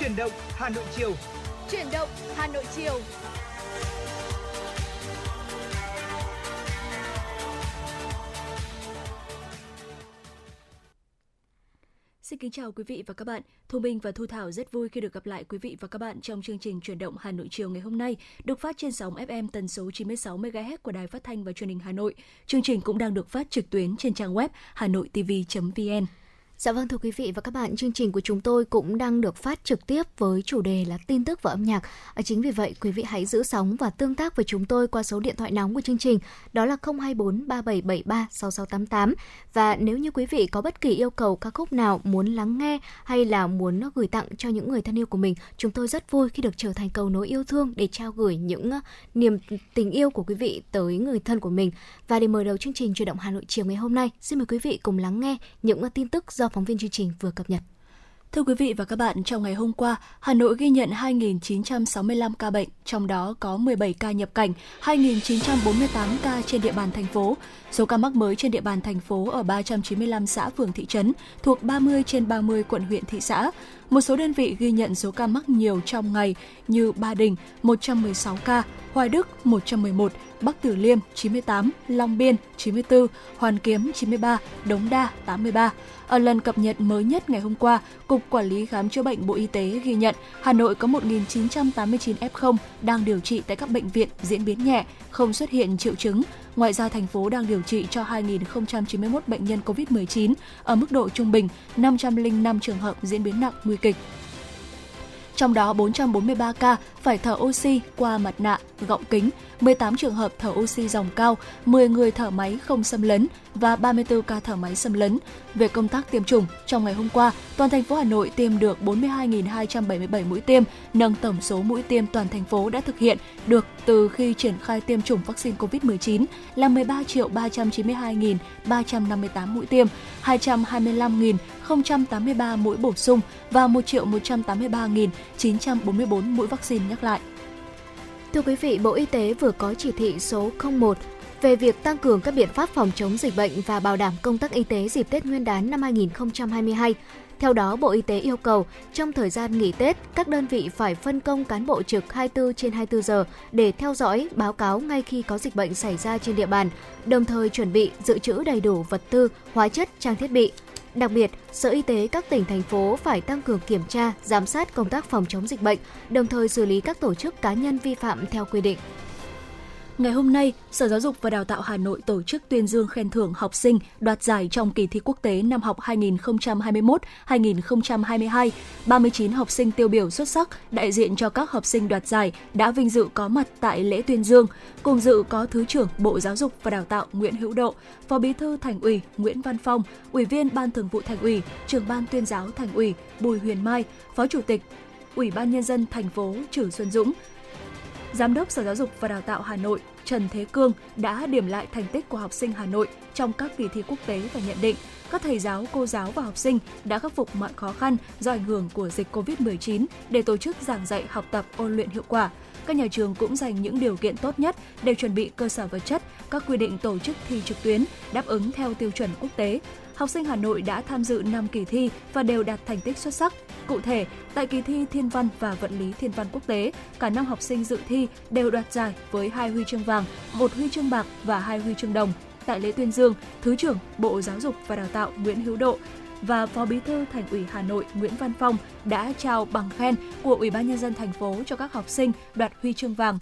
Chuyển động Hà Nội chiều. Chuyển động Hà Nội chiều. Xin kính chào quý vị và các bạn. Thu Minh và Thu Thảo rất vui khi được gặp lại quý vị và các bạn trong chương trình chuyển động Hà Nội chiều ngày hôm nay, được phát trên sóng FM tần số 96 MHz của Đài Phát thanh và Truyền hình Hà Nội. Chương trình cũng đang được phát trực tuyến trên trang web hanoitv.vn. Dạ vâng thưa quý vị và các bạn, chương trình của chúng tôi cũng đang được phát trực tiếp với chủ đề là tin tức và âm nhạc. À, chính vì vậy, quý vị hãy giữ sóng và tương tác với chúng tôi qua số điện thoại nóng của chương trình, đó là 024 3773 6688. Và nếu như quý vị có bất kỳ yêu cầu ca khúc nào muốn lắng nghe hay là muốn gửi tặng cho những người thân yêu của mình, chúng tôi rất vui khi được trở thành cầu nối yêu thương để trao gửi những ờ, niềm tình yêu của quý vị tới người thân của mình. Và để mở đầu chương trình chuyển động Hà Nội chiều ngày hôm nay, xin mời quý vị cùng lắng nghe những ờ, tin tức do phóng viên chương trình vừa cập nhật. Thưa quý vị và các bạn, trong ngày hôm qua, Hà Nội ghi nhận 2.965 ca bệnh, trong đó có 17 ca nhập cảnh, 2.948 ca trên địa bàn thành phố. Số ca mắc mới trên địa bàn thành phố ở 395 xã phường thị trấn thuộc 30 trên 30 quận huyện thị xã. Một số đơn vị ghi nhận số ca mắc nhiều trong ngày như Ba Đình 116 ca, Hoài Đức 111, Bắc Từ Liêm 98, Long Biên 94, Hoàn Kiếm 93, Đống Đa 83. Ở lần cập nhật mới nhất ngày hôm qua, Cục Quản lý Khám chữa bệnh Bộ Y tế ghi nhận Hà Nội có 1.989 F0 đang điều trị tại các bệnh viện diễn biến nhẹ, không xuất hiện triệu chứng. Ngoài ra, thành phố đang điều trị cho 2.091 bệnh nhân COVID-19 ở mức độ trung bình, 505 trường hợp diễn biến nặng nguy kịch trong đó 443 ca phải thở oxy qua mặt nạ, gọng kính, 18 trường hợp thở oxy dòng cao, 10 người thở máy không xâm lấn và 34 ca thở máy xâm lấn. Về công tác tiêm chủng, trong ngày hôm qua, toàn thành phố Hà Nội tiêm được 42.277 mũi tiêm, nâng tổng số mũi tiêm toàn thành phố đã thực hiện được từ khi triển khai tiêm chủng vaccine COVID-19 là 13.392.358 mũi tiêm, 225.083 mũi bổ sung và 1 183.944 mũi vaccine nhắc lại. Thưa quý vị, Bộ Y tế vừa có chỉ thị số 01 về việc tăng cường các biện pháp phòng chống dịch bệnh và bảo đảm công tác y tế dịp Tết Nguyên đán năm 2022. Theo đó, Bộ Y tế yêu cầu trong thời gian nghỉ Tết, các đơn vị phải phân công cán bộ trực 24 trên 24 giờ để theo dõi, báo cáo ngay khi có dịch bệnh xảy ra trên địa bàn, đồng thời chuẩn bị dự trữ đầy đủ vật tư, hóa chất, trang thiết bị, Đặc biệt, Sở Y tế các tỉnh, thành phố phải tăng cường kiểm tra, giám sát công tác phòng chống dịch bệnh, đồng thời xử lý các tổ chức cá nhân vi phạm theo quy định. Ngày hôm nay, Sở Giáo dục và Đào tạo Hà Nội tổ chức tuyên dương khen thưởng học sinh đoạt giải trong kỳ thi quốc tế năm học 2021-2022. 39 học sinh tiêu biểu xuất sắc đại diện cho các học sinh đoạt giải đã vinh dự có mặt tại lễ tuyên dương. Cùng dự có Thứ trưởng Bộ Giáo dục và Đào tạo Nguyễn Hữu Độ, Phó Bí thư Thành ủy Nguyễn Văn Phong, Ủy viên Ban Thường vụ Thành ủy, Trưởng ban Tuyên giáo Thành ủy Bùi Huyền Mai, Phó Chủ tịch Ủy ban Nhân dân thành phố Trử Xuân Dũng, Giám đốc Sở Giáo dục và Đào tạo Hà Nội Trần Thế Cương đã điểm lại thành tích của học sinh Hà Nội trong các kỳ thi quốc tế và nhận định các thầy giáo, cô giáo và học sinh đã khắc phục mọi khó khăn do ảnh hưởng của dịch COVID-19 để tổ chức giảng dạy học tập ôn luyện hiệu quả. Các nhà trường cũng dành những điều kiện tốt nhất để chuẩn bị cơ sở vật chất, các quy định tổ chức thi trực tuyến đáp ứng theo tiêu chuẩn quốc tế. Học sinh Hà Nội đã tham dự 5 kỳ thi và đều đạt thành tích xuất sắc. Cụ thể, tại kỳ thi Thiên văn và Vật lý Thiên văn quốc tế, cả năm học sinh dự thi đều đoạt giải với hai huy chương vàng, một huy chương bạc và hai huy chương đồng. Tại lễ tuyên dương, Thứ trưởng Bộ Giáo dục và Đào tạo Nguyễn Hữu Độ và Phó Bí thư Thành ủy Hà Nội Nguyễn Văn Phong đã trao bằng khen của Ủy ban nhân dân thành phố cho các học sinh đoạt huy chương vàng.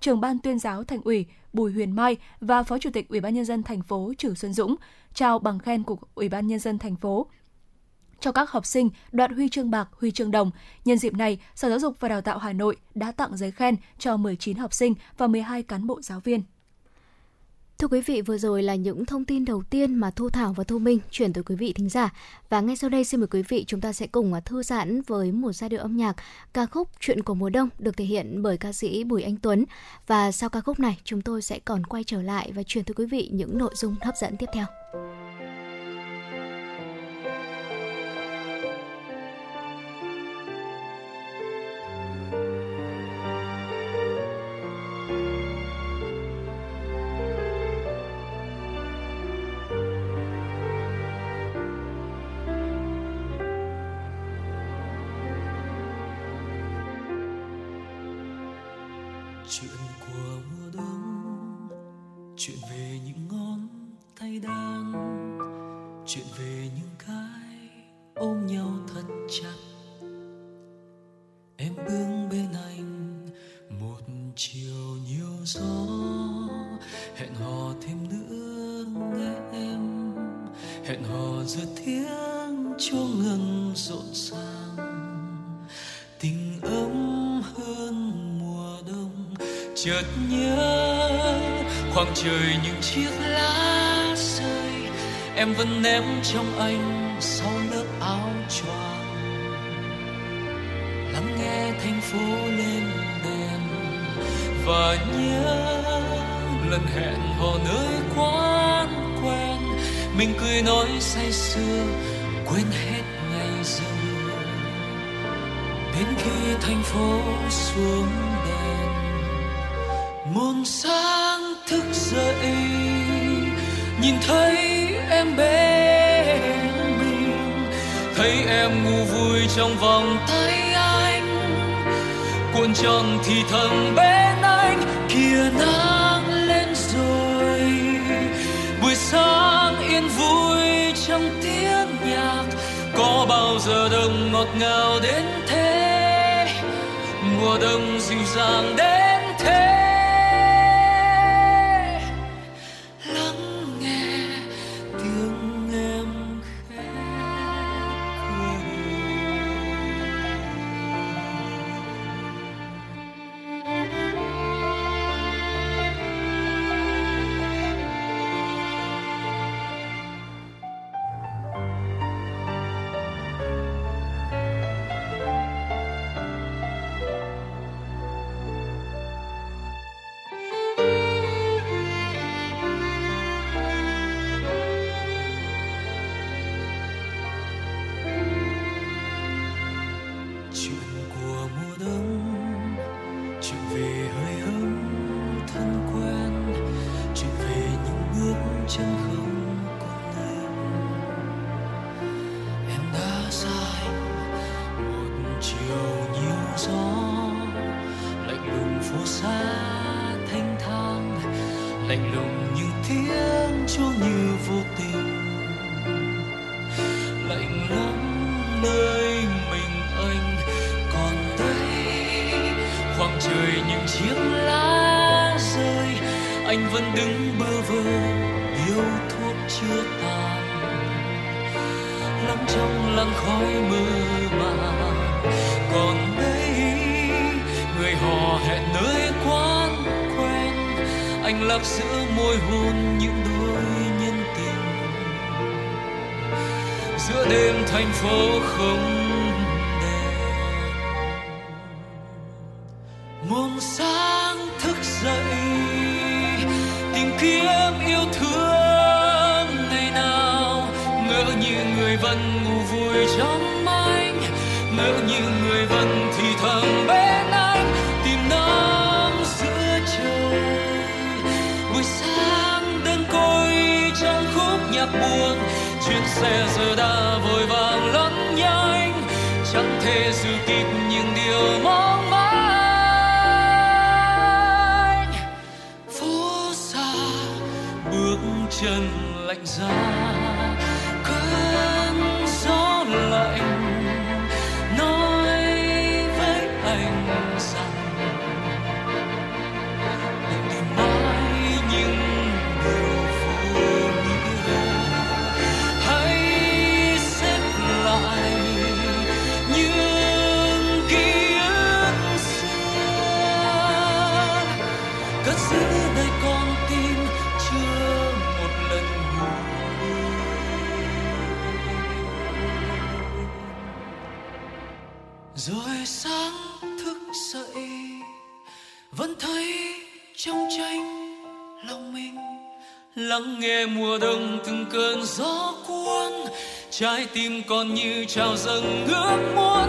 Trưởng ban tuyên giáo Thành ủy Bùi Huyền Mai và Phó Chủ tịch Ủy ban nhân dân thành phố Trử Xuân Dũng trao bằng khen của Ủy ban nhân dân thành phố cho các học sinh đoạt huy chương bạc, huy chương đồng. Nhân dịp này, Sở Giáo dục và Đào tạo Hà Nội đã tặng giấy khen cho 19 học sinh và 12 cán bộ giáo viên. Thưa quý vị, vừa rồi là những thông tin đầu tiên mà Thu Thảo và Thu Minh chuyển tới quý vị thính giả. Và ngay sau đây xin mời quý vị chúng ta sẽ cùng à, thư giãn với một giai điệu âm nhạc ca khúc Chuyện của mùa đông được thể hiện bởi ca sĩ Bùi Anh Tuấn. Và sau ca khúc này, chúng tôi sẽ còn quay trở lại và truyền tới quý vị những nội dung hấp dẫn tiếp theo. Trong anh sau lớp áo choàng. Lắng nghe thành phố lên đèn và nhớ lần hẹn hò nơi quán quen. Mình cười nói say sưa, quên hết ngày giờ. Đến khi thành phố xuống đèn, muôn sáng thức dậy, nhìn thấy trong vòng tay anh. Cuộn tròn thì thầm bên anh kia nắng lên rồi. Buổi sáng yên vui trong tiếng nhạc, có bao giờ đông ngọt ngào đến thế. Mùa đông dịu dàng đến lạnh lùng như tiếng chuông như vô tình. Lạnh lắm nơi mình anh còn đây khoảng trời những chiếc lá rơi. Anh vẫn đứng bơ vơ, yêu thuốc chưa tàn. Lắm trong làn khói mơ màng. Đang lấp giữa môi hôn những đôi nhân tình. Giữa đêm thành phố không đèn. Muôn sáng thức dậy, tìm kiếm yêu thương ngày nào. Ngỡ như người vẫn ngủ vui trong xe giờ đã vội vàng lẫn nhanh chẳng thể dự kịp tim con như trao dâng ước muốn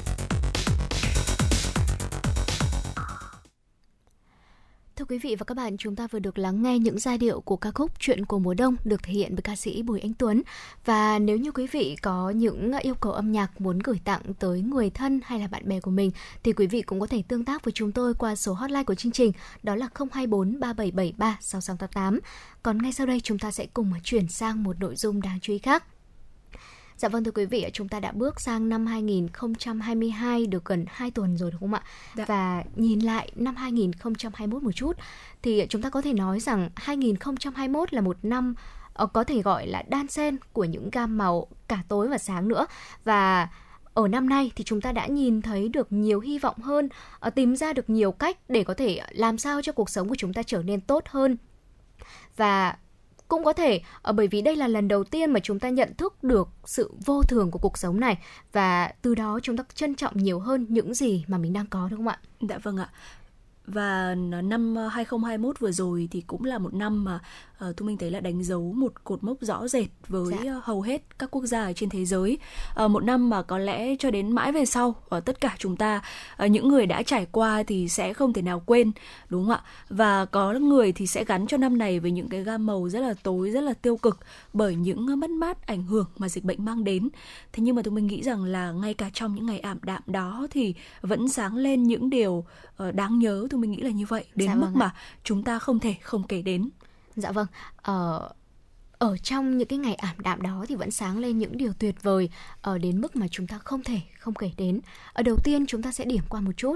Quý vị và các bạn, chúng ta vừa được lắng nghe những giai điệu của ca khúc Chuyện của mùa đông được thể hiện bởi ca sĩ Bùi Anh Tuấn. Và nếu như quý vị có những yêu cầu âm nhạc muốn gửi tặng tới người thân hay là bạn bè của mình thì quý vị cũng có thể tương tác với chúng tôi qua số hotline của chương trình đó là 024 3773 6688. Còn ngay sau đây chúng ta sẽ cùng chuyển sang một nội dung đáng chú ý khác. Dạ vâng thưa quý vị, chúng ta đã bước sang năm 2022 được gần 2 tuần rồi đúng không ạ? Dạ. Và nhìn lại năm 2021 một chút thì chúng ta có thể nói rằng 2021 là một năm ờ, có thể gọi là đan xen của những gam màu cả tối và sáng nữa và ở năm nay thì chúng ta đã nhìn thấy được nhiều hy vọng hơn, ờ, tìm ra được nhiều cách để có thể làm sao cho cuộc sống của chúng ta trở nên tốt hơn và cũng có thể ờ, bởi vì đây là lần đầu tiên mà chúng ta nhận thức được sự vô thường của cuộc sống này và từ đó chúng ta trân trọng nhiều hơn những gì mà mình đang có, đúng không ạ? Dạ vâng ạ. Và năm 2021 vừa rồi thì cũng là một năm mà uh, thu minh thấy là đánh dấu một cột mốc rõ rệt với dạ. hầu hết các quốc gia trên thế giới. Uh, một năm mà có lẽ cho đến mãi về sau uh, tất cả chúng ta uh, những người đã trải qua thì sẽ không thể nào quên đúng không ạ? Và có người thì sẽ gắn cho năm này với những cái gam màu rất là tối rất là tiêu cực bởi những mất mát ảnh hưởng mà dịch bệnh mang đến. Thế nhưng mà tôi mình nghĩ rằng là ngay cả trong những ngày ảm đạm đó thì vẫn sáng lên những điều uh, đáng nhớ tôi mình nghĩ là như vậy đến dạ mức vâng mà chúng ta không thể không kể đến Dạ vâng, ở ở trong những cái ngày ảm đạm đó thì vẫn sáng lên những điều tuyệt vời ở đến mức mà chúng ta không thể không kể đến. Ở đầu tiên chúng ta sẽ điểm qua một chút.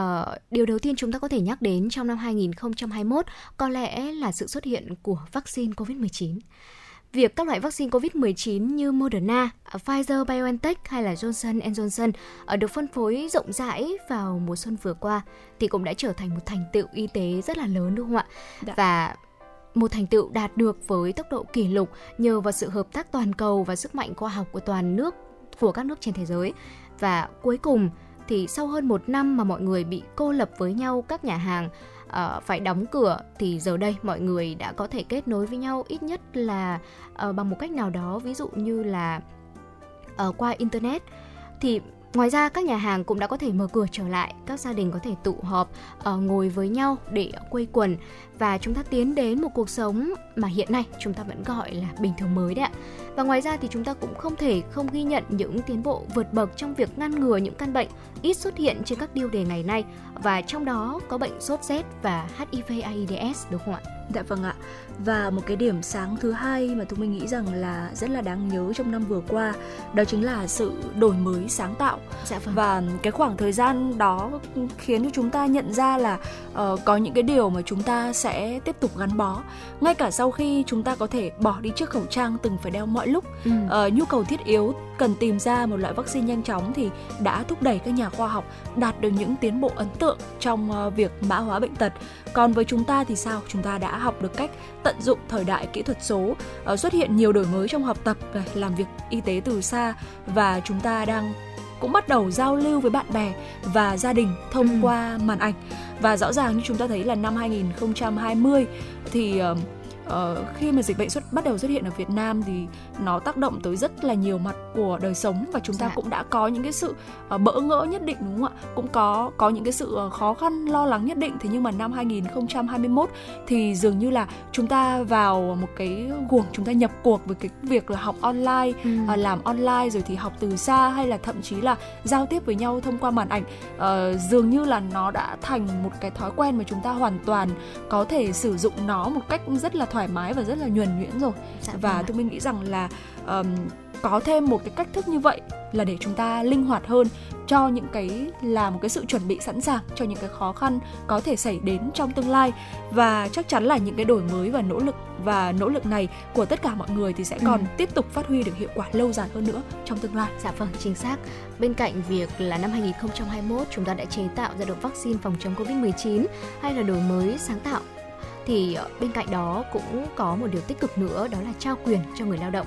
Uh, điều đầu tiên chúng ta có thể nhắc đến trong năm 2021 có lẽ là sự xuất hiện của vaccine COVID-19. Việc các loại vaccine COVID-19 như Moderna, Pfizer, BioNTech hay là Johnson Johnson được phân phối rộng rãi vào mùa xuân vừa qua thì cũng đã trở thành một thành tựu y tế rất là lớn đúng không ạ? Đã. Và một thành tựu đạt được với tốc độ kỷ lục nhờ vào sự hợp tác toàn cầu và sức mạnh khoa học của toàn nước của các nước trên thế giới và cuối cùng thì sau hơn một năm mà mọi người bị cô lập với nhau các nhà hàng uh, phải đóng cửa thì giờ đây mọi người đã có thể kết nối với nhau ít nhất là uh, bằng một cách nào đó ví dụ như là uh, qua internet. Thì Ngoài ra, các nhà hàng cũng đã có thể mở cửa trở lại, các gia đình có thể tụ họp, uh, ngồi với nhau để quây quần và chúng ta tiến đến một cuộc sống mà hiện nay chúng ta vẫn gọi là bình thường mới đấy ạ. Và ngoài ra thì chúng ta cũng không thể không ghi nhận những tiến bộ vượt bậc trong việc ngăn ngừa những căn bệnh ít xuất hiện trên các tiêu đề ngày nay và trong đó có bệnh sốt rét và HIV AIDS đúng không ạ? Dạ vâng ạ. Và một cái điểm sáng thứ hai mà tôi mình nghĩ rằng là rất là đáng nhớ trong năm vừa qua đó chính là sự đổi mới sáng tạo. Dạ vâng. Và cái khoảng thời gian đó khiến cho chúng ta nhận ra là uh, có những cái điều mà chúng ta sẽ tiếp tục gắn bó. Ngay cả sau khi chúng ta có thể bỏ đi chiếc khẩu trang từng phải đeo mọi lúc, ừ. uh, nhu cầu thiết yếu cần tìm ra một loại vaccine nhanh chóng thì đã thúc đẩy các nhà khoa học đạt được những tiến bộ ấn tượng trong uh, việc mã hóa bệnh tật. Còn với chúng ta thì sao? Chúng ta đã học được cách tận dụng thời đại kỹ thuật số, uh, xuất hiện nhiều đổi mới trong học tập, làm việc y tế từ xa và chúng ta đang cũng bắt đầu giao lưu với bạn bè và gia đình thông ừ. qua màn ảnh và rõ ràng như chúng ta thấy là năm 2020 thì uh, uh, khi mà dịch bệnh xuất bắt đầu xuất hiện ở Việt Nam thì nó tác động tới rất là nhiều mặt của đời sống và chúng ta dạ. cũng đã có những cái sự uh, bỡ ngỡ nhất định đúng không ạ? Cũng có có những cái sự uh, khó khăn lo lắng nhất định thế nhưng mà năm 2021 thì dường như là chúng ta vào một cái guồng chúng ta nhập cuộc với cái việc là học online, ừ. uh, làm online rồi thì học từ xa hay là thậm chí là giao tiếp với nhau thông qua màn ảnh uh, dường như là nó đã thành một cái thói quen mà chúng ta hoàn toàn có thể sử dụng nó một cách rất là thoải thoải mái và rất là nhuần nhuyễn rồi dạ, và vâng tôi mình nghĩ rằng là um, có thêm một cái cách thức như vậy là để chúng ta linh hoạt hơn cho những cái là một cái sự chuẩn bị sẵn sàng cho những cái khó khăn có thể xảy đến trong tương lai và chắc chắn là những cái đổi mới và nỗ lực và nỗ lực này của tất cả mọi người thì sẽ còn ừ. tiếp tục phát huy được hiệu quả lâu dài hơn nữa trong tương lai. Dạ vâng, chính xác. Bên cạnh việc là năm 2021 chúng ta đã chế tạo ra được vaccine phòng chống Covid-19 hay là đổi mới sáng tạo thì ờ, bên cạnh đó cũng có một điều tích cực nữa, đó là trao quyền cho người lao động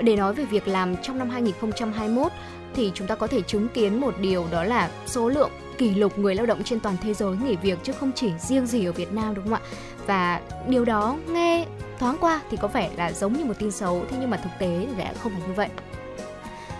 để nói về việc làm trong năm 2021 thì chúng ta có thể chứng kiến một điều đó là số lượng kỷ lục người lao động trên toàn thế giới nghỉ việc chứ không chỉ riêng gì ở Việt Nam, đúng không ạ? Và điều đó nghe thoáng qua thì có vẻ là giống như một tin xấu, thế nhưng mà thực tế thì đã không phải như vậy.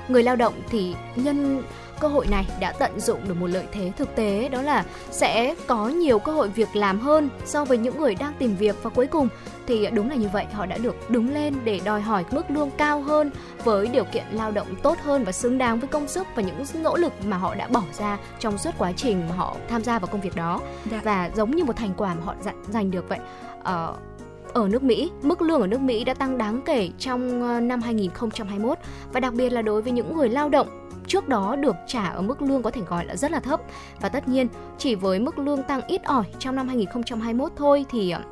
Người lao động thì nhân cơ hội này đã tận dụng được một lợi thế thực tế đó là sẽ có nhiều cơ hội việc làm hơn so với những người đang tìm việc và cuối cùng thì đúng là như vậy họ đã được đứng lên để đòi hỏi mức lương cao hơn với điều kiện lao động tốt hơn và xứng đáng với công sức và những nỗ lực mà họ đã bỏ ra trong suốt quá trình mà họ tham gia vào công việc đó dạ. và giống như một thành quả mà họ giành được vậy uh, ở nước Mỹ, mức lương ở nước Mỹ đã tăng đáng kể trong ờ, năm 2021 và đặc biệt là đối với những người lao động trước đó được trả ở mức lương có thể gọi là rất là thấp và tất nhiên chỉ với mức lương tăng ít ỏi trong năm 2021 thôi thì ờ,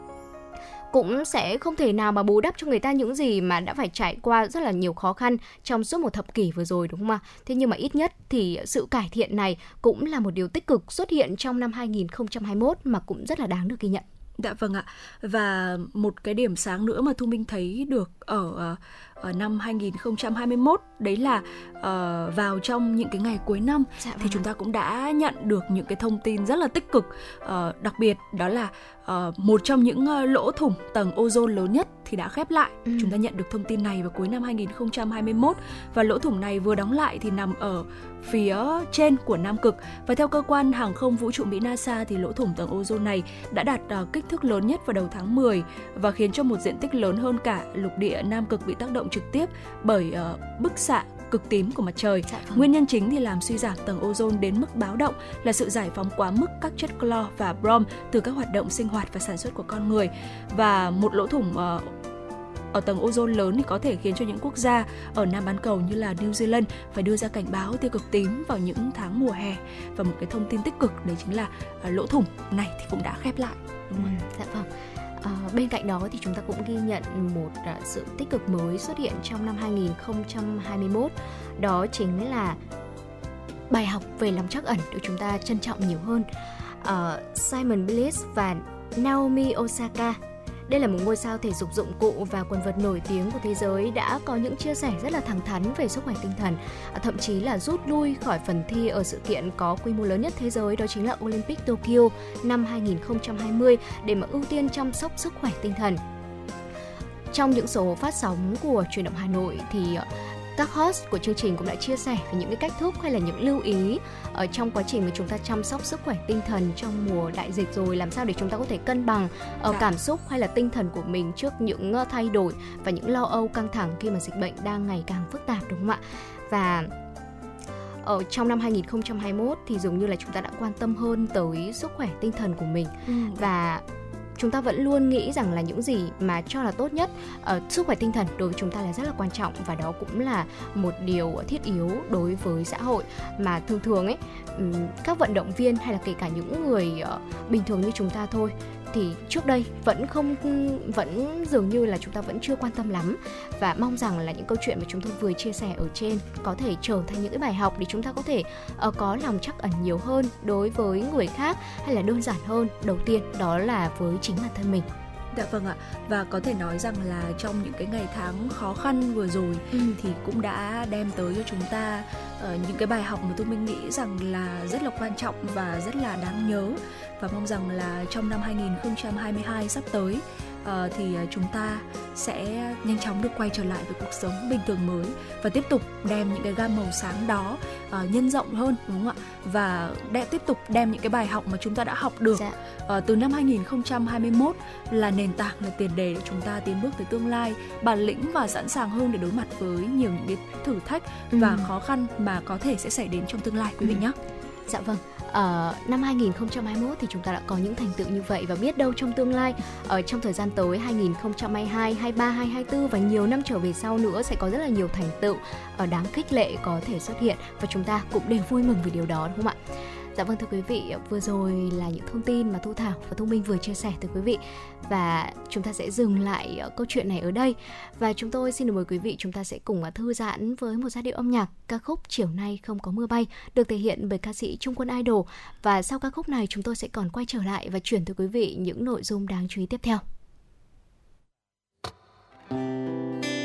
cũng sẽ không thể nào mà bù đắp cho người ta những gì mà đã phải trải qua rất là nhiều khó khăn trong suốt một thập kỷ vừa rồi đúng không ạ? Thế nhưng mà ít nhất thì sự cải thiện này cũng là một điều tích cực xuất hiện trong năm 2021 mà cũng rất là đáng được ghi nhận. Dạ vâng ạ. Và một cái điểm sáng nữa mà Thu Minh thấy được ở ở năm 2021 đấy là uh, vào trong những cái ngày cuối năm dạ vâng. thì chúng ta cũng đã nhận được những cái thông tin rất là tích cực uh, đặc biệt đó là uh, một trong những uh, lỗ thủng tầng ozone lớn nhất thì đã khép lại. Ừ. Chúng ta nhận được thông tin này vào cuối năm 2021 và lỗ thủng này vừa đóng lại thì nằm ở phía trên của Nam Cực và theo cơ quan hàng không vũ trụ Mỹ NASA thì lỗ thủng tầng ozone này đã đạt uh, kích thước lớn nhất vào đầu tháng 10 và khiến cho một diện tích lớn hơn cả lục địa Nam Cực bị tác động trực tiếp bởi uh, bức xạ cực tím của mặt trời. Dạ vâng. Nguyên nhân chính thì làm suy giảm tầng ozone đến mức báo động là sự giải phóng quá mức các chất clo và brom từ các hoạt động sinh hoạt và sản xuất của con người và một lỗ thủng uh, ở tầng ozone lớn thì có thể khiến cho những quốc gia ở Nam bán cầu như là New Zealand phải đưa ra cảnh báo tia cực tím vào những tháng mùa hè và một cái thông tin tích cực đấy chính là uh, lỗ thủng này thì cũng đã khép lại. Đúng không? Ừ, dạ vâng. À, bên cạnh đó thì chúng ta cũng ghi nhận một uh, sự tích cực mới xuất hiện trong năm 2021 đó chính là bài học về lòng trắc ẩn được chúng ta trân trọng nhiều hơn. Uh, Simon Bliss và Naomi Osaka đây là một ngôi sao thể dục dụng cụ và quần vợt nổi tiếng của thế giới đã có những chia sẻ rất là thẳng thắn về sức khỏe tinh thần, à, thậm chí là rút lui khỏi phần thi ở sự kiện có quy mô lớn nhất thế giới đó chính là Olympic Tokyo năm 2020 để mà ưu tiên chăm sóc sức khỏe tinh thần. Trong những số phát sóng của truyền động Hà Nội thì à, các host của chương trình cũng đã chia sẻ về những cái cách thức hay là những lưu ý ở trong quá trình mà chúng ta chăm sóc sức khỏe tinh thần trong mùa đại dịch rồi làm sao để chúng ta có thể cân bằng ở dạ. cảm xúc hay là tinh thần của mình trước những ờ, thay đổi và những lo âu căng thẳng khi mà dịch bệnh đang ngày càng phức tạp đúng không ạ? Và ở trong năm 2021 thì dường như là chúng ta đã quan tâm hơn tới sức khỏe tinh thần của mình ừ. và chúng ta vẫn luôn nghĩ rằng là những gì mà cho là tốt nhất uh, sức khỏe tinh thần đối với chúng ta là rất là quan trọng và đó cũng là một điều thiết yếu đối với xã hội. Mà thường thường ấy um, các vận động viên hay là kể cả những người uh, bình thường như chúng ta thôi thì trước đây vẫn không vẫn dường như là chúng ta vẫn chưa quan tâm lắm. Và mong rằng là những câu chuyện mà chúng tôi vừa chia sẻ ở trên có thể trở thành những cái bài học để chúng ta có thể uh, có lòng chắc ẩn nhiều hơn đối với người khác hay là đơn giản hơn. Đầu tiên đó là với chính bản thân mình. Dạ vâng ạ và có thể nói rằng là trong những cái ngày tháng khó khăn vừa rồi ừ. thì cũng đã đem tới cho chúng ta uh, những cái bài học mà tôi mình nghĩ rằng là rất là quan trọng và rất là đáng nhớ và mong rằng là trong năm 2022 sắp tới uh, thì chúng ta sẽ nhanh chóng được quay trở lại với cuộc sống bình thường mới và tiếp tục đem những cái gam màu sáng đó uh, nhân rộng hơn đúng không ạ và để tiếp tục đem những cái bài học mà chúng ta đã học được dạ. uh, từ năm 2021 là nền tảng là tiền đề để chúng ta tiến bước tới tương lai bản lĩnh và sẵn sàng hơn để đối mặt với nhiều những cái thử thách ừ. và khó khăn mà có thể sẽ xảy đến trong tương lai quý vị ừ. nhé. Dạ vâng, uh, năm 2021 thì chúng ta đã có những thành tựu như vậy và biết đâu trong tương lai ở trong thời gian tới 2022, 23, 2024 và nhiều năm trở về sau nữa sẽ có rất là nhiều thành tựu ở đáng khích lệ có thể xuất hiện và chúng ta cũng đều vui mừng vì điều đó đúng không ạ? Dạ vâng thưa quý vị, vừa rồi là những thông tin mà Thu Thảo và Thu Minh vừa chia sẻ tới quý vị và chúng ta sẽ dừng lại ờ, câu chuyện này ở đây và chúng tôi xin được mời quý vị chúng ta sẽ cùng ờ, thư giãn với một giai điệu âm nhạc ca khúc Chiều nay không có mưa bay được thể hiện bởi ca sĩ Trung Quân Idol và sau ca khúc này chúng tôi sẽ còn quay trở lại và chuyển tới quý vị những nội dung đáng chú ý tiếp theo. tiếp theo.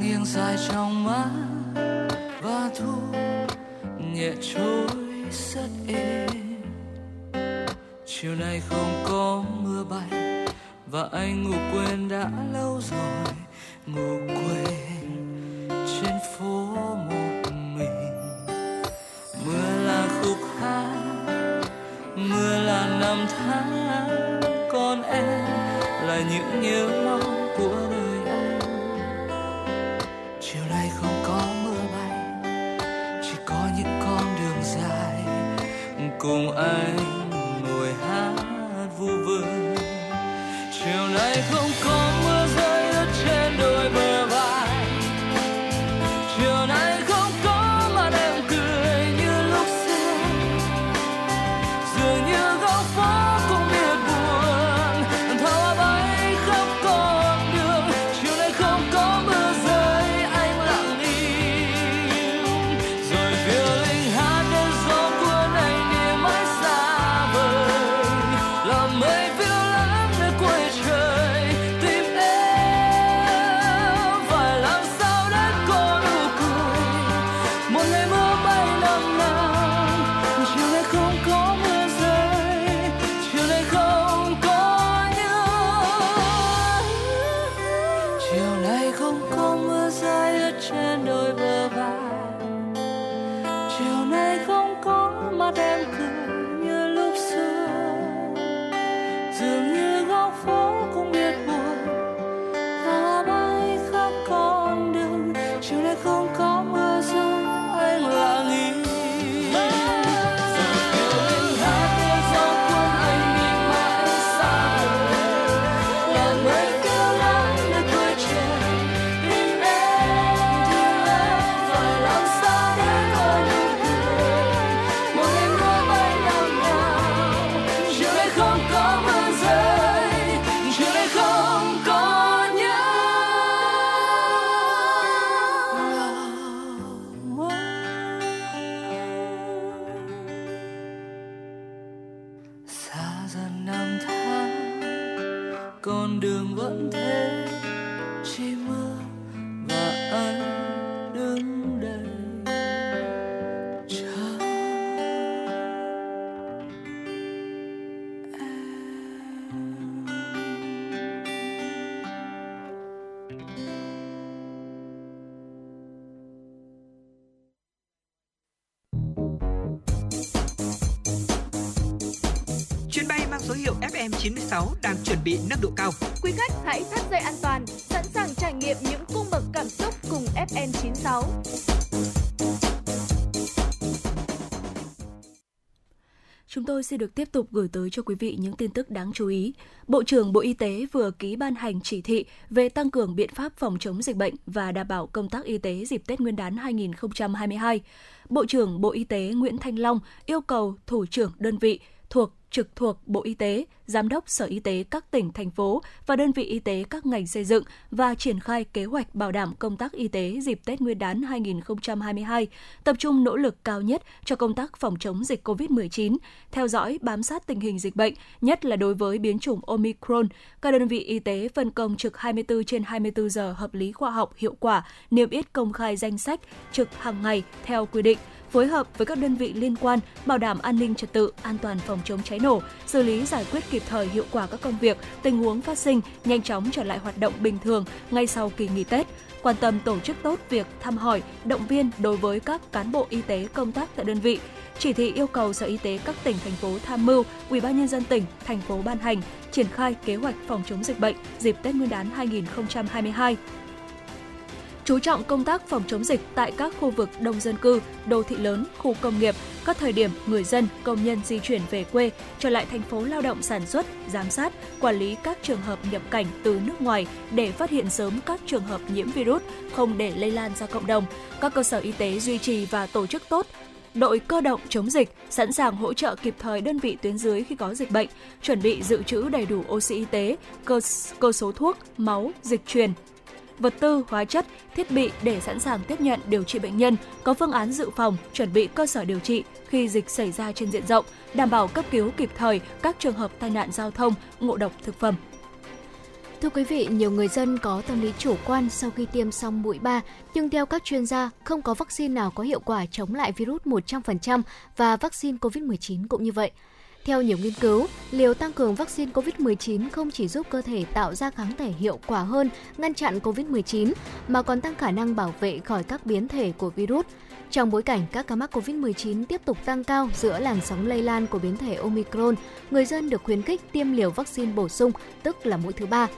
nghiêng dài trong má và thu nhẹ trôi rất êm. Chiều nay không có mưa bay và anh ngủ quên đã lâu rồi, ngủ quên trên phố một mình. Mưa là khúc hát, mưa là năm tháng còn em là những nhớ mong của cùng anh ngồi hát vu vơ. Chiều nay không chuẩn bị nâng độ cao. Quý khách hãy thắt dây an toàn, sẵn sàng trải nghiệm những cung bậc cảm xúc cùng FN96. Chúng tôi sẽ được tiếp tục gửi tới cho quý vị những tin tức đáng chú ý. Bộ trưởng Bộ Y tế vừa ký ban hành chỉ thị về tăng cường biện pháp phòng chống dịch bệnh và đảm bảo công tác y tế dịp Tết Nguyên đán 2022. Bộ trưởng Bộ Y tế Nguyễn Thanh Long yêu cầu thủ trưởng đơn vị thuộc trực thuộc Bộ Y tế, Giám đốc Sở Y tế các tỉnh, thành phố và đơn vị y tế các ngành xây dựng và triển khai kế hoạch bảo đảm công tác y tế dịp Tết Nguyên đán 2022, tập trung nỗ lực cao nhất cho công tác phòng chống dịch COVID-19, theo dõi, bám sát tình hình dịch bệnh, nhất là đối với biến chủng Omicron. Các đơn vị y tế phân công trực 24 trên 24 giờ hợp lý khoa học, hiệu quả, niêm yết công khai danh sách trực hàng ngày theo quy định phối hợp với các đơn vị liên quan bảo đảm an ninh trật tự, an toàn phòng chống cháy nổ, xử lý giải quyết kịp thời hiệu quả các công việc, tình huống phát sinh, nhanh chóng trở lại hoạt động bình thường ngay sau kỳ nghỉ Tết quan tâm tổ chức tốt việc thăm hỏi, động viên đối với các cán bộ y tế công tác tại đơn vị. Chỉ thị yêu cầu Sở Y tế các tỉnh thành phố tham mưu, Ủy ban nhân dân tỉnh, thành phố ban hành triển khai kế hoạch phòng chống dịch bệnh dịp Tết Nguyên đán 2022 chú trọng công tác phòng chống dịch tại các khu vực đông dân cư, đô thị lớn, khu công nghiệp, các thời điểm người dân, công nhân di chuyển về quê, trở lại thành phố lao động sản xuất, giám sát, quản lý các trường hợp nhập cảnh từ nước ngoài để phát hiện sớm các trường hợp nhiễm virus, không để lây lan ra cộng đồng. Các cơ sở y tế duy trì và tổ chức tốt đội cơ động chống dịch, sẵn sàng hỗ trợ kịp thời đơn vị tuyến dưới khi có dịch bệnh, chuẩn bị dự trữ đầy đủ oxy y tế, cơ, cơ số thuốc, máu, dịch truyền, vật tư, hóa chất, thiết bị để sẵn sàng tiếp nhận điều trị bệnh nhân, có phương án dự phòng, chuẩn bị cơ sở điều trị khi dịch xảy ra trên diện rộng, đảm bảo cấp cứu kịp thời các trường hợp tai nạn giao thông, ngộ độc thực phẩm. Thưa quý vị, nhiều người dân có tâm lý chủ quan sau khi tiêm xong mũi 3, nhưng theo các chuyên gia, không có vaccine nào có hiệu quả chống lại virus 100% và vaccine COVID-19 cũng như vậy. Theo nhiều nghiên cứu, liều tăng cường vaccine COVID-19 không chỉ giúp cơ thể tạo ra kháng thể hiệu quả hơn ngăn chặn COVID-19 mà còn tăng khả năng bảo vệ khỏi các biến thể của virus. Trong bối cảnh các ca mắc COVID-19 tiếp tục tăng cao giữa làn sóng lây lan của biến thể Omicron, người dân được khuyến khích tiêm liều vaccine bổ sung, tức là mũi thứ ba.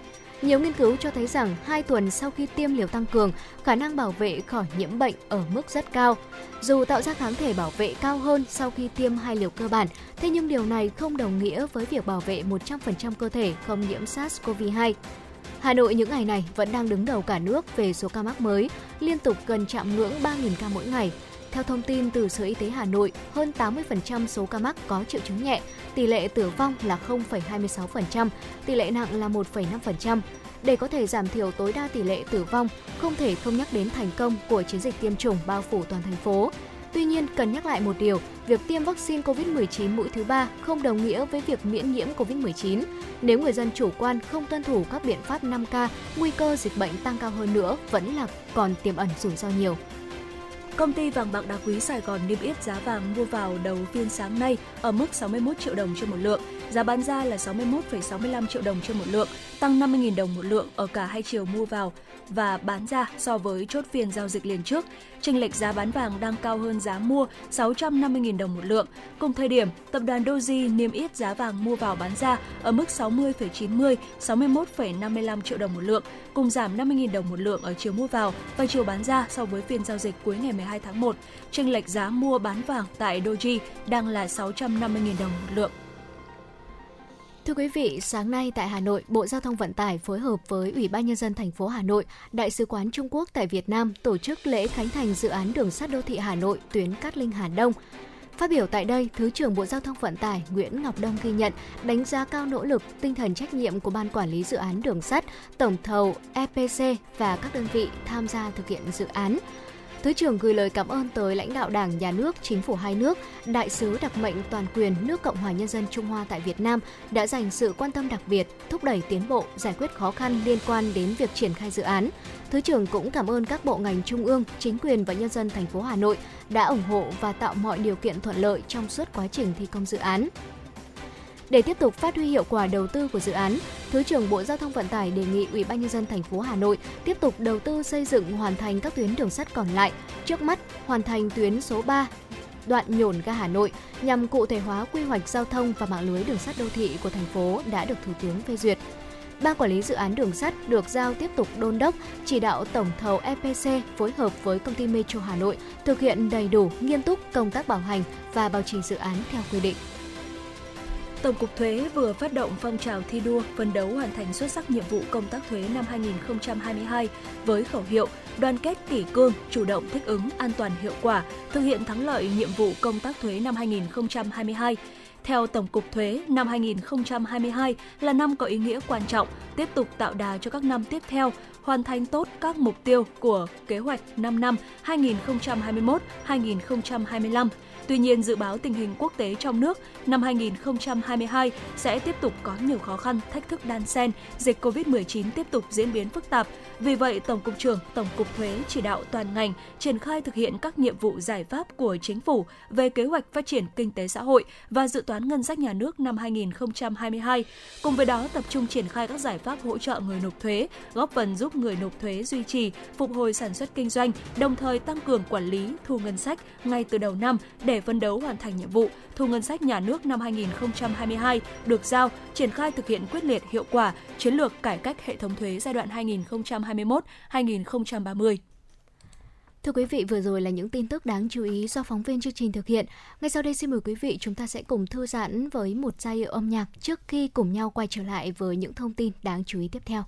Nhiều nghiên cứu cho thấy rằng 2 tuần sau khi tiêm liều tăng cường, khả năng bảo vệ khỏi nhiễm bệnh ở mức rất cao. Dù tạo ra kháng thể bảo vệ cao hơn sau khi tiêm hai liều cơ bản, thế nhưng điều này không đồng nghĩa với việc bảo vệ 100% cơ thể không nhiễm SARS-CoV-2. Hà Nội những ngày này vẫn đang đứng đầu cả nước về số ca mắc mới, liên tục gần chạm ngưỡng 3.000 ca mỗi ngày. Theo thông tin từ Sở Y tế Hà Nội, hơn 80% số ca mắc có triệu chứng nhẹ, tỷ lệ tử vong là 0,26%, tỷ lệ nặng là 1,5%. Để có thể giảm thiểu tối đa tỷ lệ tử vong, không thể không nhắc đến thành công của chiến dịch tiêm chủng bao phủ toàn thành phố. Tuy nhiên, cần nhắc lại một điều, việc tiêm vaccine COVID-19 mũi thứ ba không đồng nghĩa với việc miễn nhiễm COVID-19. Nếu người dân chủ quan không tuân thủ các biện pháp 5K, nguy cơ dịch bệnh tăng cao hơn nữa vẫn là còn tiềm ẩn rủi ro nhiều. Công ty vàng bạc đá quý Sài Gòn niêm yết giá vàng mua vào đầu phiên sáng nay ở mức 61 triệu đồng trên một lượng, giá bán ra là 61,65 triệu đồng trên một lượng, tăng 50.000 đồng một lượng ở cả hai chiều mua vào và bán ra so với chốt phiên giao dịch liền trước. Chênh lệch giá bán vàng đang cao hơn giá mua 650.000 đồng một lượng. Cùng thời điểm, tập đoàn Doji niêm yết giá vàng mua vào bán ra ở mức 60,90 61,55 triệu đồng một lượng, cùng giảm 50.000 đồng một lượng ở chiều mua vào và chiều bán ra so với phiên giao dịch cuối ngày 12 tháng 1. Chênh lệch giá mua bán vàng tại Doji đang là 650.000 đồng một lượng. Thưa quý vị, sáng nay tại Hà Nội, Bộ Giao thông Vận tải phối hợp với Ủy ban nhân dân thành phố Hà Nội, Đại sứ quán Trung Quốc tại Việt Nam tổ chức lễ khánh thành dự án đường sắt đô thị Hà Nội tuyến Cát Linh Hà Đông. Phát biểu tại đây, Thứ trưởng Bộ Giao thông Vận tải Nguyễn Ngọc Đông ghi nhận, đánh giá cao nỗ lực, tinh thần trách nhiệm của Ban Quản lý Dự án Đường sắt, Tổng thầu EPC và các đơn vị tham gia thực hiện dự án. Thứ trưởng gửi lời cảm ơn tới lãnh đạo Đảng, Nhà nước, Chính phủ hai nước, Đại sứ đặc mệnh toàn quyền nước Cộng hòa Nhân dân Trung Hoa tại Việt Nam đã dành sự quan tâm đặc biệt, thúc đẩy tiến bộ, giải quyết khó khăn liên quan đến việc triển khai dự án. Thứ trưởng cũng cảm ơn các bộ ngành trung ương, chính quyền và nhân dân thành phố Hà Nội đã ủng hộ và tạo mọi điều kiện thuận lợi trong suốt quá trình thi công dự án. Để tiếp tục phát huy hiệu quả đầu tư của dự án, Thứ trưởng Bộ Giao thông Vận tải đề nghị Ủy ban nhân dân thành phố Hà Nội tiếp tục đầu tư xây dựng hoàn thành các tuyến đường sắt còn lại. Trước mắt, hoàn thành tuyến số 3 đoạn nhổn ga Hà Nội nhằm cụ thể hóa quy hoạch giao thông và mạng lưới đường sắt đô thị của thành phố đã được Thủ tướng phê duyệt. Ban quản lý dự án đường sắt được giao tiếp tục đôn đốc, chỉ đạo tổng thầu EPC phối hợp với công ty Metro Hà Nội thực hiện đầy đủ, nghiêm túc công tác bảo hành và bảo trì dự án theo quy định. Tổng cục Thuế vừa phát động phong trào thi đua phấn đấu hoàn thành xuất sắc nhiệm vụ công tác thuế năm 2022 với khẩu hiệu đoàn kết kỷ cương, chủ động thích ứng, an toàn hiệu quả, thực hiện thắng lợi nhiệm vụ công tác thuế năm 2022. Theo Tổng cục Thuế, năm 2022 là năm có ý nghĩa quan trọng, tiếp tục tạo đà cho các năm tiếp theo, hoàn thành tốt các mục tiêu của kế hoạch 5 năm 2021-2025 Tuy nhiên, dự báo tình hình quốc tế trong nước năm 2022 sẽ tiếp tục có nhiều khó khăn, thách thức đan xen, dịch COVID-19 tiếp tục diễn biến phức tạp. Vì vậy, Tổng cục trưởng Tổng cục Thuế chỉ đạo toàn ngành triển khai thực hiện các nhiệm vụ giải pháp của chính phủ về kế hoạch phát triển kinh tế xã hội và dự toán ngân sách nhà nước năm 2022. Cùng với đó, tập trung triển khai các giải pháp hỗ trợ người nộp thuế, góp phần giúp người nộp thuế duy trì, phục hồi sản xuất kinh doanh, đồng thời tăng cường quản lý thu ngân sách ngay từ đầu năm để phấn đấu hoàn thành nhiệm vụ thu ngân sách nhà nước năm 2022 được giao, triển khai thực hiện quyết liệt hiệu quả chiến lược cải cách hệ thống thuế giai đoạn 2021-2030. Thưa quý vị, vừa rồi là những tin tức đáng chú ý do phóng viên chương trình thực hiện. Ngay sau đây xin mời quý vị chúng ta sẽ cùng thư giãn với một giai điệu âm nhạc trước khi cùng nhau quay trở lại với những thông tin đáng chú ý tiếp theo.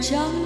江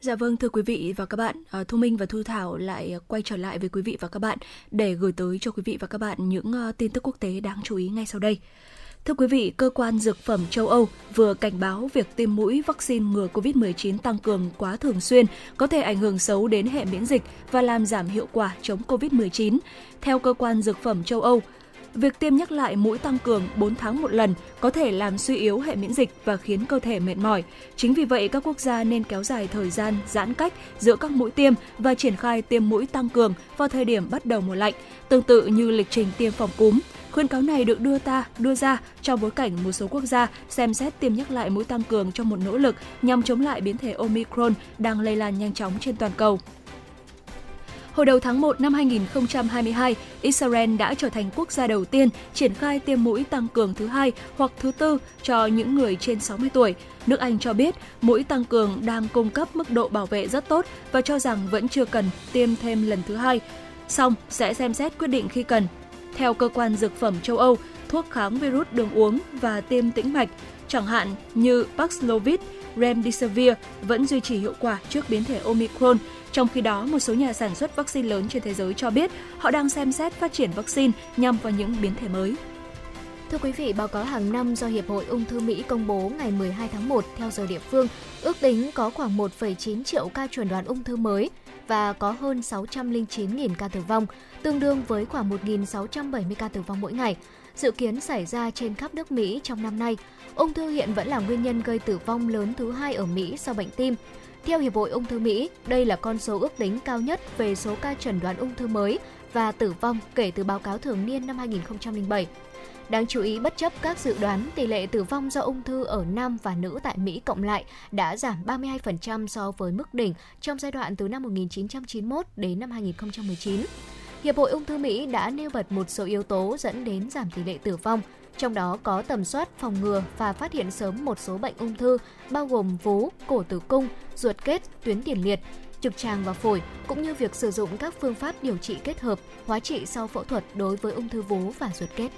Dạ vâng thưa quý vị và các bạn, à, Thu Minh và Thu Thảo lại à, quay trở lại với quý vị và các bạn để gửi tới cho quý vị và các bạn những à, tin tức quốc tế đáng chú ý ngay sau đây. Thưa quý vị, cơ quan dược phẩm châu Âu vừa cảnh báo việc tiêm mũi vaccine ngừa COVID-19 tăng cường quá thường xuyên có thể ảnh hưởng xấu đến hệ miễn dịch và làm giảm hiệu quả chống COVID-19. Theo cơ quan dược phẩm châu Âu, Việc tiêm nhắc lại mũi tăng cường 4 tháng một lần có thể làm suy yếu hệ miễn dịch và khiến cơ thể mệt mỏi. Chính vì vậy, các quốc gia nên kéo dài thời gian giãn cách giữa các mũi tiêm và triển khai tiêm mũi tăng cường vào thời điểm bắt đầu mùa lạnh, tương tự như lịch trình tiêm phòng cúm. Khuyên cáo này được đưa ta đưa ra trong bối cảnh một số quốc gia xem xét tiêm nhắc lại mũi tăng cường trong một nỗ lực nhằm chống lại biến thể Omicron đang lây lan nhanh chóng trên toàn cầu. Hồi đầu tháng 1 năm 2022, Israel đã trở thành quốc gia đầu tiên triển khai tiêm mũi tăng cường thứ hai hoặc thứ tư cho những người trên 60 tuổi. Nước Anh cho biết mũi tăng cường đang cung cấp mức độ bảo vệ rất tốt và cho rằng vẫn chưa cần tiêm thêm lần thứ hai. Song sẽ xem xét quyết định khi cần. Theo cơ quan dược phẩm châu Âu, thuốc kháng virus đường uống và tiêm tĩnh mạch, chẳng hạn như Paxlovid, Remdesivir vẫn duy trì hiệu quả trước biến thể Omicron. Trong khi đó, một số nhà sản xuất vaccine lớn trên thế giới cho biết họ đang xem xét phát triển vaccine nhằm vào những biến thể mới. Thưa quý vị, báo cáo hàng năm do Hiệp hội Ung thư Mỹ công bố ngày 12 tháng 1 theo giờ địa phương, ước tính có khoảng 1,9 triệu ca chuẩn đoán ung thư mới và có hơn 609.000 ca tử vong, tương đương với khoảng 1.670 ca tử vong mỗi ngày. Dự kiến xảy ra trên khắp nước Mỹ trong năm nay. Ung thư hiện vẫn là nguyên nhân gây tử vong lớn thứ hai ở Mỹ sau bệnh tim. Theo Hiệp hội Ung thư Mỹ, đây là con số ước tính cao nhất về số ca chẩn đoán ung thư mới và tử vong kể từ báo cáo thường niên năm 2007. Đáng chú ý, bất chấp các dự đoán, tỷ lệ tử vong do ung thư ở nam và nữ tại Mỹ cộng lại đã giảm 32% so với mức đỉnh trong giai đoạn từ năm 1991 đến năm 2019. Hiệp hội Ung thư Mỹ đã nêu bật một số yếu tố dẫn đến giảm tỷ lệ tử vong, trong đó có tầm soát, phòng ngừa và phát hiện sớm một số bệnh ung thư bao gồm vú, cổ tử cung, ruột kết, tuyến tiền liệt, trực tràng và phổi, cũng như việc sử dụng các phương pháp điều trị kết hợp, hóa trị sau phẫu thuật đối với ung thư vú và ruột kết.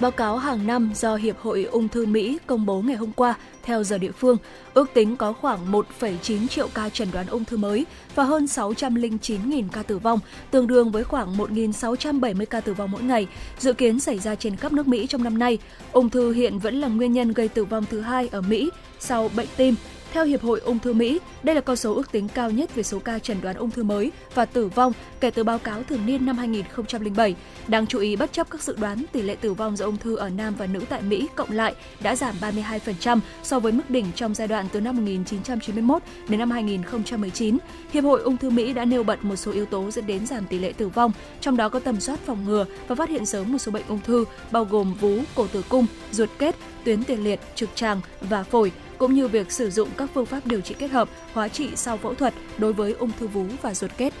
Báo cáo hàng năm do Hiệp hội Ung thư Mỹ công bố ngày hôm qua theo giờ địa phương, ước tính có khoảng 1,9 triệu ca chẩn đoán ung thư mới và hơn 609.000 ca tử vong, tương đương với khoảng 1.670 ca tử vong mỗi ngày, dự kiến xảy ra trên khắp nước Mỹ trong năm nay. Ung thư hiện vẫn là nguyên nhân gây tử vong thứ hai ở Mỹ sau bệnh tim. Theo Hiệp hội Ung thư Mỹ, đây là con số ước tính cao nhất về số ca chẩn đoán ung thư mới và tử vong kể từ báo cáo thường niên năm 2007. Đáng chú ý, bất chấp các dự đoán, tỷ lệ tử vong do ung thư ở nam và nữ tại Mỹ cộng lại đã giảm 32% so với mức đỉnh trong giai đoạn từ năm 1991 đến năm 2019. Hiệp hội Ung thư Mỹ đã nêu bật một số yếu tố dẫn đến giảm tỷ lệ tử vong, trong đó có tầm soát phòng ngừa và phát hiện sớm một số bệnh ung thư bao gồm vú, cổ tử cung, ruột kết, tuyến tiền liệt, trực tràng và phổi, cũng như việc sử dụng các phương pháp điều trị kết hợp, hóa trị sau phẫu thuật đối với ung thư vú và ruột kết.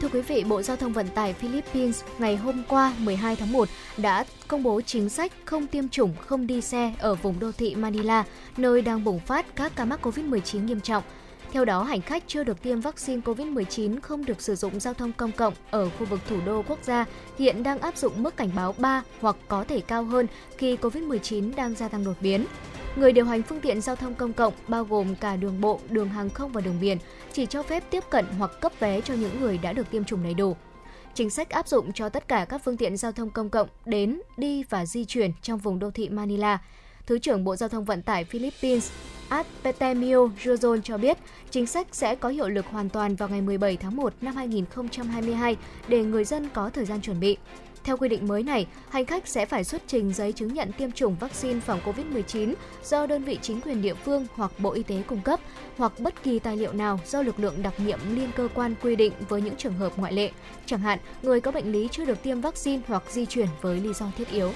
Thưa quý vị, Bộ Giao thông Vận tải Philippines ngày hôm qua 12 tháng 1 đã công bố chính sách không tiêm chủng, không đi xe ở vùng đô thị Manila, nơi đang bùng phát các ca mắc COVID-19 nghiêm trọng. Theo đó, hành khách chưa được tiêm vaccine COVID-19 không được sử dụng giao thông công cộng ở khu vực thủ đô quốc gia hiện đang áp dụng mức cảnh báo 3 hoặc có thể cao hơn khi COVID-19 đang gia tăng đột biến. Người điều hành phương tiện giao thông công cộng bao gồm cả đường bộ, đường hàng không và đường biển chỉ cho phép tiếp cận hoặc cấp vé cho những người đã được tiêm chủng đầy đủ. Chính sách áp dụng cho tất cả các phương tiện giao thông công cộng đến, đi và di chuyển trong vùng đô thị Manila. Thứ trưởng Bộ Giao thông Vận tải Philippines Artemio Jozon cho biết chính sách sẽ có hiệu lực hoàn toàn vào ngày 17 tháng 1 năm 2022 để người dân có thời gian chuẩn bị. Theo quy định mới này, hành khách sẽ phải xuất trình giấy chứng nhận tiêm chủng vaccine phòng COVID-19 do đơn vị chính quyền địa phương hoặc Bộ Y tế cung cấp, hoặc bất kỳ tài liệu nào do lực lượng đặc nhiệm liên cơ quan quy định với những trường hợp ngoại lệ, chẳng hạn người có bệnh lý chưa được tiêm vaccine hoặc di chuyển với lý do thiết yếu.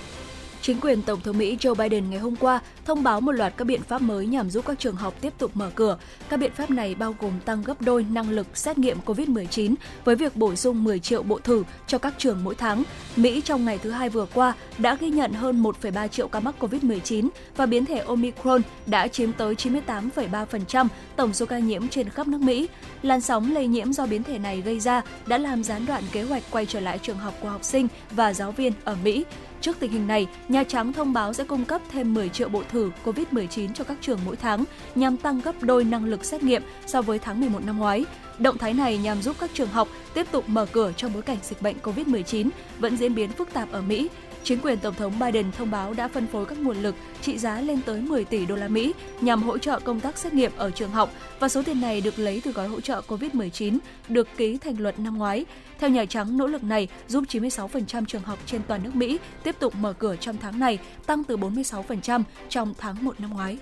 Chính quyền Tổng thống Mỹ Joe Biden ngày hôm qua thông báo một loạt các biện pháp mới nhằm giúp các trường học tiếp tục mở cửa. Các biện pháp này bao gồm tăng gấp đôi năng lực xét nghiệm COVID-19 với việc bổ sung 10 triệu bộ thử cho các trường mỗi tháng. Mỹ trong ngày thứ hai vừa qua đã ghi nhận hơn 1,3 triệu ca mắc COVID-19 và biến thể Omicron đã chiếm tới 98,3% tổng số ca nhiễm trên khắp nước Mỹ. Làn sóng lây nhiễm do biến thể này gây ra đã làm gián đoạn kế hoạch quay trở lại trường học của học sinh và giáo viên ở Mỹ. Trước tình hình này, Nhà Trắng thông báo sẽ cung cấp thêm 10 triệu bộ thử COVID-19 cho các trường mỗi tháng nhằm tăng gấp đôi năng lực xét nghiệm so với tháng 11 năm ngoái. Động thái này nhằm giúp các trường học tiếp tục mở cửa trong bối cảnh dịch bệnh COVID-19 vẫn diễn biến phức tạp ở Mỹ Chính quyền Tổng thống Biden thông báo đã phân phối các nguồn lực trị giá lên tới 10 tỷ đô la Mỹ nhằm hỗ trợ công tác xét nghiệm ở trường học và số tiền này được lấy từ gói hỗ trợ COVID-19 được ký thành luật năm ngoái. Theo Nhà Trắng, nỗ lực này giúp 96% trường học trên toàn nước Mỹ tiếp tục mở cửa trong tháng này, tăng từ 46% trong tháng 1 năm ngoái.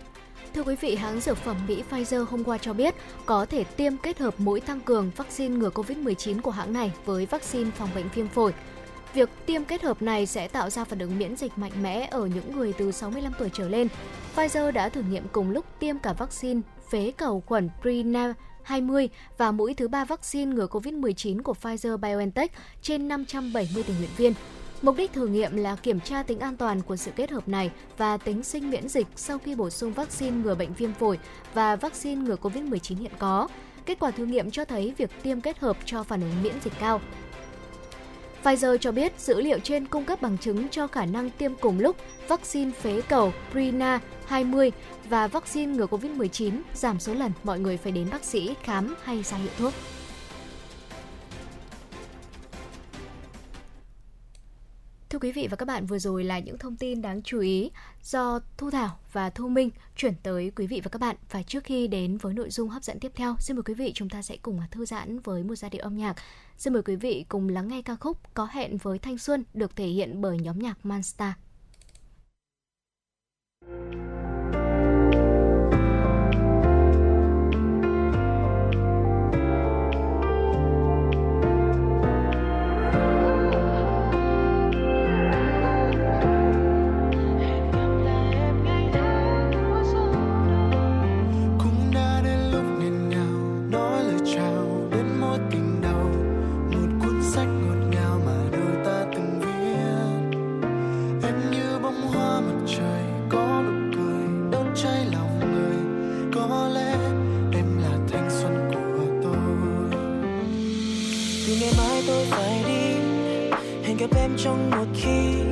Thưa quý vị, hãng dược phẩm Mỹ Pfizer hôm qua cho biết có thể tiêm kết hợp mũi tăng cường vaccine ngừa COVID-19 của hãng này với vaccine phòng bệnh viêm phổi. Việc tiêm kết hợp này sẽ tạo ra phản ứng miễn dịch mạnh mẽ ở những người từ 65 tuổi trở lên. Pfizer đã thử nghiệm cùng lúc tiêm cả vaccine phế cầu khuẩn Prina 20 và mũi thứ ba vaccine ngừa COVID-19 của Pfizer-BioNTech trên 570 tình nguyện viên. Mục đích thử nghiệm là kiểm tra tính an toàn của sự kết hợp này và tính sinh miễn dịch sau khi bổ sung vaccine ngừa bệnh viêm phổi và vaccine ngừa COVID-19 hiện có. Kết quả thử nghiệm cho thấy việc tiêm kết hợp cho phản ứng miễn dịch cao. Pfizer cho biết dữ liệu trên cung cấp bằng chứng cho khả năng tiêm cùng lúc vaccine phế cầu Prina 20 và vaccine ngừa COVID-19 giảm số lần mọi người phải đến bác sĩ khám hay ra hiệu thuốc. Thưa quý vị và các bạn, vừa rồi là những thông tin đáng chú ý do Thu Thảo và Thu Minh chuyển tới quý vị và các bạn. Và trước khi đến với nội dung hấp dẫn tiếp theo, xin mời quý vị chúng ta sẽ cùng thư giãn với một giai điệu âm nhạc. Xin mời quý vị cùng lắng nghe ca khúc Có hẹn với thanh xuân được thể hiện bởi nhóm nhạc Manstar. chưa cháy lòng người. Có lẽ em là thanh xuân của tôi. Vì ngày mai tôi phải đi, hẹn gặp em trong một khi.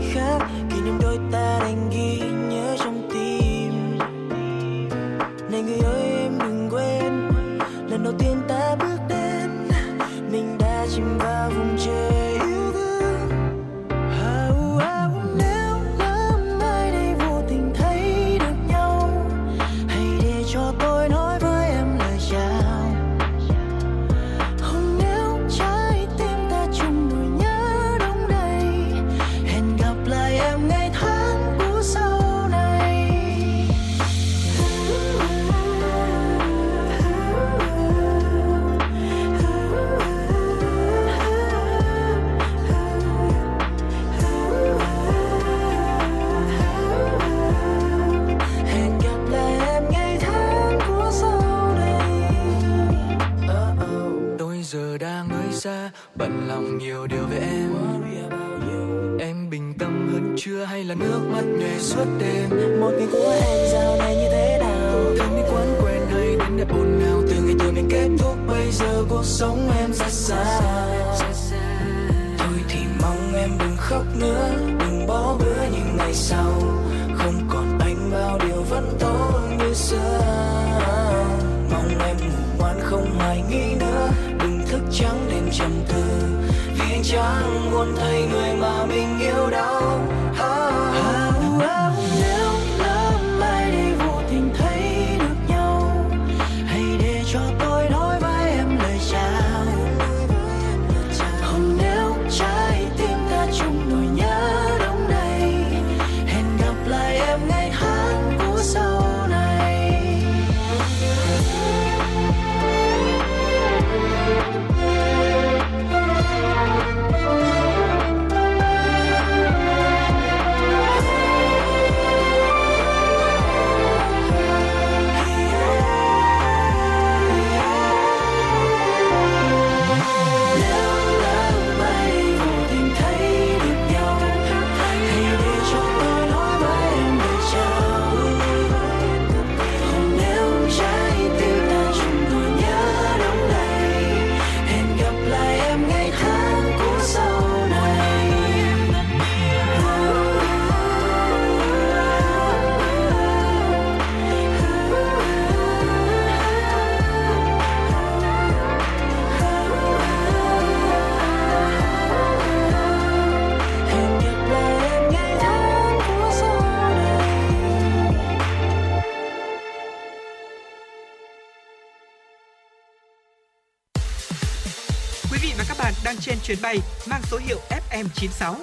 Chuyến bay mang số hiệu FM96.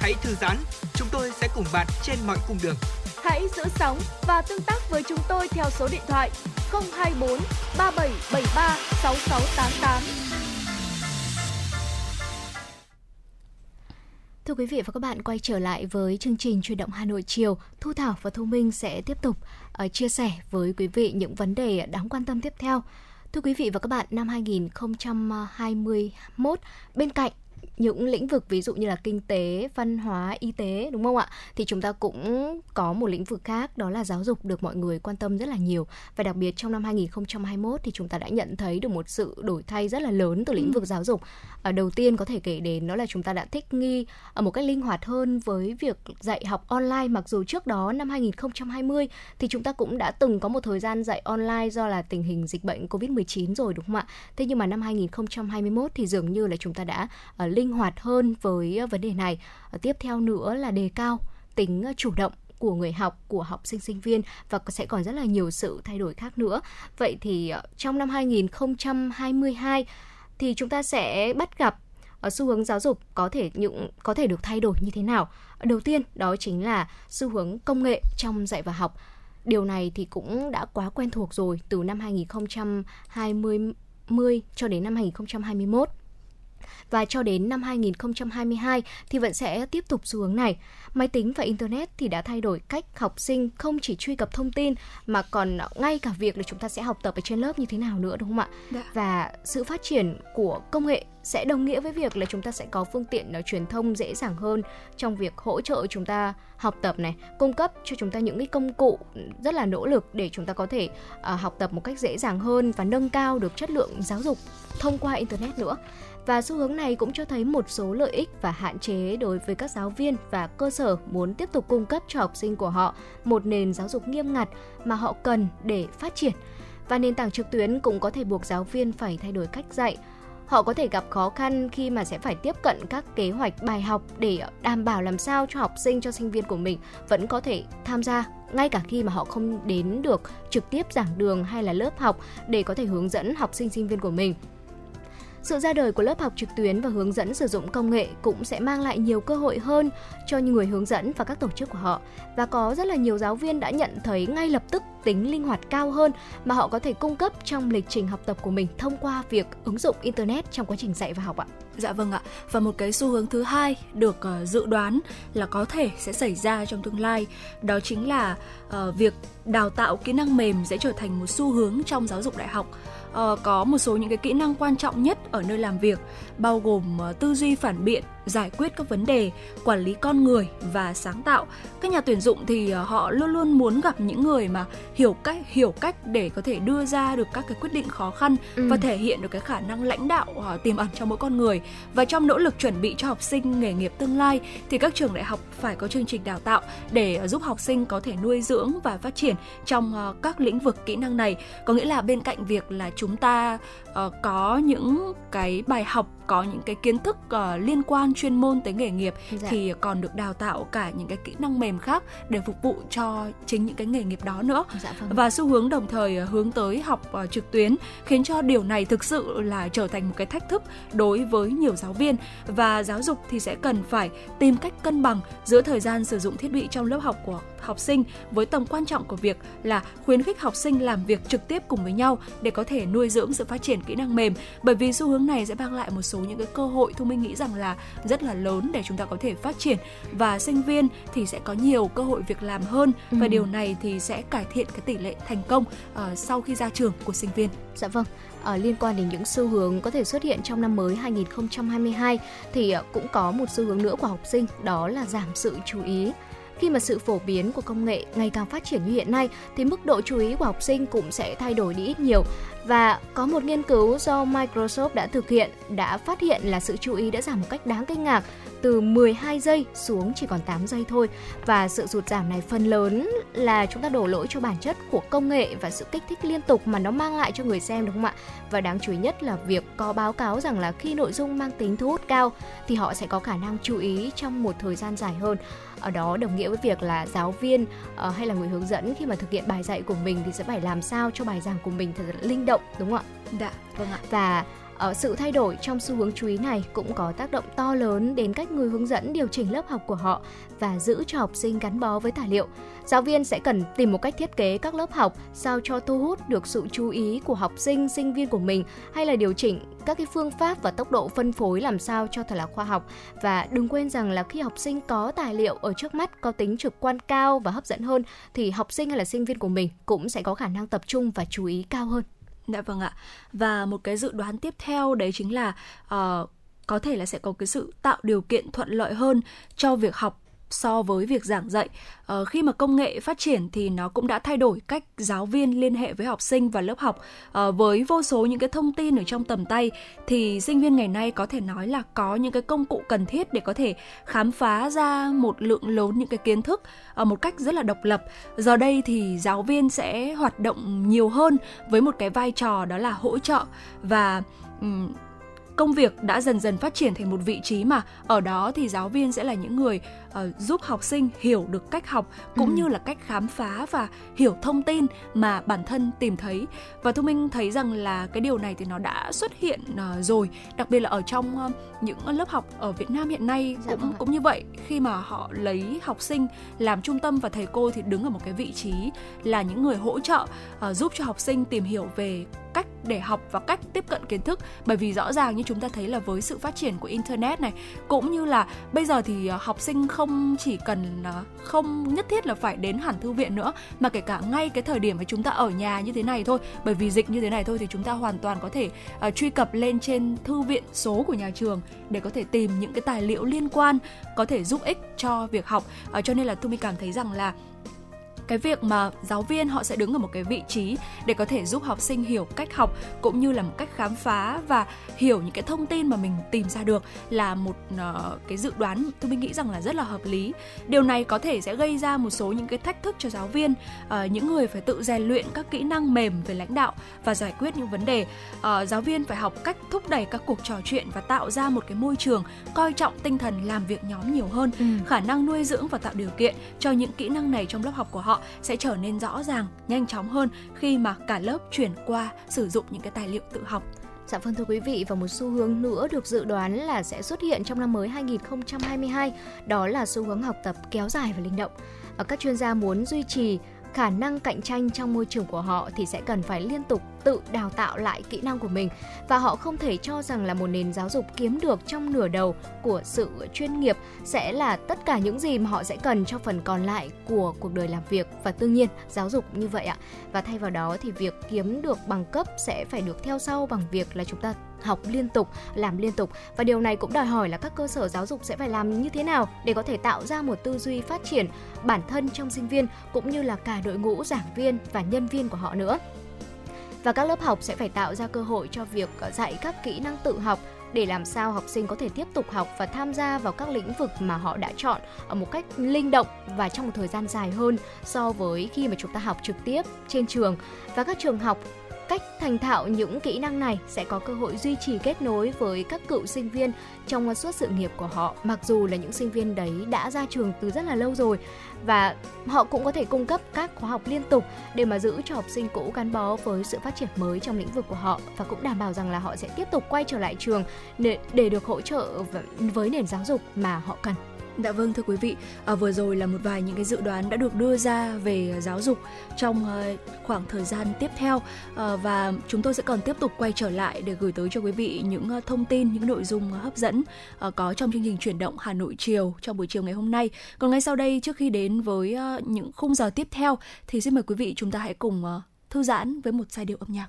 Hãy thư giãn, chúng tôi sẽ cùng bạn trên mọi cung đường. Hãy giữ sóng và tương tác với chúng tôi theo số điện thoại 024 3773 6688. Thưa quý vị và các bạn, quay trở lại với chương trình Truyền động Hà Nội chiều, Thu Thảo và Thu Minh sẽ tiếp tục uh, chia sẻ với quý vị những vấn đề đáng quan tâm tiếp theo. Thưa quý vị và các bạn, năm 2021, bên cạnh những lĩnh vực ví dụ như là kinh tế, văn hóa, y tế đúng không ạ? Thì chúng ta cũng có một lĩnh vực khác đó là giáo dục được mọi người quan tâm rất là nhiều và đặc biệt trong năm 2021 thì chúng ta đã nhận thấy được một sự đổi thay rất là lớn từ lĩnh ừ. vực giáo dục. À, đầu tiên có thể kể đến đó là chúng ta đã thích nghi ở một cách linh hoạt hơn với việc dạy học online mặc dù trước đó năm 2020 thì chúng ta cũng đã từng có một thời gian dạy online do là tình hình dịch bệnh Covid-19 rồi đúng không ạ? Thế nhưng mà năm 2021 thì dường như là chúng ta đã uh, linh linh hoạt hơn với ờ, vấn đề này. Ờ, tiếp theo nữa là đề cao tính ờ, chủ động của người học, của học sinh sinh viên và sẽ còn rất là nhiều sự thay đổi khác nữa. Vậy thì trong năm 2022 thì chúng ta sẽ bắt gặp xu hướng giáo dục có thể những có thể được thay đổi như thế nào? Đầu tiên đó chính là xu hướng công nghệ trong dạy và học. Điều này thì cũng đã quá quen thuộc rồi từ năm 2020 cho đến năm 2021 và cho đến năm 2022 thì vẫn sẽ tiếp tục xu hướng này. Máy tính và internet thì đã thay đổi cách học sinh không chỉ truy cập thông tin mà còn ngay cả việc là chúng ta sẽ học tập ở trên lớp như thế nào nữa đúng không ạ? Đã. Dạ. Và sự phát triển của công nghệ sẽ đồng nghĩa với việc là chúng ta sẽ có phương tiện uh, truyền thông dễ dàng hơn trong việc hỗ trợ chúng ta học tập này, cung cấp cho chúng ta những cái công cụ rất là nỗ lực để chúng ta có thể uh, học tập một cách dễ dàng hơn và nâng cao được chất lượng giáo dục thông qua internet nữa. Và xu hướng này cũng cho thấy một số lợi ích và hạn chế đối với các giáo viên và cơ sở muốn tiếp tục cung cấp cho học sinh của họ một nền giáo dục nghiêm ngặt mà họ cần để phát triển. Và nền tảng trực tuyến cũng có thể buộc giáo viên phải thay đổi cách dạy. Họ có thể gặp khó khăn khi mà sẽ phải tiếp cận các kế hoạch bài học để đảm bảo làm sao cho học sinh, cho sinh viên của mình vẫn có thể tham gia, ngay cả khi mà họ không đến được trực tiếp giảng đường hay là lớp học để có thể hướng dẫn học sinh sinh viên của mình sự ra đời của lớp học trực tuyến và hướng dẫn sử dụng công nghệ cũng sẽ mang lại nhiều cơ hội hơn cho những người hướng dẫn và các tổ chức của họ. Và có rất là nhiều giáo viên đã nhận thấy ngay lập tức tính linh hoạt cao hơn mà họ có thể cung cấp trong lịch trình học tập của mình thông qua việc ứng dụng internet trong quá trình dạy và học ạ. Dạ vâng ạ. Và một cái xu hướng thứ hai được uh, dự đoán là có thể sẽ xảy ra trong tương lai, đó chính là uh, việc đào tạo kỹ năng mềm sẽ trở thành một xu hướng trong giáo dục đại học uh, có một số những cái kỹ năng quan trọng nhất ở nơi làm việc bao gồm uh, tư duy phản biện giải quyết các vấn đề, quản lý con người và sáng tạo. Các nhà tuyển dụng thì ờ, họ luôn luôn muốn gặp những người mà hiểu cách hiểu cách để có thể đưa ra được các cái quyết định khó khăn ừ. và thể hiện được cái khả năng lãnh đạo uh, tiềm ẩn trong mỗi con người. Và trong nỗ lực chuẩn bị cho học sinh nghề nghiệp tương lai thì các trường đại học phải có chương trình đào tạo để giúp học sinh có thể nuôi dưỡng và phát triển trong các lĩnh vực kỹ năng này. Có nghĩa là bên cạnh việc là chúng ta có những cái bài học có những cái kiến thức uh, liên quan chuyên môn tới nghề nghiệp dạ. thì còn được đào tạo cả những cái kỹ năng mềm khác để phục vụ cho chính những cái nghề nghiệp đó nữa dạ, vâng. và xu hướng đồng thời uh, hướng tới học uh, trực tuyến khiến cho điều này thực sự là trở thành một cái thách thức đối với nhiều giáo viên và giáo dục thì sẽ cần phải tìm cách cân bằng giữa thời gian sử dụng thiết bị trong lớp học của học sinh với tầm quan trọng của việc là khuyến khích học sinh làm việc trực tiếp cùng với nhau để có thể nuôi dưỡng sự phát triển kỹ năng mềm bởi vì xu hướng này sẽ mang lại một số những cái cơ hội thu minh nghĩ rằng là rất là lớn để chúng ta có thể phát triển và sinh viên thì sẽ có nhiều cơ hội việc làm hơn ừ. và điều này thì sẽ cải thiện cái tỷ lệ thành công uh, sau khi ra trường của sinh viên. Dạ vâng. À, liên quan đến những xu hướng có thể xuất hiện trong năm mới 2022 thì ờ, cũng có một xu hướng nữa của học sinh đó là giảm sự chú ý khi mà sự phổ biến của công nghệ ngày càng phát triển như hiện nay, thì mức độ chú ý của học sinh cũng sẽ thay đổi đi ít nhiều. Và có một nghiên cứu do Microsoft đã thực hiện đã phát hiện là sự chú ý đã giảm một cách đáng kinh ngạc từ 12 giây xuống chỉ còn 8 giây thôi. Và sự sụt giảm này phần lớn là chúng ta đổ lỗi cho bản chất của công nghệ và sự kích thích liên tục mà nó mang lại cho người xem đúng không ạ? Và đáng chú ý nhất là việc có báo cáo rằng là khi nội dung mang tính thu hút cao thì họ sẽ có khả năng chú ý trong một thời gian dài hơn ở đó đồng nghĩa với việc là giáo viên uh, hay là người hướng dẫn khi mà thực hiện bài dạy của mình thì sẽ phải làm sao cho bài giảng của mình thật là linh động đúng không ạ? Dạ, vâng ạ. Và ở ờ, sự thay đổi trong xu hướng chú ý này cũng có tác động to lớn đến cách người hướng dẫn điều chỉnh lớp học của họ và giữ cho học sinh gắn bó với tài liệu. Giáo viên sẽ cần tìm một cách thiết kế các lớp học sao cho thu hút được sự chú ý của học sinh, sinh viên của mình hay là điều chỉnh các cái phương pháp và tốc độ phân phối làm sao cho thật là khoa học và đừng quên rằng là khi học sinh có tài liệu ở trước mắt có tính trực quan cao và hấp dẫn hơn thì học sinh hay là sinh viên của mình cũng sẽ có khả năng tập trung và chú ý cao hơn. Dạ vâng ạ. Và một cái dự đoán tiếp theo đấy chính là uh, có thể là sẽ có cái sự tạo điều kiện thuận lợi hơn cho việc học so với việc giảng dạy. Ờ, khi mà công nghệ phát triển thì nó cũng đã thay đổi cách giáo viên liên hệ với học sinh và lớp học. Ờ, với vô số những cái thông tin ở trong tầm tay thì sinh viên ngày nay có thể nói là có những cái công cụ cần thiết để có thể khám phá ra một lượng lớn những cái kiến thức ở một cách rất là độc lập. Giờ đây thì giáo viên sẽ hoạt động nhiều hơn với một cái vai trò đó là hỗ trợ và um, công việc đã dần dần phát triển thành một vị trí mà ở đó thì giáo viên sẽ là những người uh, giúp học sinh hiểu được cách học cũng ừ. như là cách khám phá và hiểu thông tin mà bản thân tìm thấy. Và thu minh thấy rằng là cái điều này thì nó đã xuất hiện uh, rồi đặc biệt là ở trong uh, những lớp học ở Việt Nam hiện nay dạ cũng vâng cũng như vậy. Khi mà họ lấy học sinh làm trung tâm và thầy cô thì đứng ở một cái vị trí là những người hỗ trợ uh, giúp cho học sinh tìm hiểu về cách để học và cách tiếp cận kiến thức. Bởi vì rõ ràng như chúng ta thấy là với sự phát triển của internet này cũng như là bây giờ thì học sinh không không chỉ cần à, không nhất thiết là phải đến hẳn thư viện nữa mà kể cả ngay cái thời điểm mà chúng ta ở nhà như thế này thôi. Bởi vì dịch như thế này thôi thì chúng ta hoàn toàn có thể uh, truy cập lên trên thư viện số của nhà trường để có thể tìm những cái tài liệu liên quan có thể giúp ích cho việc học. Uh, cho nên là tôi mình cảm thấy rằng là cái việc mà giáo viên họ sẽ đứng ở một cái vị trí để có thể giúp học sinh hiểu cách học cũng như là một cách khám phá và hiểu những cái thông tin mà mình tìm ra được là một uh, cái dự đoán tôi mình nghĩ rằng là rất là hợp lý. Điều này có thể sẽ gây ra một số những cái thách thức cho giáo viên uh, những người phải tự rèn luyện các kỹ năng mềm về lãnh đạo và giải quyết những vấn đề. Uh, giáo viên phải học cách thúc đẩy các cuộc trò chuyện và tạo ra một cái môi trường coi trọng tinh thần làm việc nhóm nhiều hơn. Ừ. khả năng nuôi dưỡng và tạo điều kiện cho những kỹ năng này trong lớp học của họ sẽ trở nên rõ ràng, nhanh chóng hơn khi mà cả lớp chuyển qua sử dụng những cái tài liệu tự học. Dạ vâng thưa quý vị và một xu hướng nữa được dự đoán là sẽ xuất hiện trong năm mới 2022 đó là xu hướng học tập kéo dài và linh động. Các chuyên gia muốn duy trì khả năng cạnh tranh trong môi trường của họ thì sẽ cần phải liên tục tự đào tạo lại kỹ năng của mình. Và họ không thể cho rằng là một nền giáo dục kiếm được trong nửa đầu của sự chuyên nghiệp sẽ là tất cả những gì mà họ sẽ cần cho phần còn lại của cuộc đời làm việc. Và tương nhiên, giáo dục như vậy ạ. Và thay vào đó thì việc kiếm được bằng cấp sẽ phải được theo sau bằng việc là chúng ta học liên tục, làm liên tục. Và điều này cũng đòi hỏi là các cơ sở giáo dục sẽ phải làm như thế nào để có thể tạo ra một tư duy phát triển bản thân trong sinh viên cũng như là cả đội ngũ giảng viên và nhân viên của họ nữa. Và các lớp học sẽ phải tạo ra cơ hội cho việc ờ, dạy các kỹ năng tự học để làm sao học sinh có thể tiếp tục học và tham gia vào các lĩnh vực mà họ đã chọn ở một cách linh động và trong một thời gian dài hơn so với khi mà chúng ta học trực tiếp trên trường. Và các trường học cách thành thạo những kỹ năng này sẽ có cơ hội duy trì kết nối với các cựu sinh viên trong suốt sự nghiệp của họ mặc dù là những sinh viên đấy đã ra trường từ rất là lâu rồi và họ cũng có thể cung cấp các khóa học liên tục để mà giữ cho học sinh cũ gắn bó với sự phát triển mới trong lĩnh vực của họ và cũng đảm bảo rằng là họ sẽ tiếp tục quay trở lại trường để, để được hỗ trợ với nền giáo dục mà họ cần. Dạ vâng thưa quý vị, à, vừa rồi là một vài những cái dự đoán đã được đưa ra về à, giáo dục trong à, khoảng thời gian tiếp theo à, và chúng tôi sẽ còn tiếp tục quay trở lại để gửi tới cho quý vị những à, thông tin, những nội dung hấp dẫn à, có trong chương trình chuyển động Hà Nội chiều trong buổi chiều ngày hôm nay. Còn ngay sau đây trước khi đến với những khung giờ tiếp theo thì xin mời quý vị chúng ta hãy cùng thư giãn với một giai điệu âm nhạc.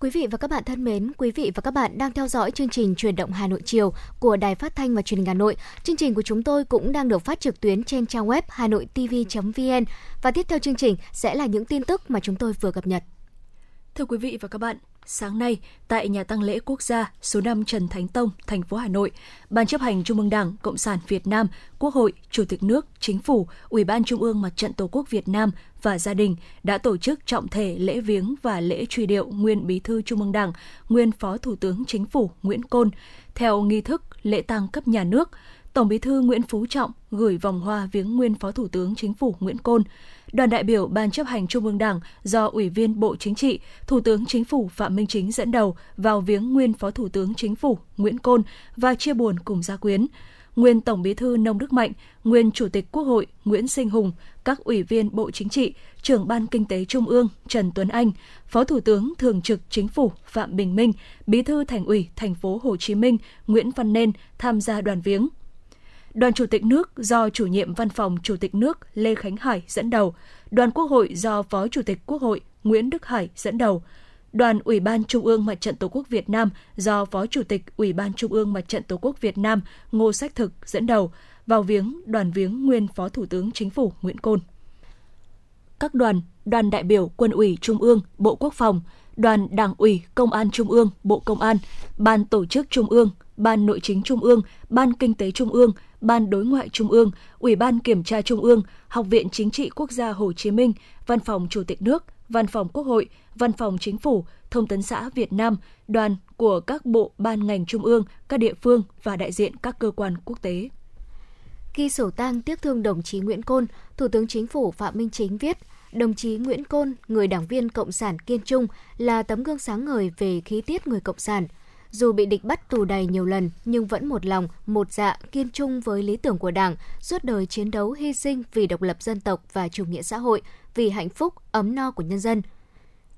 Quý vị và các bạn thân mến, quý vị và các bạn đang theo dõi chương trình Truyền động Hà Nội chiều của Đài Phát thanh và Truyền hình Hà Nội. Chương trình của chúng tôi cũng đang được phát trực tuyến trên trang web hanoitv.vn và tiếp theo chương trình sẽ là những tin tức mà chúng tôi vừa cập nhật. Thưa quý vị và các bạn, sáng nay tại nhà tang lễ quốc gia số 5 Trần Thánh Tông, thành phố Hà Nội, Ban chấp hành Trung ương Đảng Cộng sản Việt Nam, Quốc hội, Chủ tịch nước, Chính phủ, Ủy ban Trung ương Mặt trận Tổ quốc Việt Nam và gia đình đã tổ chức trọng thể lễ viếng và lễ truy điệu nguyên Bí thư Trung ương Đảng, nguyên Phó Thủ tướng Chính phủ Nguyễn Côn theo nghi thức lễ tang cấp nhà nước. Tổng Bí thư Nguyễn Phú Trọng gửi vòng hoa viếng nguyên Phó Thủ tướng Chính phủ Nguyễn Côn đoàn đại biểu Ban chấp hành Trung ương Đảng do Ủy viên Bộ Chính trị, Thủ tướng Chính phủ Phạm Minh Chính dẫn đầu vào viếng nguyên Phó Thủ tướng Chính phủ Nguyễn Côn và chia buồn cùng gia quyến. Nguyên Tổng Bí thư Nông Đức Mạnh, nguyên Chủ tịch Quốc hội Nguyễn Sinh Hùng, các ủy viên Bộ Chính trị, trưởng Ban Kinh tế Trung ương Trần Tuấn Anh, Phó Thủ tướng Thường trực Chính phủ Phạm Bình Minh, Bí thư Thành ủy Thành phố Hồ Chí Minh Nguyễn Văn Nên tham gia đoàn viếng đoàn chủ tịch nước do chủ nhiệm văn phòng chủ tịch nước Lê Khánh Hải dẫn đầu, đoàn quốc hội do phó chủ tịch quốc hội Nguyễn Đức Hải dẫn đầu, đoàn Ủy ban Trung ương Mặt trận Tổ quốc Việt Nam do phó chủ tịch Ủy ban Trung ương Mặt trận Tổ quốc Việt Nam Ngô Sách Thực dẫn đầu vào viếng đoàn viếng nguyên phó thủ tướng chính phủ Nguyễn Côn. Các đoàn, đoàn đại biểu quân ủy Trung ương, Bộ Quốc phòng, đoàn Đảng ủy Công an Trung ương, Bộ Công an, Ban Tổ chức Trung ương, Ban Nội chính Trung ương, Ban Kinh tế Trung ương, Ban Đối ngoại Trung ương, Ủy ban Kiểm tra Trung ương, Học viện Chính trị Quốc gia Hồ Chí Minh, Văn phòng Chủ tịch nước, Văn phòng Quốc hội, Văn phòng Chính phủ, Thông tấn xã Việt Nam, đoàn của các bộ ban ngành trung ương, các địa phương và đại diện các cơ quan quốc tế. Ghi sổ tang tiếc thương đồng chí Nguyễn Côn, Thủ tướng Chính phủ Phạm Minh Chính viết, đồng chí Nguyễn Côn, người đảng viên Cộng sản kiên trung, là tấm gương sáng ngời về khí tiết người Cộng sản – dù bị địch bắt tù đầy nhiều lần nhưng vẫn một lòng, một dạ kiên trung với lý tưởng của Đảng, suốt đời chiến đấu hy sinh vì độc lập dân tộc và chủ nghĩa xã hội, vì hạnh phúc, ấm no của nhân dân.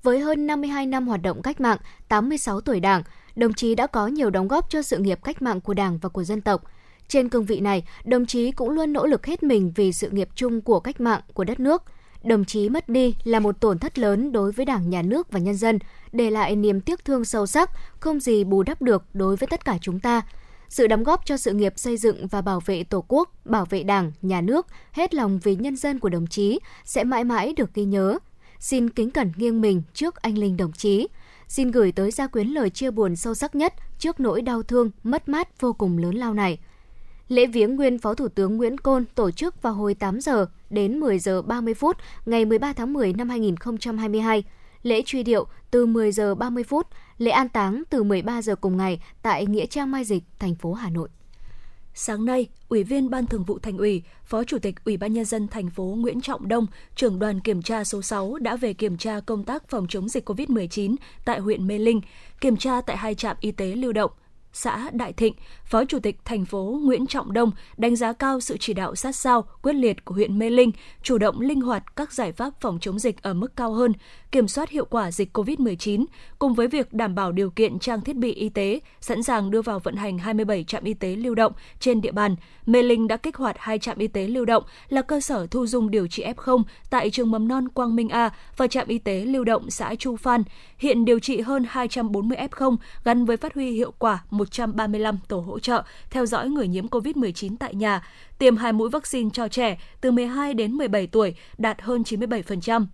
Với hơn 52 năm hoạt động cách mạng, 86 tuổi Đảng, đồng chí đã có nhiều đóng góp cho sự nghiệp cách mạng của Đảng và của dân tộc. Trên cương vị này, đồng chí cũng luôn nỗ lực hết mình vì sự nghiệp chung của cách mạng của đất nước – đồng chí mất đi là một tổn thất lớn đối với Đảng, Nhà nước và nhân dân, để lại niềm tiếc thương sâu sắc, không gì bù đắp được đối với tất cả chúng ta. Sự đóng góp cho sự nghiệp xây dựng và bảo vệ Tổ quốc, bảo vệ Đảng, Nhà nước, hết lòng vì nhân dân của đồng chí sẽ mãi mãi được ghi nhớ. Xin kính cẩn nghiêng mình trước anh linh đồng chí. Xin gửi tới gia quyến lời chia buồn sâu sắc nhất trước nỗi đau thương, mất mát vô cùng lớn lao này – Lễ viếng nguyên Phó Thủ tướng Nguyễn Côn tổ chức vào hồi 8 giờ đến 10 giờ 30 phút ngày 13 tháng 10 năm 2022. Lễ truy điệu từ 10 giờ 30 phút, lễ an táng từ 13 giờ cùng ngày tại Nghĩa Trang Mai Dịch, thành phố Hà Nội. Sáng nay, Ủy viên Ban Thường vụ Thành ủy, Phó Chủ tịch Ủy ban nhân dân thành phố Nguyễn Trọng Đông, trưởng đoàn kiểm tra số 6 đã về kiểm tra công tác phòng chống dịch COVID-19 tại huyện Mê Linh, kiểm tra tại hai trạm y tế lưu động xã Đại Thịnh, Phó Chủ tịch thành phố Nguyễn Trọng Đông đánh giá cao sự chỉ đạo sát sao, quyết liệt của huyện Mê Linh, chủ động linh hoạt các giải pháp phòng chống dịch ở mức cao hơn, kiểm soát hiệu quả dịch COVID-19, cùng với việc đảm bảo điều kiện trang thiết bị y tế, sẵn sàng đưa vào vận hành 27 trạm y tế lưu động trên địa bàn. Mê Linh đã kích hoạt hai trạm y tế lưu động là cơ sở thu dung điều trị F0 tại trường mầm non Quang Minh A và trạm y tế lưu động xã Chu Phan. Hiện điều trị hơn 240 F0 gắn với phát huy hiệu quả 135 tổ hỗ trợ theo dõi người nhiễm COVID-19 tại nhà, tiêm hai mũi vaccine cho trẻ từ 12 đến 17 tuổi đạt hơn 97%.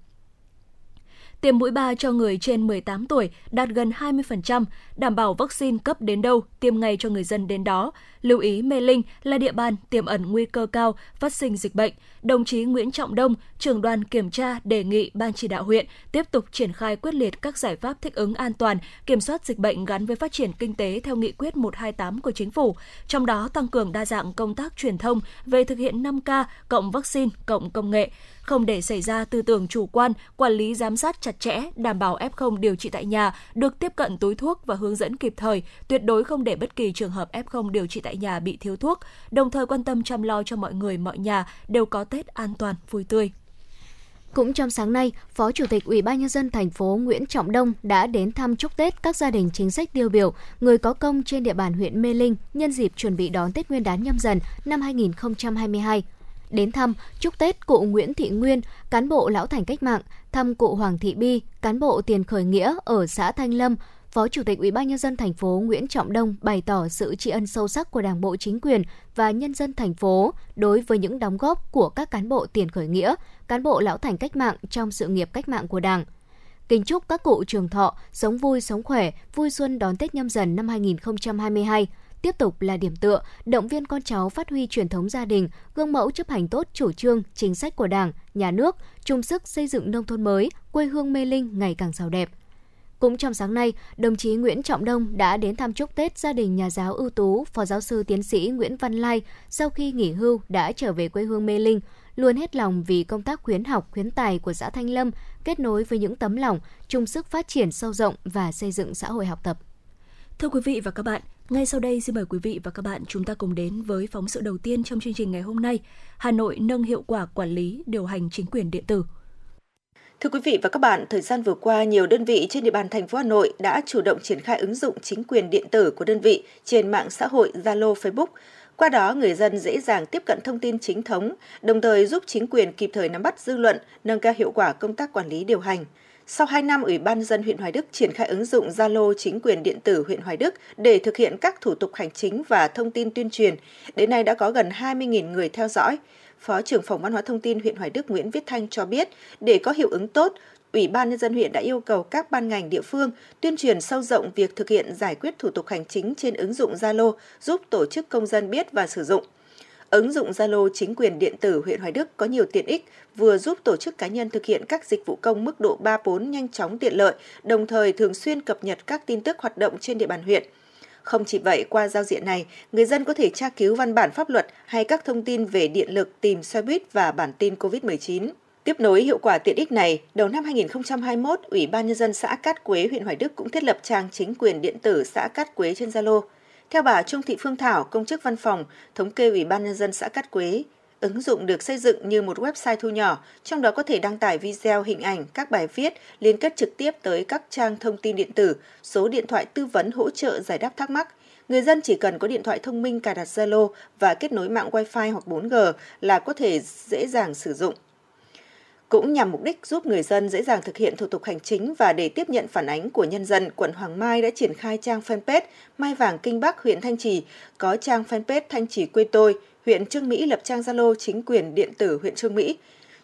Tiêm mũi 3 cho người trên 18 tuổi đạt gần 20%, đảm bảo vaccine cấp đến đâu tiêm ngay cho người dân đến đó. Lưu ý Mê Linh là địa bàn tiềm ẩn nguy cơ cao phát sinh dịch bệnh. Đồng chí Nguyễn Trọng Đông, trưởng đoàn kiểm tra đề nghị Ban chỉ đạo huyện tiếp tục triển khai quyết liệt các giải pháp thích ứng an toàn, kiểm soát dịch bệnh gắn với phát triển kinh tế theo nghị quyết 128 của chính phủ, trong đó tăng cường đa dạng công tác truyền thông về thực hiện 5K cộng vaccine cộng công nghệ không để xảy ra tư tưởng chủ quan, quản lý giám sát chặt chẽ, đảm bảo F0 điều trị tại nhà được tiếp cận túi thuốc và hướng dẫn kịp thời, tuyệt đối không để bất kỳ trường hợp F0 điều trị tại tại nhà bị thiếu thuốc, đồng thời quan tâm chăm lo cho mọi người mọi nhà đều có Tết an toàn, vui tươi. Cũng trong sáng nay, Phó Chủ tịch Ủy ban nhân dân thành phố Nguyễn Trọng Đông đã đến thăm chúc Tết các gia đình chính sách tiêu biểu, người có công trên địa bàn huyện Mê Linh nhân dịp chuẩn bị đón Tết Nguyên đán nhâm dần năm 2022 đến thăm chúc Tết cụ Nguyễn Thị Nguyên, cán bộ lão thành cách mạng, thăm cụ Hoàng Thị Bi, cán bộ tiền khởi nghĩa ở xã Thanh Lâm, Phó Chủ tịch Ủy ban nhân dân thành phố Nguyễn Trọng Đông bày tỏ sự tri ân sâu sắc của Đảng bộ chính quyền và nhân dân thành phố đối với những đóng góp của các cán bộ tiền khởi nghĩa, cán bộ lão thành cách mạng trong sự nghiệp cách mạng của Đảng. Kính chúc các cụ trường thọ, sống vui, sống khỏe, vui xuân đón Tết nhâm dần năm 2022 tiếp tục là điểm tựa, động viên con cháu phát huy truyền thống gia đình, gương mẫu chấp hành tốt chủ trương, chính sách của Đảng, Nhà nước, chung sức xây dựng nông thôn mới, quê hương Mê Linh ngày càng giàu đẹp. Cũng trong sáng nay, đồng chí Nguyễn Trọng Đông đã đến thăm chúc Tết gia đình nhà giáo ưu tú, Phó giáo sư tiến sĩ Nguyễn Văn Lai sau khi nghỉ hưu đã trở về quê hương Mê Linh, luôn hết lòng vì công tác khuyến học, khuyến tài của xã Thanh Lâm, kết nối với những tấm lòng, chung sức phát triển sâu rộng và xây dựng xã hội học tập. Thưa quý vị và các bạn, ngay sau đây xin mời quý vị và các bạn chúng ta cùng đến với phóng sự đầu tiên trong chương trình ngày hôm nay. Hà Nội nâng hiệu quả quản lý điều hành chính quyền điện tử. Thưa quý vị và các bạn, thời gian vừa qua, nhiều đơn vị trên địa bàn thành phố Hà Nội đã chủ động triển khai ứng dụng chính quyền điện tử của đơn vị trên mạng xã hội Zalo, Facebook. Qua đó, người dân dễ dàng tiếp cận thông tin chính thống, đồng thời giúp chính quyền kịp thời nắm bắt dư luận, nâng cao hiệu quả công tác quản lý điều hành. Sau 2 năm, Ủy ban dân huyện Hoài Đức triển khai ứng dụng Zalo chính quyền điện tử huyện Hoài Đức để thực hiện các thủ tục hành chính và thông tin tuyên truyền. Đến nay đã có gần 20.000 người theo dõi. Phó trưởng phòng văn hóa thông tin huyện Hoài Đức Nguyễn Viết Thanh cho biết, để có hiệu ứng tốt, Ủy ban nhân dân huyện đã yêu cầu các ban ngành địa phương tuyên truyền sâu rộng việc thực hiện giải quyết thủ tục hành chính trên ứng dụng Zalo, giúp tổ chức công dân biết và sử dụng. Ứng dụng Zalo chính quyền điện tử huyện Hoài Đức có nhiều tiện ích, vừa giúp tổ chức cá nhân thực hiện các dịch vụ công mức độ 3 4 nhanh chóng tiện lợi, đồng thời thường xuyên cập nhật các tin tức hoạt động trên địa bàn huyện. Không chỉ vậy, qua giao diện này, người dân có thể tra cứu văn bản pháp luật hay các thông tin về điện lực, tìm xe buýt và bản tin COVID-19. Tiếp nối hiệu quả tiện ích này, đầu năm 2021, Ủy ban Nhân dân xã Cát Quế, huyện Hoài Đức cũng thiết lập trang chính quyền điện tử xã Cát Quế trên Zalo. Theo bà Trung Thị Phương Thảo, công chức văn phòng, thống kê Ủy ban Nhân dân xã Cát Quế, ứng dụng được xây dựng như một website thu nhỏ, trong đó có thể đăng tải video, hình ảnh, các bài viết, liên kết trực tiếp tới các trang thông tin điện tử, số điện thoại tư vấn hỗ trợ giải đáp thắc mắc. Người dân chỉ cần có điện thoại thông minh cài đặt Zalo và kết nối mạng Wi-Fi hoặc 4G là có thể dễ dàng sử dụng cũng nhằm mục đích giúp người dân dễ dàng thực hiện thủ tục hành chính và để tiếp nhận phản ánh của nhân dân, quận Hoàng Mai đã triển khai trang fanpage Mai Vàng Kinh Bắc huyện Thanh Trì, có trang fanpage Thanh Trì quê tôi, huyện Trương Mỹ lập trang Zalo chính quyền điện tử huyện Trương Mỹ.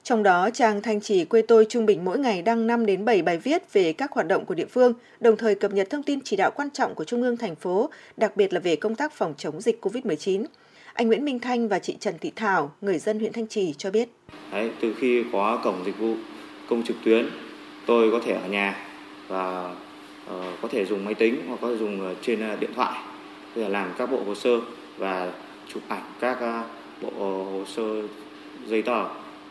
Trong đó, trang Thanh Trì quê tôi trung bình mỗi ngày đăng 5 đến 7 bài viết về các hoạt động của địa phương, đồng thời cập nhật thông tin chỉ đạo quan trọng của Trung ương thành phố, đặc biệt là về công tác phòng chống dịch COVID-19. Anh Nguyễn Minh Thanh và chị Trần Thị Thảo, người dân huyện Thanh Trì cho biết. Đấy, từ khi có cổng dịch vụ công trực tuyến, tôi có thể ở nhà và uh, có thể dùng máy tính hoặc có thể dùng ờ, trên ờ, điện thoại để làm các bộ hồ sơ và chụp ảnh các ờ, bộ hồ sơ giấy tờ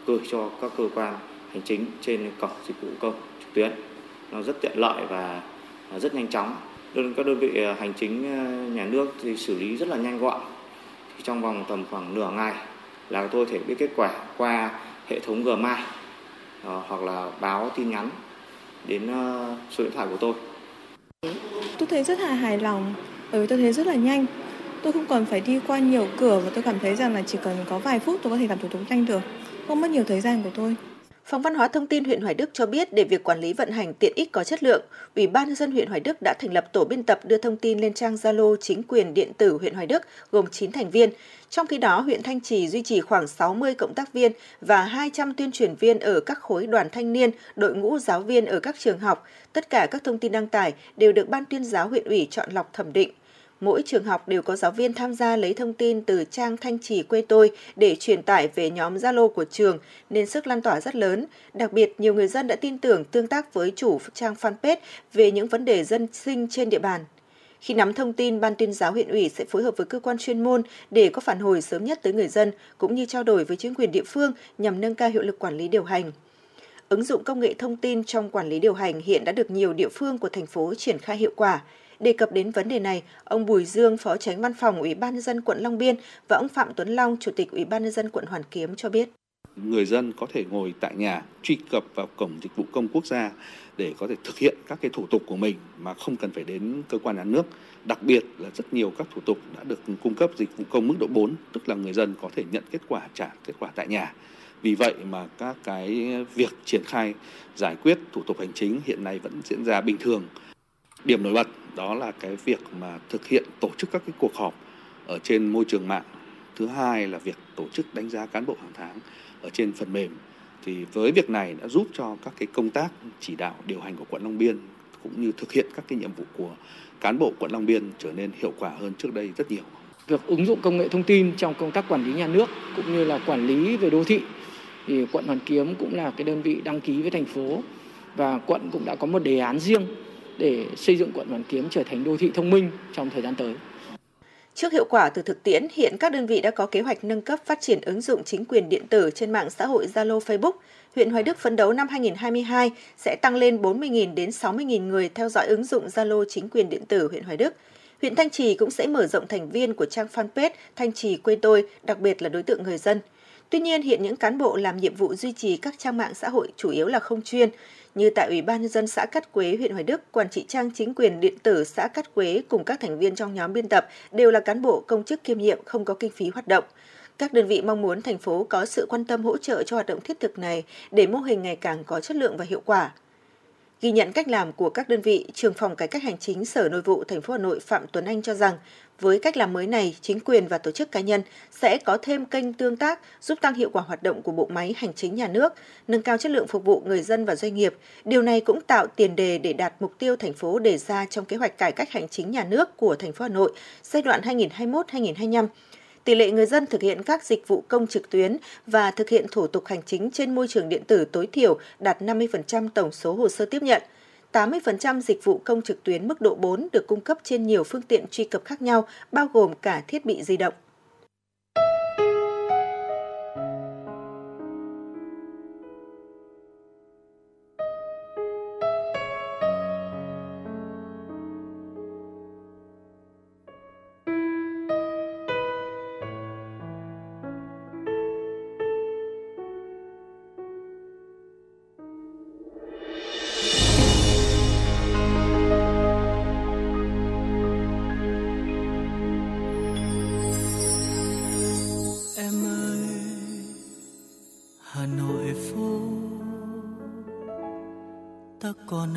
gửi cho các cơ quan hành chính trên cổng dịch vụ công trực tuyến. Nó rất tiện lợi và ờ, rất nhanh chóng. Đơn các đơn vị ờ, hành chính nhà nước thì xử lý rất là nhanh gọn trong vòng tầm khoảng nửa ngày là tôi thể biết kết quả qua hệ thống Gmail hoặc là báo tin nhắn đến số điện thoại của tôi. Tôi thấy rất là hài lòng, bởi vì tôi thấy rất là nhanh. Tôi không còn phải đi qua nhiều cửa và tôi cảm thấy rằng là chỉ cần có vài phút tôi có thể làm thủ tục nhanh được, không mất nhiều thời gian của tôi. Phòng Văn hóa Thông tin huyện Hoài Đức cho biết để việc quản lý vận hành tiện ích có chất lượng, Ủy ban nhân dân huyện Hoài Đức đã thành lập tổ biên tập đưa thông tin lên trang Zalo chính quyền điện tử huyện Hoài Đức gồm 9 thành viên. Trong khi đó, huyện Thanh Trì duy trì khoảng 60 cộng tác viên và 200 tuyên truyền viên ở các khối đoàn thanh niên, đội ngũ giáo viên ở các trường học. Tất cả các thông tin đăng tải đều được Ban tuyên giáo huyện ủy chọn lọc thẩm định mỗi trường học đều có giáo viên tham gia lấy thông tin từ trang Thanh Trì quê tôi để truyền tải về nhóm Zalo của trường nên sức lan tỏa rất lớn. Đặc biệt, nhiều người dân đã tin tưởng tương tác với chủ trang fanpage về những vấn đề dân sinh trên địa bàn. Khi nắm thông tin, Ban tuyên giáo huyện ủy sẽ phối hợp với cơ quan chuyên môn để có phản hồi sớm nhất tới người dân, cũng như trao đổi với chính quyền địa phương nhằm nâng cao hiệu lực quản lý điều hành. Ứng dụng công nghệ thông tin trong quản lý điều hành hiện đã được nhiều địa phương của thành phố triển khai hiệu quả. Đề cập đến vấn đề này, ông Bùi Dương, Phó Tránh Văn phòng Ủy ban nhân dân quận Long Biên và ông Phạm Tuấn Long, Chủ tịch Ủy ban nhân dân quận Hoàn Kiếm cho biết. Người dân có thể ngồi tại nhà truy cập vào cổng dịch vụ công quốc gia để có thể thực hiện các cái thủ tục của mình mà không cần phải đến cơ quan nhà nước. Đặc biệt là rất nhiều các thủ tục đã được cung cấp dịch vụ công mức độ 4, tức là người dân có thể nhận kết quả trả kết quả tại nhà. Vì vậy mà các cái việc triển khai giải quyết thủ tục hành chính hiện nay vẫn diễn ra bình thường. Điểm nổi bật đó là cái việc mà thực hiện tổ chức các cái cuộc họp ở trên môi trường mạng thứ hai là việc tổ chức đánh giá cán bộ hàng tháng ở trên phần mềm thì với việc này đã giúp cho các cái công tác chỉ đạo điều hành của quận Long Biên cũng như thực hiện các cái nhiệm vụ của cán bộ quận Long Biên trở nên hiệu quả hơn trước đây rất nhiều. Việc ứng dụng công nghệ thông tin trong công tác quản lý nhà nước cũng như là quản lý về đô thị, thì quận Hoàn Kiếm cũng là cái đơn vị đăng ký với thành phố và quận cũng đã có một đề án riêng để xây dựng quận Hoàn Kiếm trở thành đô thị thông minh trong thời gian tới. Trước hiệu quả từ thực tiễn, hiện các đơn vị đã có kế hoạch nâng cấp phát triển ứng dụng chính quyền điện tử trên mạng xã hội Zalo Facebook. Huyện Hoài Đức phấn đấu năm 2022 sẽ tăng lên 40.000 đến 60.000 người theo dõi ứng dụng Zalo chính quyền điện tử huyện Hoài Đức. Huyện Thanh Trì cũng sẽ mở rộng thành viên của trang fanpage Thanh Trì quê tôi, đặc biệt là đối tượng người dân. Tuy nhiên, hiện những cán bộ làm nhiệm vụ duy trì các trang mạng xã hội chủ yếu là không chuyên, như tại Ủy ban nhân dân xã Cát Quế, huyện Hoài Đức, quản trị trang chính quyền điện tử xã Cát Quế cùng các thành viên trong nhóm biên tập đều là cán bộ công chức kiêm nhiệm không có kinh phí hoạt động. Các đơn vị mong muốn thành phố có sự quan tâm hỗ trợ cho hoạt động thiết thực này để mô hình ngày càng có chất lượng và hiệu quả. Ghi nhận cách làm của các đơn vị, trường phòng cải cách hành chính Sở Nội vụ thành phố Hà Nội Phạm Tuấn Anh cho rằng, với cách làm mới này, chính quyền và tổ chức cá nhân sẽ có thêm kênh tương tác giúp tăng hiệu quả hoạt động của bộ máy hành chính nhà nước, nâng cao chất lượng phục vụ người dân và doanh nghiệp. Điều này cũng tạo tiền đề để đạt mục tiêu thành phố đề ra trong kế hoạch cải cách hành chính nhà nước của thành phố Hà Nội giai đoạn 2021-2025 tỷ lệ người dân thực hiện các dịch vụ công trực tuyến và thực hiện thủ tục hành chính trên môi trường điện tử tối thiểu đạt 50% tổng số hồ sơ tiếp nhận. 80% dịch vụ công trực tuyến mức độ 4 được cung cấp trên nhiều phương tiện truy cập khác nhau, bao gồm cả thiết bị di động. Con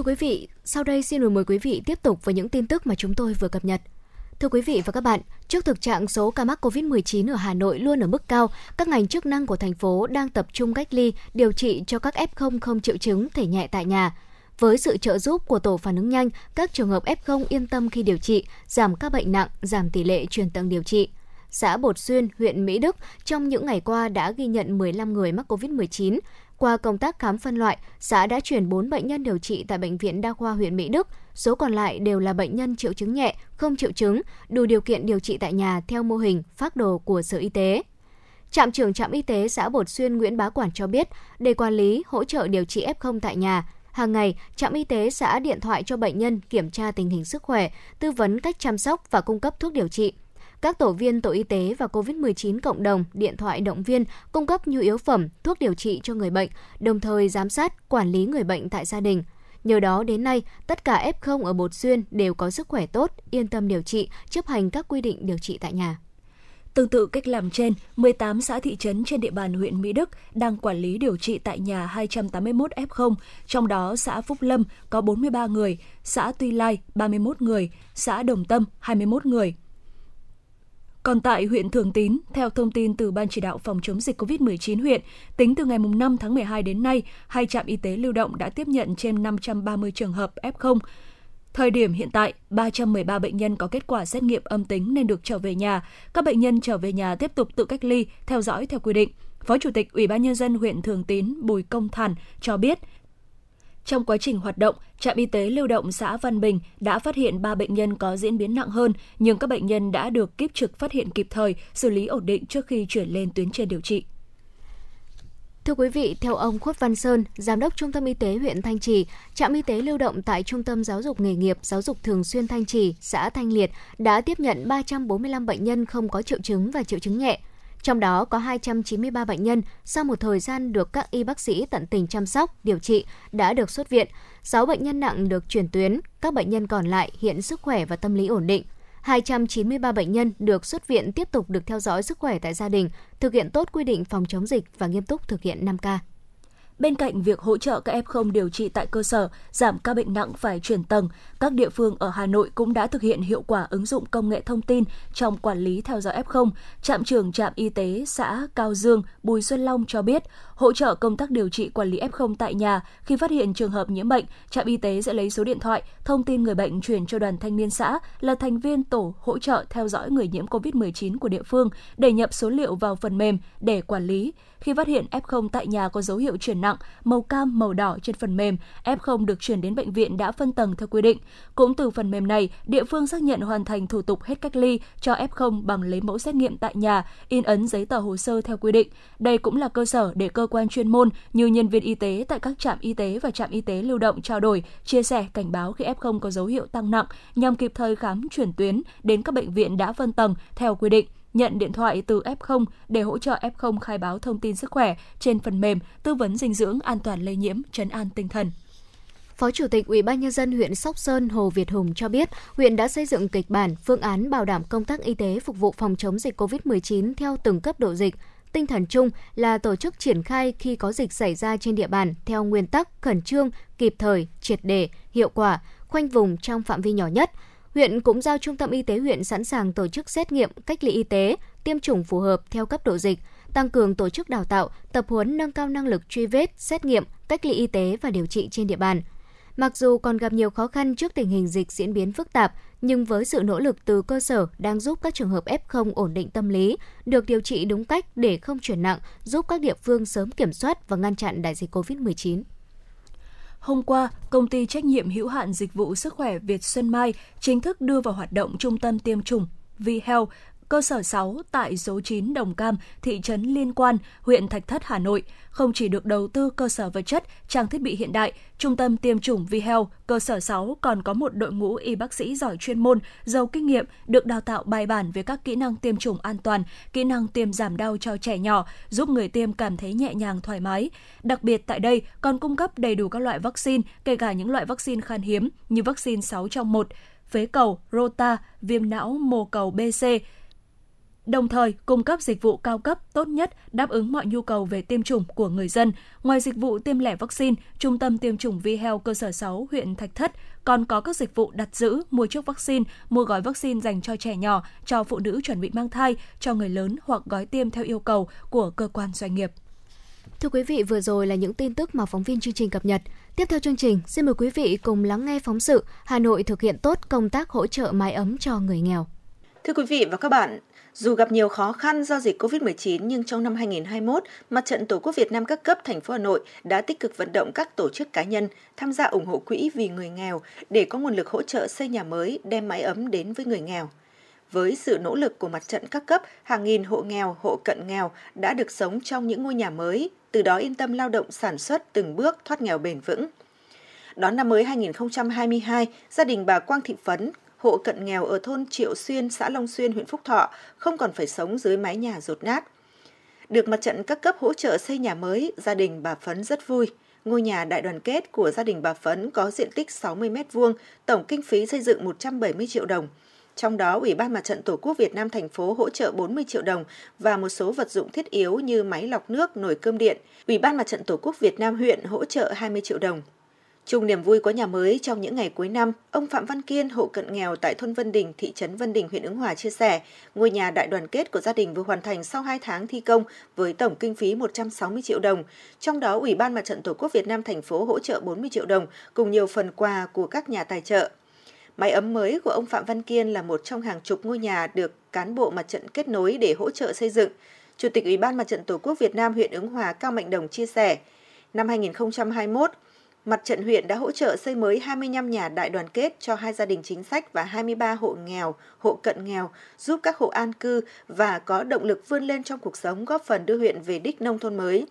Thưa quý vị, sau đây xin mời quý vị tiếp tục với những tin tức mà chúng tôi vừa cập nhật. Thưa quý vị và các bạn, trước thực trạng số ca mắc COVID-19 ở Hà Nội luôn ở mức cao, các ngành chức năng của thành phố đang tập trung cách ly, điều trị cho các F0 không triệu chứng thể nhẹ tại nhà. Với sự trợ giúp của tổ phản ứng nhanh, các trường hợp F0 yên tâm khi điều trị, giảm các bệnh nặng, giảm tỷ lệ truyền tầng điều trị. Xã Bột Xuyên, huyện Mỹ Đức trong những ngày qua đã ghi nhận 15 người mắc COVID-19. Qua công tác khám phân loại, xã đã chuyển 4 bệnh nhân điều trị tại Bệnh viện Đa khoa huyện Mỹ Đức. Số còn lại đều là bệnh nhân triệu chứng nhẹ, không triệu chứng, đủ điều kiện điều trị tại nhà theo mô hình phác đồ của Sở Y tế. Trạm trưởng trạm y tế xã Bột Xuyên Nguyễn Bá Quản cho biết, để quản lý, hỗ trợ điều trị F0 tại nhà, hàng ngày, trạm y tế xã điện thoại cho bệnh nhân kiểm tra tình hình sức khỏe, tư vấn cách chăm sóc và cung cấp thuốc điều trị. Các tổ viên tổ y tế và COVID-19 cộng đồng điện thoại động viên cung cấp nhu yếu phẩm, thuốc điều trị cho người bệnh, đồng thời giám sát, quản lý người bệnh tại gia đình. Nhờ đó đến nay, tất cả F0 ở Bột Xuyên đều có sức khỏe tốt, yên tâm điều trị, chấp hành các quy định điều trị tại nhà. Tương tự cách làm trên, 18 xã thị trấn trên địa bàn huyện Mỹ Đức đang quản lý điều trị tại nhà 281 F0, trong đó xã Phúc Lâm có 43 người, xã Tuy Lai 31 người, xã Đồng Tâm 21 người. Còn tại huyện Thường Tín, theo thông tin từ Ban chỉ đạo phòng chống dịch COVID-19 huyện, tính từ ngày 5 tháng 12 đến nay, hai trạm y tế lưu động đã tiếp nhận trên 530 trường hợp F0. Thời điểm hiện tại, 313 bệnh nhân có kết quả xét nghiệm âm tính nên được trở về nhà. Các bệnh nhân trở về nhà tiếp tục tự cách ly, theo dõi theo quy định. Phó Chủ tịch Ủy ban Nhân dân huyện Thường Tín Bùi Công Thản cho biết, trong quá trình hoạt động, trạm y tế lưu động xã Văn Bình đã phát hiện 3 bệnh nhân có diễn biến nặng hơn, nhưng các bệnh nhân đã được kiếp trực phát hiện kịp thời, xử lý ổn định trước khi chuyển lên tuyến trên điều trị. Thưa quý vị, theo ông Khuất Văn Sơn, Giám đốc Trung tâm Y tế huyện Thanh Trì, trạm y tế lưu động tại Trung tâm Giáo dục Nghề nghiệp Giáo dục Thường xuyên Thanh Trì, xã Thanh Liệt đã tiếp nhận 345 bệnh nhân không có triệu chứng và triệu chứng nhẹ. Trong đó có 293 bệnh nhân sau một thời gian được các y bác sĩ tận tình chăm sóc, điều trị đã được xuất viện. 6 bệnh nhân nặng được chuyển tuyến, các bệnh nhân còn lại hiện sức khỏe và tâm lý ổn định. 293 bệnh nhân được xuất viện tiếp tục được theo dõi sức khỏe tại gia đình, thực hiện tốt quy định phòng chống dịch và nghiêm túc thực hiện 5K. Bên cạnh việc hỗ trợ các F0 điều trị tại cơ sở, giảm ca bệnh nặng phải chuyển tầng, các địa phương ở Hà Nội cũng đã thực hiện hiệu quả ứng dụng công nghệ thông tin trong quản lý theo dõi F0. Trạm trưởng trạm y tế xã Cao Dương Bùi Xuân Long cho biết, hỗ trợ công tác điều trị quản lý F0 tại nhà. Khi phát hiện trường hợp nhiễm bệnh, trạm y tế sẽ lấy số điện thoại, thông tin người bệnh chuyển cho đoàn thanh niên xã là thành viên tổ hỗ trợ theo dõi người nhiễm COVID-19 của địa phương để nhập số liệu vào phần mềm để quản lý. Khi phát hiện F0 tại nhà có dấu hiệu chuyển nặng, màu cam, màu đỏ trên phần mềm, F0 được chuyển đến bệnh viện đã phân tầng theo quy định. Cũng từ phần mềm này, địa phương xác nhận hoàn thành thủ tục hết cách ly cho F0 bằng lấy mẫu xét nghiệm tại nhà, in ấn giấy tờ hồ sơ theo quy định. Đây cũng là cơ sở để cơ quan chuyên môn như nhân viên y tế tại các trạm y tế và trạm y tế lưu động trao đổi, chia sẻ, cảnh báo khi F0 có dấu hiệu tăng nặng nhằm kịp thời khám chuyển tuyến đến các bệnh viện đã phân tầng theo quy định nhận điện thoại từ F0 để hỗ trợ F0 khai báo thông tin sức khỏe trên phần mềm tư vấn dinh dưỡng an toàn lây nhiễm, trấn an tinh thần. Phó Chủ tịch Ủy ban nhân dân huyện Sóc Sơn Hồ Việt Hùng cho biết, huyện đã xây dựng kịch bản, phương án bảo đảm công tác y tế phục vụ phòng chống dịch COVID-19 theo từng cấp độ dịch. Tinh thần chung là tổ chức triển khai khi có dịch xảy ra trên địa bàn theo nguyên tắc khẩn trương, kịp thời, triệt đề, hiệu quả, khoanh vùng trong phạm vi nhỏ nhất – Huyện cũng giao Trung tâm Y tế huyện sẵn sàng tổ chức xét nghiệm, cách ly y tế, tiêm chủng phù hợp theo cấp độ dịch, tăng cường tổ chức đào tạo, tập huấn nâng cao năng lực truy vết, xét nghiệm, cách ly y tế và điều trị trên địa bàn. Mặc dù còn gặp nhiều khó khăn trước tình hình dịch diễn biến phức tạp, nhưng với sự nỗ lực từ cơ sở đang giúp các trường hợp F0 ổn định tâm lý, được điều trị đúng cách để không chuyển nặng, giúp các địa phương sớm kiểm soát và ngăn chặn đại dịch COVID-19. Hôm qua, công ty trách nhiệm hữu hạn dịch vụ sức khỏe Việt Xuân Mai chính thức đưa vào hoạt động trung tâm tiêm chủng VHealth cơ sở 6 tại số 9 Đồng Cam, thị trấn Liên Quan, huyện Thạch Thất, Hà Nội, không chỉ được đầu tư cơ sở vật chất, trang thiết bị hiện đại, trung tâm tiêm chủng VHealth cơ sở 6 còn có một đội ngũ y bác sĩ giỏi chuyên môn, giàu kinh nghiệm, được đào tạo bài bản về các kỹ năng tiêm chủng an toàn, kỹ năng tiêm giảm đau cho trẻ nhỏ, giúp người tiêm cảm thấy nhẹ nhàng thoải mái. Đặc biệt tại đây còn cung cấp đầy đủ các loại vaccine, kể cả những loại vaccine khan hiếm như vaccine 6 trong 1, phế cầu, rota, viêm não, mô cầu BC, đồng thời cung cấp dịch vụ cao cấp tốt nhất đáp ứng mọi nhu cầu về tiêm chủng của người dân. Ngoài dịch vụ tiêm lẻ vaccine, Trung tâm tiêm chủng VHealth cơ sở 6 huyện Thạch Thất còn có các dịch vụ đặt giữ, mua trước vaccine, mua gói vaccine dành cho trẻ nhỏ, cho phụ nữ chuẩn bị mang thai, cho người lớn hoặc gói tiêm theo yêu cầu của cơ quan doanh nghiệp. Thưa quý vị, vừa rồi là những tin tức mà phóng viên chương trình cập nhật. Tiếp theo chương trình, xin mời quý vị cùng lắng nghe phóng sự Hà Nội thực hiện tốt công tác hỗ trợ mái ấm cho người nghèo. Thưa quý vị và các bạn, dù gặp nhiều khó khăn do dịch COVID-19 nhưng trong năm 2021, Mặt trận Tổ quốc Việt Nam các cấp thành phố Hà Nội đã tích cực vận động các tổ chức cá nhân tham gia ủng hộ quỹ vì người nghèo để có nguồn lực hỗ trợ xây nhà mới, đem mái ấm đến với người nghèo. Với sự nỗ lực của mặt trận các cấp, hàng nghìn hộ nghèo, hộ cận nghèo đã được sống trong những ngôi nhà mới, từ đó yên tâm lao động sản xuất từng bước thoát nghèo bền vững. Đón năm mới 2022, gia đình bà Quang Thị Phấn, hộ cận nghèo ở thôn Triệu Xuyên, xã Long Xuyên, huyện Phúc Thọ không còn phải sống dưới mái nhà rột nát. Được mặt trận các cấp hỗ trợ xây nhà mới, gia đình bà Phấn rất vui. Ngôi nhà đại đoàn kết của gia đình bà Phấn có diện tích 60 m2, tổng kinh phí xây dựng 170 triệu đồng. Trong đó, Ủy ban Mặt trận Tổ quốc Việt Nam thành phố hỗ trợ 40 triệu đồng và một số vật dụng thiết yếu như máy lọc nước, nồi cơm điện. Ủy ban Mặt trận Tổ quốc Việt Nam huyện hỗ trợ 20 triệu đồng. Chung niềm vui có nhà mới trong những ngày cuối năm, ông Phạm Văn Kiên, hộ cận nghèo tại thôn Vân Đình, thị trấn Vân Đình, huyện Ứng Hòa chia sẻ, ngôi nhà đại đoàn kết của gia đình vừa hoàn thành sau 2 tháng thi công với tổng kinh phí 160 triệu đồng. Trong đó, Ủy ban Mặt trận Tổ quốc Việt Nam thành phố hỗ trợ 40 triệu đồng cùng nhiều phần quà của các nhà tài trợ. Máy ấm mới của ông Phạm Văn Kiên là một trong hàng chục ngôi nhà được cán bộ mặt trận kết nối để hỗ trợ xây dựng. Chủ tịch Ủy ban Mặt trận Tổ quốc Việt Nam huyện Ứng Hòa Cao Mạnh Đồng chia sẻ, năm 2021, Mặt trận huyện đã hỗ trợ xây mới 25 nhà đại đoàn kết cho hai gia đình chính sách và 23 hộ nghèo, hộ cận nghèo, giúp các hộ an cư và có động lực vươn lên trong cuộc sống góp phần đưa huyện về đích nông thôn mới.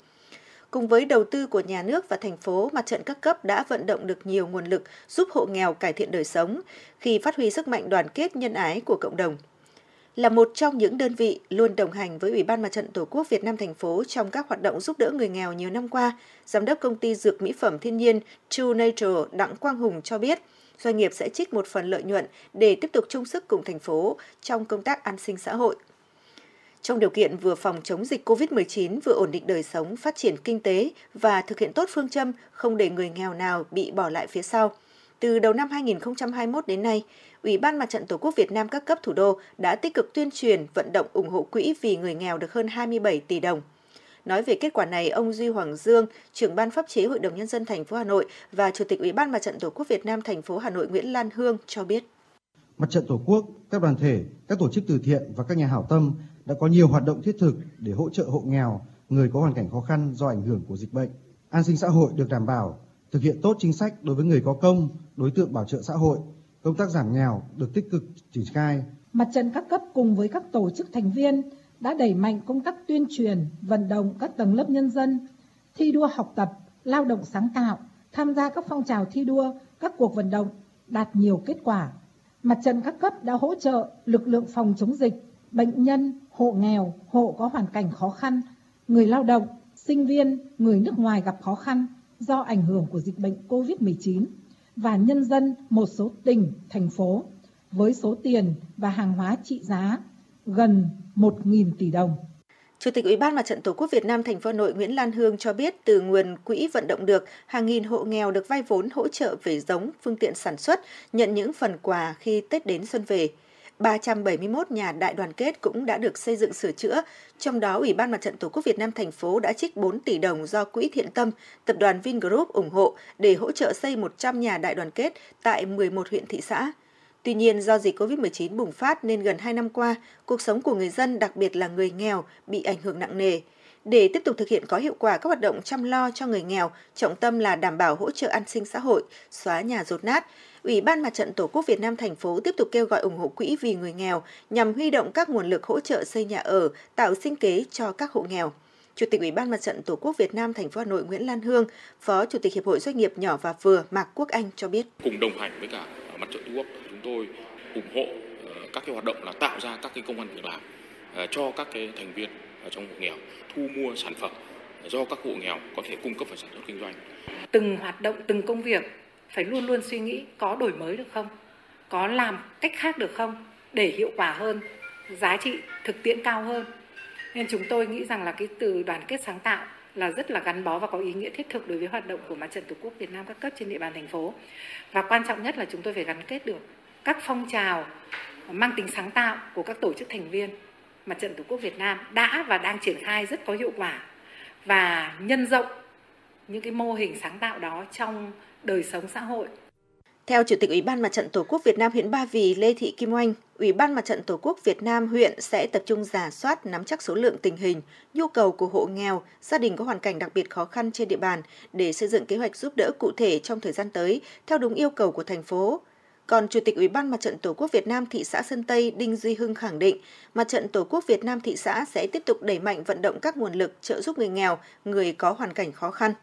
Cùng với đầu tư của nhà nước và thành phố, mặt trận các cấp đã vận động được nhiều nguồn lực giúp hộ nghèo cải thiện đời sống khi phát huy sức mạnh đoàn kết nhân ái của cộng đồng là một trong những đơn vị luôn đồng hành với Ủy ban Mặt trận Tổ quốc Việt Nam thành phố trong các hoạt động giúp đỡ người nghèo nhiều năm qua, Giám đốc công ty dược mỹ phẩm thiên nhiên True Nature Đặng Quang Hùng cho biết, doanh nghiệp sẽ trích một phần lợi nhuận để tiếp tục chung sức cùng thành phố trong công tác an sinh xã hội. trong điều kiện vừa phòng chống dịch COVID-19, vừa ổn định đời sống, phát triển kinh tế và thực hiện tốt phương châm không để người nghèo nào bị bỏ lại phía sau. Từ đầu năm 2021 đến nay, Ủy ban Mặt trận Tổ quốc Việt Nam các cấp thủ đô đã tích cực tuyên truyền, vận động ủng hộ quỹ vì người nghèo được hơn 27 tỷ đồng. Nói về kết quả này, ông Duy Hoàng Dương, trưởng ban pháp chế Hội đồng nhân dân thành phố Hà Nội và Chủ tịch Ủy ban Mặt trận Tổ quốc Việt Nam thành phố Hà Nội Nguyễn Lan Hương cho biết. Mặt trận Tổ quốc, các đoàn thể, các tổ chức từ thiện và các nhà hảo tâm đã có nhiều hoạt động thiết thực để hỗ trợ hộ nghèo, người có hoàn cảnh khó khăn do ảnh hưởng của dịch bệnh. An sinh xã hội được đảm bảo, thực hiện tốt chính sách đối với người có công, đối tượng bảo trợ xã hội, công tác giảm nghèo được tích cực triển khai. Mặt trận các cấp cùng với các tổ chức thành viên đã đẩy mạnh công tác tuyên truyền, vận động các tầng lớp nhân dân thi đua học tập, lao động sáng tạo, tham gia các phong trào thi đua, các cuộc vận động đạt nhiều kết quả. Mặt trận các cấp đã hỗ trợ lực lượng phòng chống dịch, bệnh nhân, hộ nghèo, hộ có hoàn cảnh khó khăn, người lao động, sinh viên, người nước ngoài gặp khó khăn do ảnh hưởng của dịch bệnh COVID-19 và nhân dân một số tỉnh, thành phố với số tiền và hàng hóa trị giá gần 1.000 tỷ đồng. Chủ tịch Ủy ban Mặt trận Tổ quốc Việt Nam thành phố Hà Nội Nguyễn Lan Hương cho biết từ nguồn quỹ vận động được, hàng nghìn hộ nghèo được vay vốn hỗ trợ về giống, phương tiện sản xuất, nhận những phần quà khi Tết đến xuân về. 371 nhà đại đoàn kết cũng đã được xây dựng sửa chữa, trong đó Ủy ban Mặt trận Tổ quốc Việt Nam thành phố đã trích 4 tỷ đồng do Quỹ Thiện Tâm, tập đoàn Vingroup ủng hộ để hỗ trợ xây 100 nhà đại đoàn kết tại 11 huyện thị xã. Tuy nhiên, do dịch COVID-19 bùng phát nên gần 2 năm qua, cuộc sống của người dân, đặc biệt là người nghèo, bị ảnh hưởng nặng nề. Để tiếp tục thực hiện có hiệu quả các hoạt động chăm lo cho người nghèo, trọng tâm là đảm bảo hỗ trợ an sinh xã hội, xóa nhà rột nát, Ủy ban Mặt trận Tổ quốc Việt Nam thành phố tiếp tục kêu gọi ủng hộ quỹ vì người nghèo nhằm huy động các nguồn lực hỗ trợ xây nhà ở, tạo sinh kế cho các hộ nghèo. Chủ tịch Ủy ban Mặt trận Tổ quốc Việt Nam thành phố Hà Nội Nguyễn Lan Hương, Phó Chủ tịch Hiệp hội Doanh nghiệp nhỏ và vừa Mạc Quốc Anh cho biết. Cùng đồng hành với cả Mặt trận Tổ quốc, chúng tôi ủng hộ ờ, các cái hoạt động là tạo ra các cái công an việc làm ờ, cho các cái thành viên ở trong hộ nghèo thu mua sản phẩm do các hộ nghèo có thể cung cấp vào sản xuất kinh doanh. Từng hoạt động, từng công việc phải luôn luôn suy nghĩ có đổi mới được không? Có làm cách khác được không để hiệu quả hơn, giá trị thực tiễn cao hơn? Nên chúng tôi nghĩ rằng là cái từ đoàn kết sáng tạo là rất là gắn bó và có ý nghĩa thiết thực đối với hoạt động của mặt trận tổ quốc Việt Nam các cấp trên địa bàn thành phố. Và quan trọng nhất là chúng tôi phải gắn kết được các phong trào mang tính sáng tạo của các tổ chức thành viên mặt trận tổ quốc Việt Nam đã và đang triển khai rất có hiệu quả và nhân rộng những cái mô hình sáng tạo đó trong đời sống xã hội. Theo Chủ tịch Ủy ban Mặt trận Tổ quốc Việt Nam huyện Ba Vì Lê Thị Kim Oanh, Ủy ban Mặt trận Tổ quốc Việt Nam huyện sẽ tập trung giả soát nắm chắc số lượng tình hình, nhu cầu của hộ nghèo, gia đình có hoàn cảnh đặc biệt khó khăn trên địa bàn để xây dựng kế hoạch giúp đỡ cụ thể trong thời gian tới theo đúng yêu cầu của thành phố. Còn Chủ tịch Ủy ban Mặt trận Tổ quốc Việt Nam thị xã Sơn Tây Đinh Duy Hưng khẳng định, Mặt trận Tổ quốc Việt Nam thị xã sẽ tiếp tục đẩy mạnh vận động các nguồn lực trợ giúp người nghèo, người có hoàn cảnh khó khăn.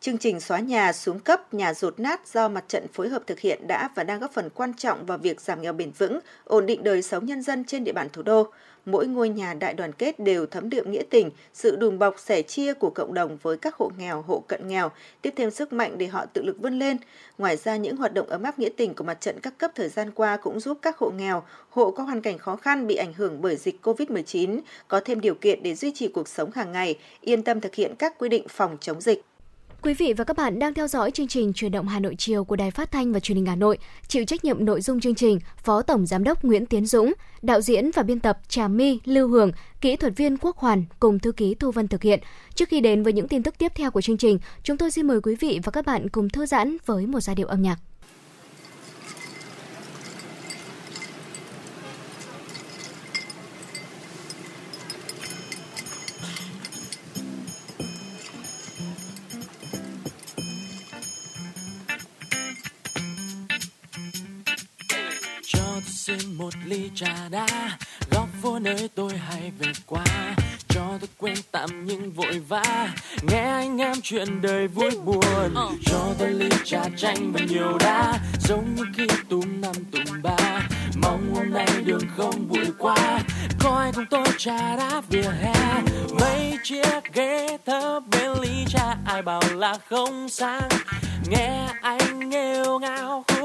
Chương trình xóa nhà xuống cấp, nhà rột nát do mặt trận phối hợp thực hiện đã và đang góp phần quan trọng vào việc giảm nghèo bền vững, ổn định đời sống nhân dân trên địa bàn thủ đô. Mỗi ngôi nhà đại đoàn kết đều thấm đượm nghĩa tình, sự đùm bọc sẻ chia của cộng đồng với các hộ nghèo, hộ cận nghèo, tiếp thêm sức mạnh để họ tự lực vươn lên. Ngoài ra, những hoạt động ấm áp nghĩa tình của mặt trận các cấp thời gian qua cũng giúp các hộ nghèo, hộ có hoàn cảnh khó khăn bị ảnh hưởng bởi dịch COVID-19 có thêm điều kiện để duy trì cuộc sống hàng ngày, yên tâm thực hiện các quy định phòng chống dịch. Quý vị và các bạn đang theo dõi chương trình Truyền động Hà Nội chiều của Đài Phát thanh và Truyền hình Hà Nội. Chịu trách nhiệm nội dung chương trình Phó Tổng Giám đốc Nguyễn Tiến Dũng, đạo diễn và biên tập Trà My, Lưu Hường, kỹ thuật viên Quốc Hoàn cùng thư ký Thu Vân thực hiện. Trước khi đến với những tin tức tiếp theo của chương trình, chúng tôi xin mời quý vị và các bạn cùng thư giãn với một giai điệu âm nhạc. Xin một ly trà đá. Góc phố nơi tôi hay về qua cho tôi quên tạm những vội vã. Nghe anh em chuyện đời vui buồn cho tôi ly trà chanh và nhiều đá. Giống như khi túm năm túm ba mong hôm nay đường không bụi quá. Coi cùng tôi trà đá vỉa hè? Mấy chiếc ghế thấp bên ly trà ai bảo là không sang nghe anh nghêu ngao đời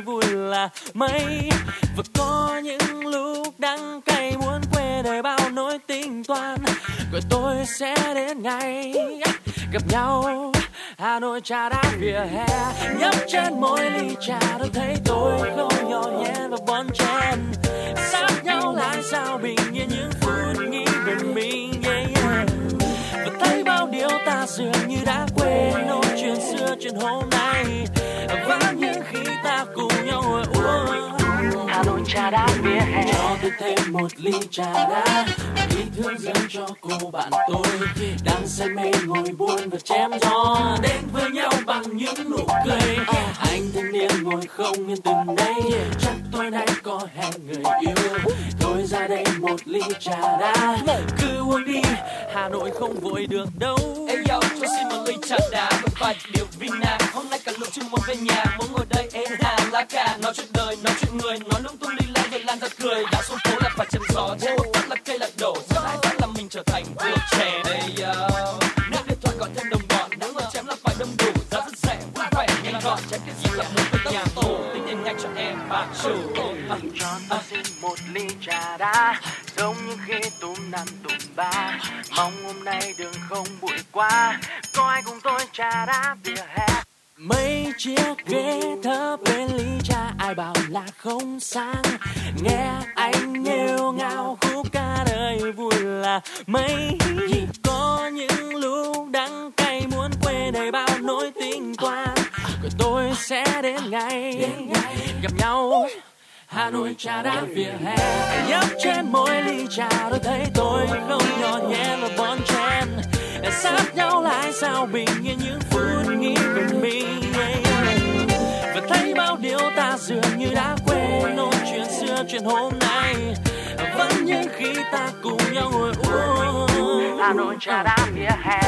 vui là mấy. Và có những lúc đắng cay muốn quên đời bao nỗi tính toán. Rồi tôi sẽ đến ngày gặp nhau Hà Nội trà đá vỉa hè. Nhấp trên mỗi ly trà tôi thấy tôi không nhỏ nhẹ và bon chen sát nhau lại sao bình yên những phút nghĩ về mình yeah, yeah. và thấy bao điều ta dường như đã quên. Nỗi chuyện xưa chuyện hôm nay. Và Hà Nội trà đá vỉa hè cho tôi thêm một ly trà đá. Ý thương dâng cho cô bạn tôi. Đang say mê ngồi buồn và chém gió. Đến với nhau bằng những nụ cười. Anh thanh niên ngồi không yên từng đây. Chắc tối nay có hẹn người yêu. Tôi ra đây một ly trà đá. Cứ uống đi hà nội không vội được đâu. Ê yo, cho xin một ly trà đá. Với vài điều vina. Hôm nay cả lũ chưa muốn về nhà, muốn ngồi đây em hà lá cà. Nói chuyện đời, nói chuyện người, nói lung tung đi rồi lan ra cười Đã xuống phố là phải chém gió, trên một phát là cây là đổ Rất ai phát là mình trở thành vua trẻ Ê yo, nước điện thoại gọi thêm đồng bọn Nếu mà chém là phải đông đủ, giá rất rẻ, vui vẻ, nhanh gọn. Chém cái gì là muốn về nhà tù, tính tiền nhanh cho em bà chủ. Cho tôi xin một ly trà đá giống như khi túm năm túm ba. Mong hôm nay đường không bụi quá có ai cùng tôi trà đá vỉa hè mấy chiếc ghế thấp bên ly trà ai bảo là không sang nghe anh nghêu ngao khúc ca đời vui là mấy. Có những lúc đắng cay muốn quên đầy bao nỗi tình toán rồi tôi sẽ đến ngày gặp nhau. Hà Nội trà đá vỉa hè. Nhấp trên mỗi ly trà tôi thấy tôi không nhỏ nhẹ và bon chen sát nhau lại sao bình yên những phút nghĩ về mình và thấy bao điều ta dường như đã quên nỗi chuyện xưa chuyện hôm nay. Vẫn những khi ta cùng nhau ngồi uống. Hà Nội trà đá vỉa hè.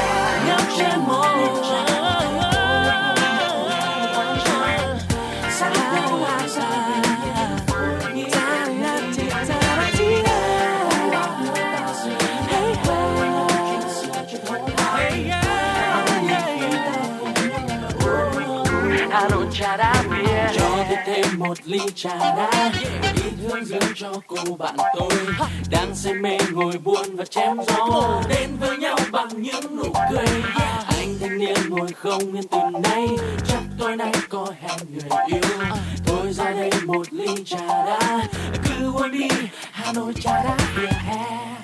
Nhấp trên mỗi ly một ly trà đá. Ý hướng dẫn cho cô bạn tôi. Đang say mê ngồi buồn và chém gió. Đến với nhau bằng những nụ cười. Anh thanh niên ngồi không yên từ nay. Chắc tối nay có hẹn người yêu. Thôi ra đây một ly trà đá. Cứ uống đi, Hà Nội trà đá vỉa hè.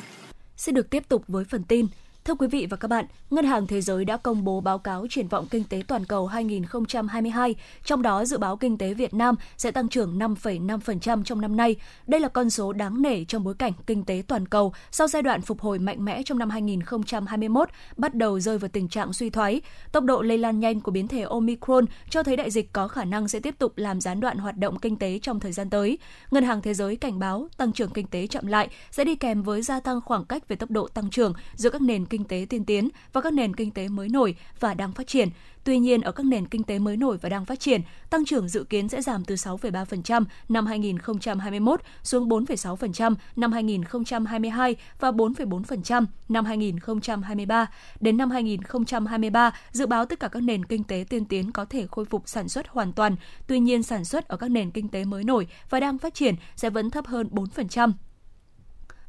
Sẽ được tiếp tục với phần tin. Thưa quý vị và các bạn, Ngân hàng Thế giới đã công bố báo cáo triển vọng kinh tế toàn cầu 2022, trong đó dự báo kinh tế Việt Nam sẽ tăng trưởng 5,5% trong năm nay. Đây là con số đáng nể trong bối cảnh kinh tế toàn cầu sau giai đoạn phục hồi mạnh mẽ trong năm 2021 bắt đầu rơi vào tình trạng suy thoái. Tốc độ lây lan nhanh của biến thể Omicron cho thấy đại dịch có khả năng sẽ tiếp tục làm gián đoạn hoạt động kinh tế trong thời gian tới. Ngân hàng Thế giới cảnh báo tăng trưởng kinh tế chậm lại sẽ đi kèm với gia tăng khoảng cách về tốc độ tăng trưởng giữa các nền kinh kinh tế tiên tiến và các nền kinh tế mới nổi và đang phát triển. Tuy nhiên, ở các nền kinh tế mới nổi và đang phát triển, tăng trưởng dự kiến sẽ giảm từ 6,3% năm 2021 xuống 4,6% năm 2022 và 4,4% năm 2023. Đến năm 2023, dự báo tất cả các nền kinh tế tiên tiến có thể khôi phục sản xuất hoàn toàn. Tuy nhiên, sản xuất ở các nền kinh tế mới nổi và đang phát triển sẽ vẫn thấp hơn 4%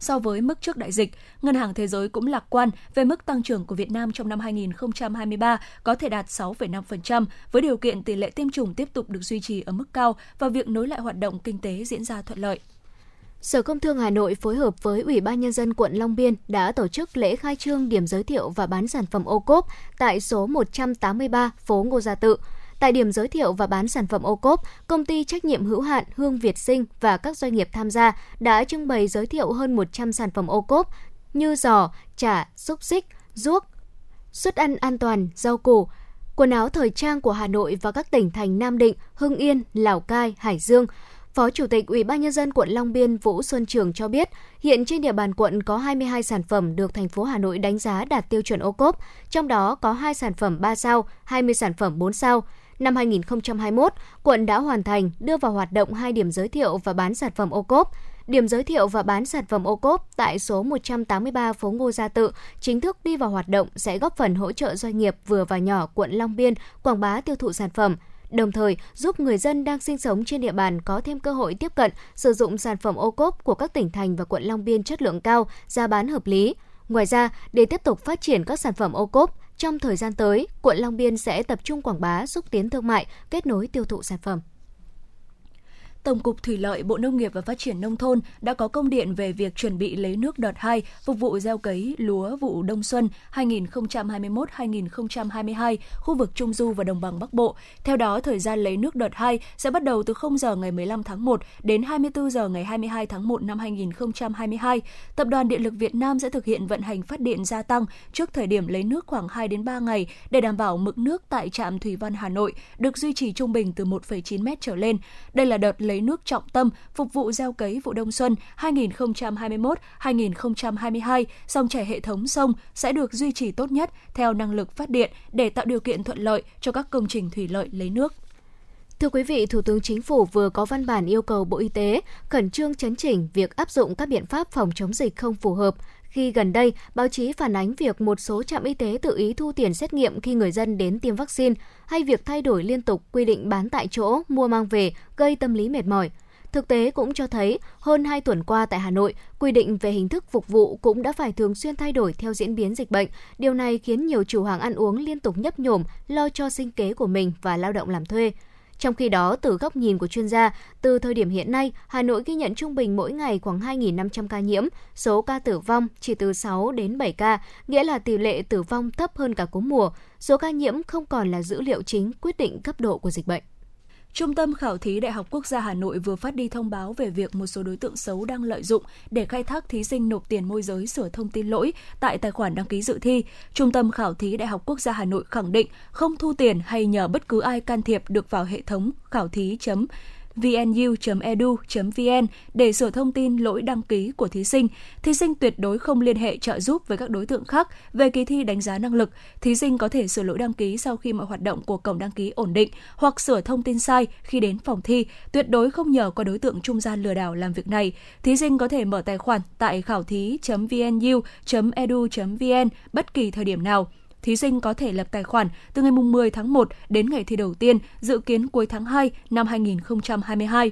so với mức trước đại dịch. Ngân hàng Thế giới cũng lạc quan về mức tăng trưởng của Việt Nam trong năm 2023 có thể đạt 6,5% với điều kiện tỷ lệ tiêm chủng tiếp tục được duy trì ở mức cao và việc nối lại hoạt động kinh tế diễn ra thuận lợi. Sở Công Thương Hà Nội phối hợp với Ủy ban Nhân dân quận Long Biên đã tổ chức lễ khai trương điểm giới thiệu và bán sản phẩm ô cốp tại số 183 phố Ngô Gia Tự. Tại điểm giới thiệu và bán sản phẩm ô cốp, công ty trách nhiệm hữu hạn Hương Việt Sinh và các doanh nghiệp tham gia đã trưng bày giới thiệu hơn 100 sản phẩm ô cốp như giò, chả, xúc xích, ruốc, suất ăn an toàn, rau củ, quần áo thời trang của Hà Nội và các tỉnh thành Nam Định, Hưng Yên, Lào Cai, Hải Dương. Phó Chủ tịch Ủy ban nhân dân quận Long Biên Vũ Xuân Trường cho biết, hiện trên địa bàn quận có 22 sản phẩm được thành phố Hà Nội đánh giá đạt tiêu chuẩn ô cốp, trong đó có 2 sản phẩm 3 sao, 20 sản phẩm 4 sao. Năm 2021, quận đã hoàn thành đưa vào hoạt động hai điểm giới thiệu và bán sản phẩm ô cốp. Điểm giới thiệu và bán sản phẩm ô cốp tại số 183 phố Ngô Gia Tự chính thức đi vào hoạt động sẽ góp phần hỗ trợ doanh nghiệp vừa và nhỏ quận Long Biên quảng bá tiêu thụ sản phẩm. đồng thời giúp người dân đang sinh sống trên địa bàn có thêm cơ hội tiếp cận sử dụng sản phẩm ô cốp của các tỉnh thành và quận Long Biên chất lượng cao, giá bán hợp lý. Ngoài ra, để tiếp tục phát triển các sản phẩm ô cốp, trong thời gian tới, quận Long Biên sẽ tập trung quảng bá, xúc tiến thương mại, kết nối tiêu thụ sản phẩm. Tổng cục Thủy lợi Bộ Nông nghiệp và Phát triển Nông thôn đã có công điện về việc chuẩn bị lấy nước đợt 2 phục vụ gieo cấy lúa vụ đông xuân 2021-2022 khu vực Trung Du và Đồng bằng Bắc Bộ. Theo đó, thời gian lấy nước đợt 2 sẽ bắt đầu từ 0 giờ ngày 15 tháng 1 đến 24 giờ ngày 22 tháng 1 năm 2022. Tập đoàn Điện lực Việt Nam sẽ thực hiện vận hành phát điện gia tăng trước thời điểm lấy nước khoảng 2 đến 3 ngày để đảm bảo mực nước tại trạm Thủy Văn Hà Nội được duy trì trung bình từ 1,9 m trở lên. Đây là đợt lấy lấy nước trọng tâm phục vụ gieo cấy vụ đông xuân 2021-2022, dòng chảy hệ thống sông sẽ được duy trì tốt nhất theo năng lực phát điện để tạo điều kiện thuận lợi cho các công trình thủy lợi lấy nước. Thưa quý vị, Thủ tướng Chính phủ vừa có văn bản yêu cầu Bộ Y tế khẩn trương chấn chỉnh việc áp dụng các biện pháp phòng chống dịch không phù hợp, khi gần đây, báo chí phản ánh việc một số trạm y tế tự ý thu tiền xét nghiệm khi người dân đến tiêm vaccine hay việc thay đổi liên tục quy định bán tại chỗ, mua mang về gây tâm lý mệt mỏi. Thực tế cũng cho thấy, hơn 2 tuần qua tại Hà Nội, quy định về hình thức phục vụ cũng đã phải thường xuyên thay đổi theo diễn biến dịch bệnh. Điều này khiến nhiều chủ hàng ăn uống liên tục nhấp nhổm lo cho sinh kế của mình và lao động làm thuê. Trong khi đó, từ góc nhìn của chuyên gia, từ thời điểm hiện nay, Hà Nội ghi nhận trung bình mỗi ngày khoảng 2.500 ca nhiễm, số ca tử vong chỉ từ 6 đến 7 ca, nghĩa là tỷ lệ tử vong thấp hơn cả cúm mùa. Số ca nhiễm không còn là dữ liệu chính quyết định cấp độ của dịch bệnh. Trung tâm Khảo thí Đại học Quốc gia Hà Nội vừa phát đi thông báo về việc một số đối tượng xấu đang lợi dụng để khai thác thí sinh nộp tiền môi giới sửa thông tin lỗi tại tài khoản đăng ký dự thi. Trung tâm Khảo thí Đại học Quốc gia Hà Nội khẳng định không thu tiền hay nhờ bất cứ ai can thiệp được vào hệ thống khảo thí chấm vnu.edu.vn e để sửa thông tin lỗi đăng ký của thí sinh. Thí sinh tuyệt đối không liên hệ trợ giúp với các đối tượng khác về kỳ thi đánh giá năng lực. Thí sinh có thể sửa lỗi đăng ký sau khi mọi hoạt động của cổng đăng ký ổn định hoặc sửa thông tin sai khi đến phòng thi. Tuyệt đối không nhờ qua đối tượng trung gian lừa đảo làm việc này. Thí sinh có thể mở tài khoản tại khảo thí.vnu.edu.vn e bất kỳ thời điểm nào thí sinh có thể lập tài khoản từ ngày 10 tháng 1 đến ngày thi đầu tiên, dự kiến cuối tháng 2 năm 2022.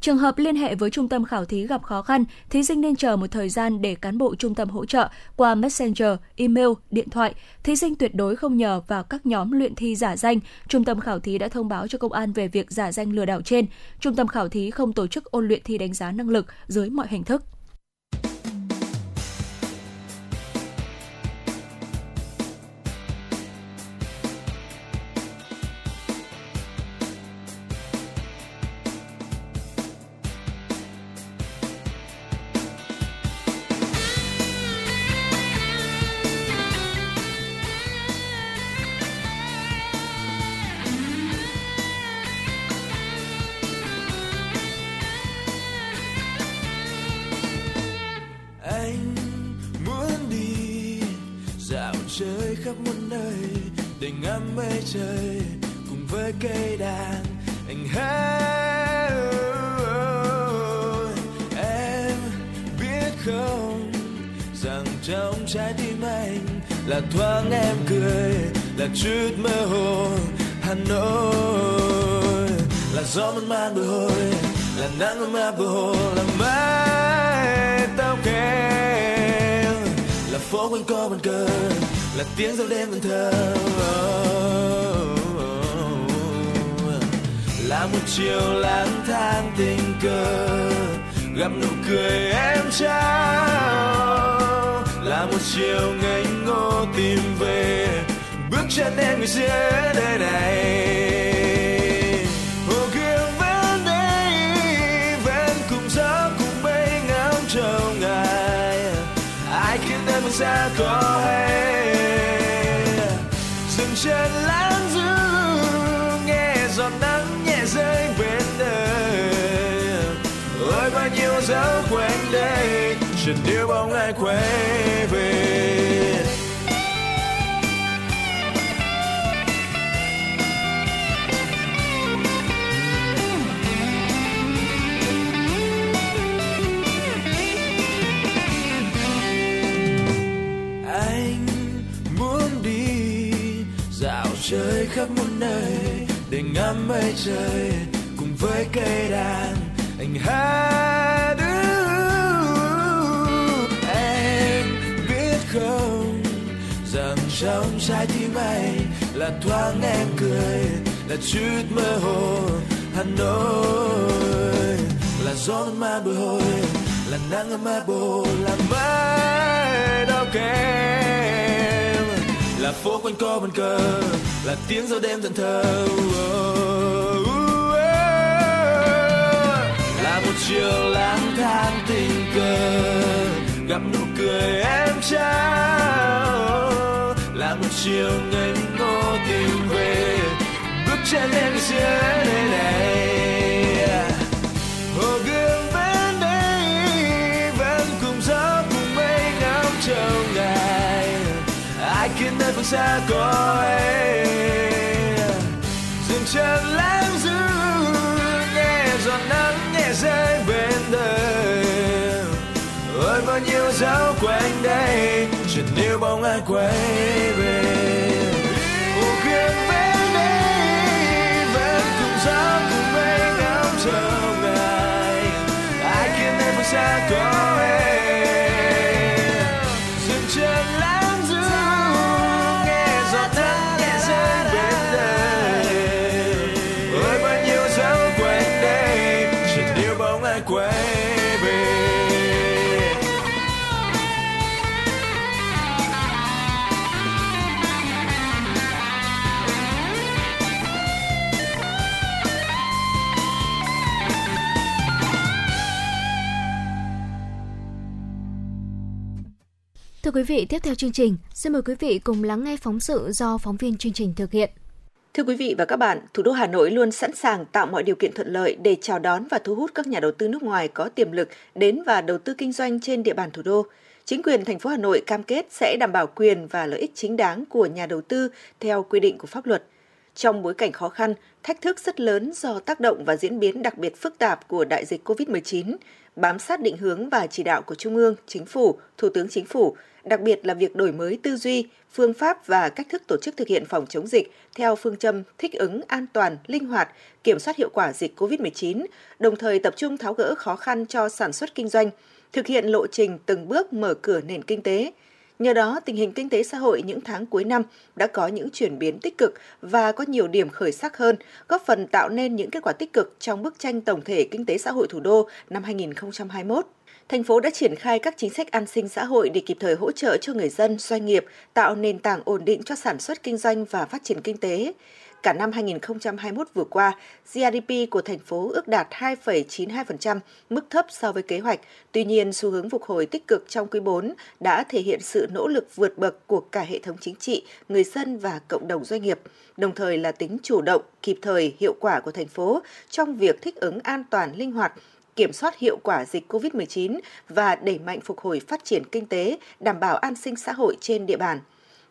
Trường hợp liên hệ với trung tâm khảo thí gặp khó khăn, thí sinh nên chờ một thời gian để cán bộ trung tâm hỗ trợ qua Messenger, email, điện thoại. Thí sinh tuyệt đối không nhờ vào các nhóm luyện thi giả danh. Trung tâm khảo thí đã thông báo cho công an về việc giả danh lừa đảo trên. Trung tâm khảo thí không tổ chức ôn luyện thi đánh giá năng lực dưới mọi hình thức. Là nắng ấm áp bờ hồ là mái là phố quanh co bàn cờ, là tiếng giao đêm vẫn thơ là một chiều lang thang tình cờ, gặp nụ cười em trao. Là một chiều ngây ngô tìm về, bước chân em người giữa đời này. Xa có hay dừng chân lãng du nghe giọt nắng nhẹ rơi bên đời. Ôi, bao nhiêu dấu quanh đây chợt níu bóng ai quay về. Mây trời cùng với cây đàn, anh hát em biết không rằng trong trái tim anh là thoáng em cười, là chút mơ hồ Hà Nội, là gió mát bồi hồi, là nắng ấm bồ là mây đau kém, là phố quanh co bàn cờ, là tiếng gió đêm thẫn thờ. Là một chiều lang thang tình cờ, gặp nụ cười em trao. Là một chiều ngây ngô tìm về, bước chân em xưa nơi này hồ gương bên đây, vẫn cùng gió cùng mây ngắm chờ ngày ai kia nơi phương xa có em? Dừng chân lãng du nắng bên đời ôi bao nhiêu dấu quanh đây chợt nếu bóng ai quay về. Quý vị, tiếp theo chương trình, xin mời quý vị cùng lắng nghe phóng sự do phóng viên chương trình thực hiện. Thưa quý vị và các bạn, thủ đô Hà Nội luôn sẵn sàng tạo mọi điều kiện thuận lợi để chào đón và thu hút các nhà đầu tư nước ngoài có tiềm lực đến và đầu tư kinh doanh trên địa bàn thủ đô. Chính quyền thành phố Hà Nội cam kết sẽ đảm bảo quyền và lợi ích chính đáng của nhà đầu tư theo quy định của pháp luật. Trong bối cảnh khó khăn, thách thức rất lớn do tác động và diễn biến đặc biệt phức tạp của đại dịch COVID-19, bám sát định hướng và chỉ đạo của Trung ương, Chính phủ, Thủ tướng Chính phủ, đặc biệt là việc đổi mới tư duy, phương pháp và cách thức tổ chức thực hiện phòng chống dịch theo phương châm thích ứng an toàn, linh hoạt, kiểm soát hiệu quả dịch COVID-19, đồng thời tập trung tháo gỡ khó khăn cho sản xuất kinh doanh, thực hiện lộ trình từng bước mở cửa nền kinh tế. Nhờ đó, tình hình kinh tế xã hội những tháng cuối năm đã có những chuyển biến tích cực và có nhiều điểm khởi sắc hơn, góp phần tạo nên những kết quả tích cực trong bức tranh tổng thể kinh tế xã hội thủ đô năm 2021 thành phố đã triển khai các chính sách an sinh xã hội để kịp thời hỗ trợ cho người dân, doanh nghiệp, tạo nền tảng ổn định cho sản xuất kinh doanh và phát triển kinh tế. Cả năm 2021 vừa qua, GDP của thành phố ước đạt 2,92%, mức thấp so với kế hoạch. Tuy nhiên, xu hướng phục hồi tích cực trong quý 4 đã thể hiện sự nỗ lực vượt bậc của cả hệ thống chính trị, người dân và cộng đồng doanh nghiệp, đồng thời là tính chủ động, kịp thời, hiệu quả của thành phố trong việc thích ứng an toàn, linh hoạt, kiểm soát hiệu quả dịch COVID-19 và đẩy mạnh phục hồi phát triển kinh tế, đảm bảo an sinh xã hội trên địa bàn.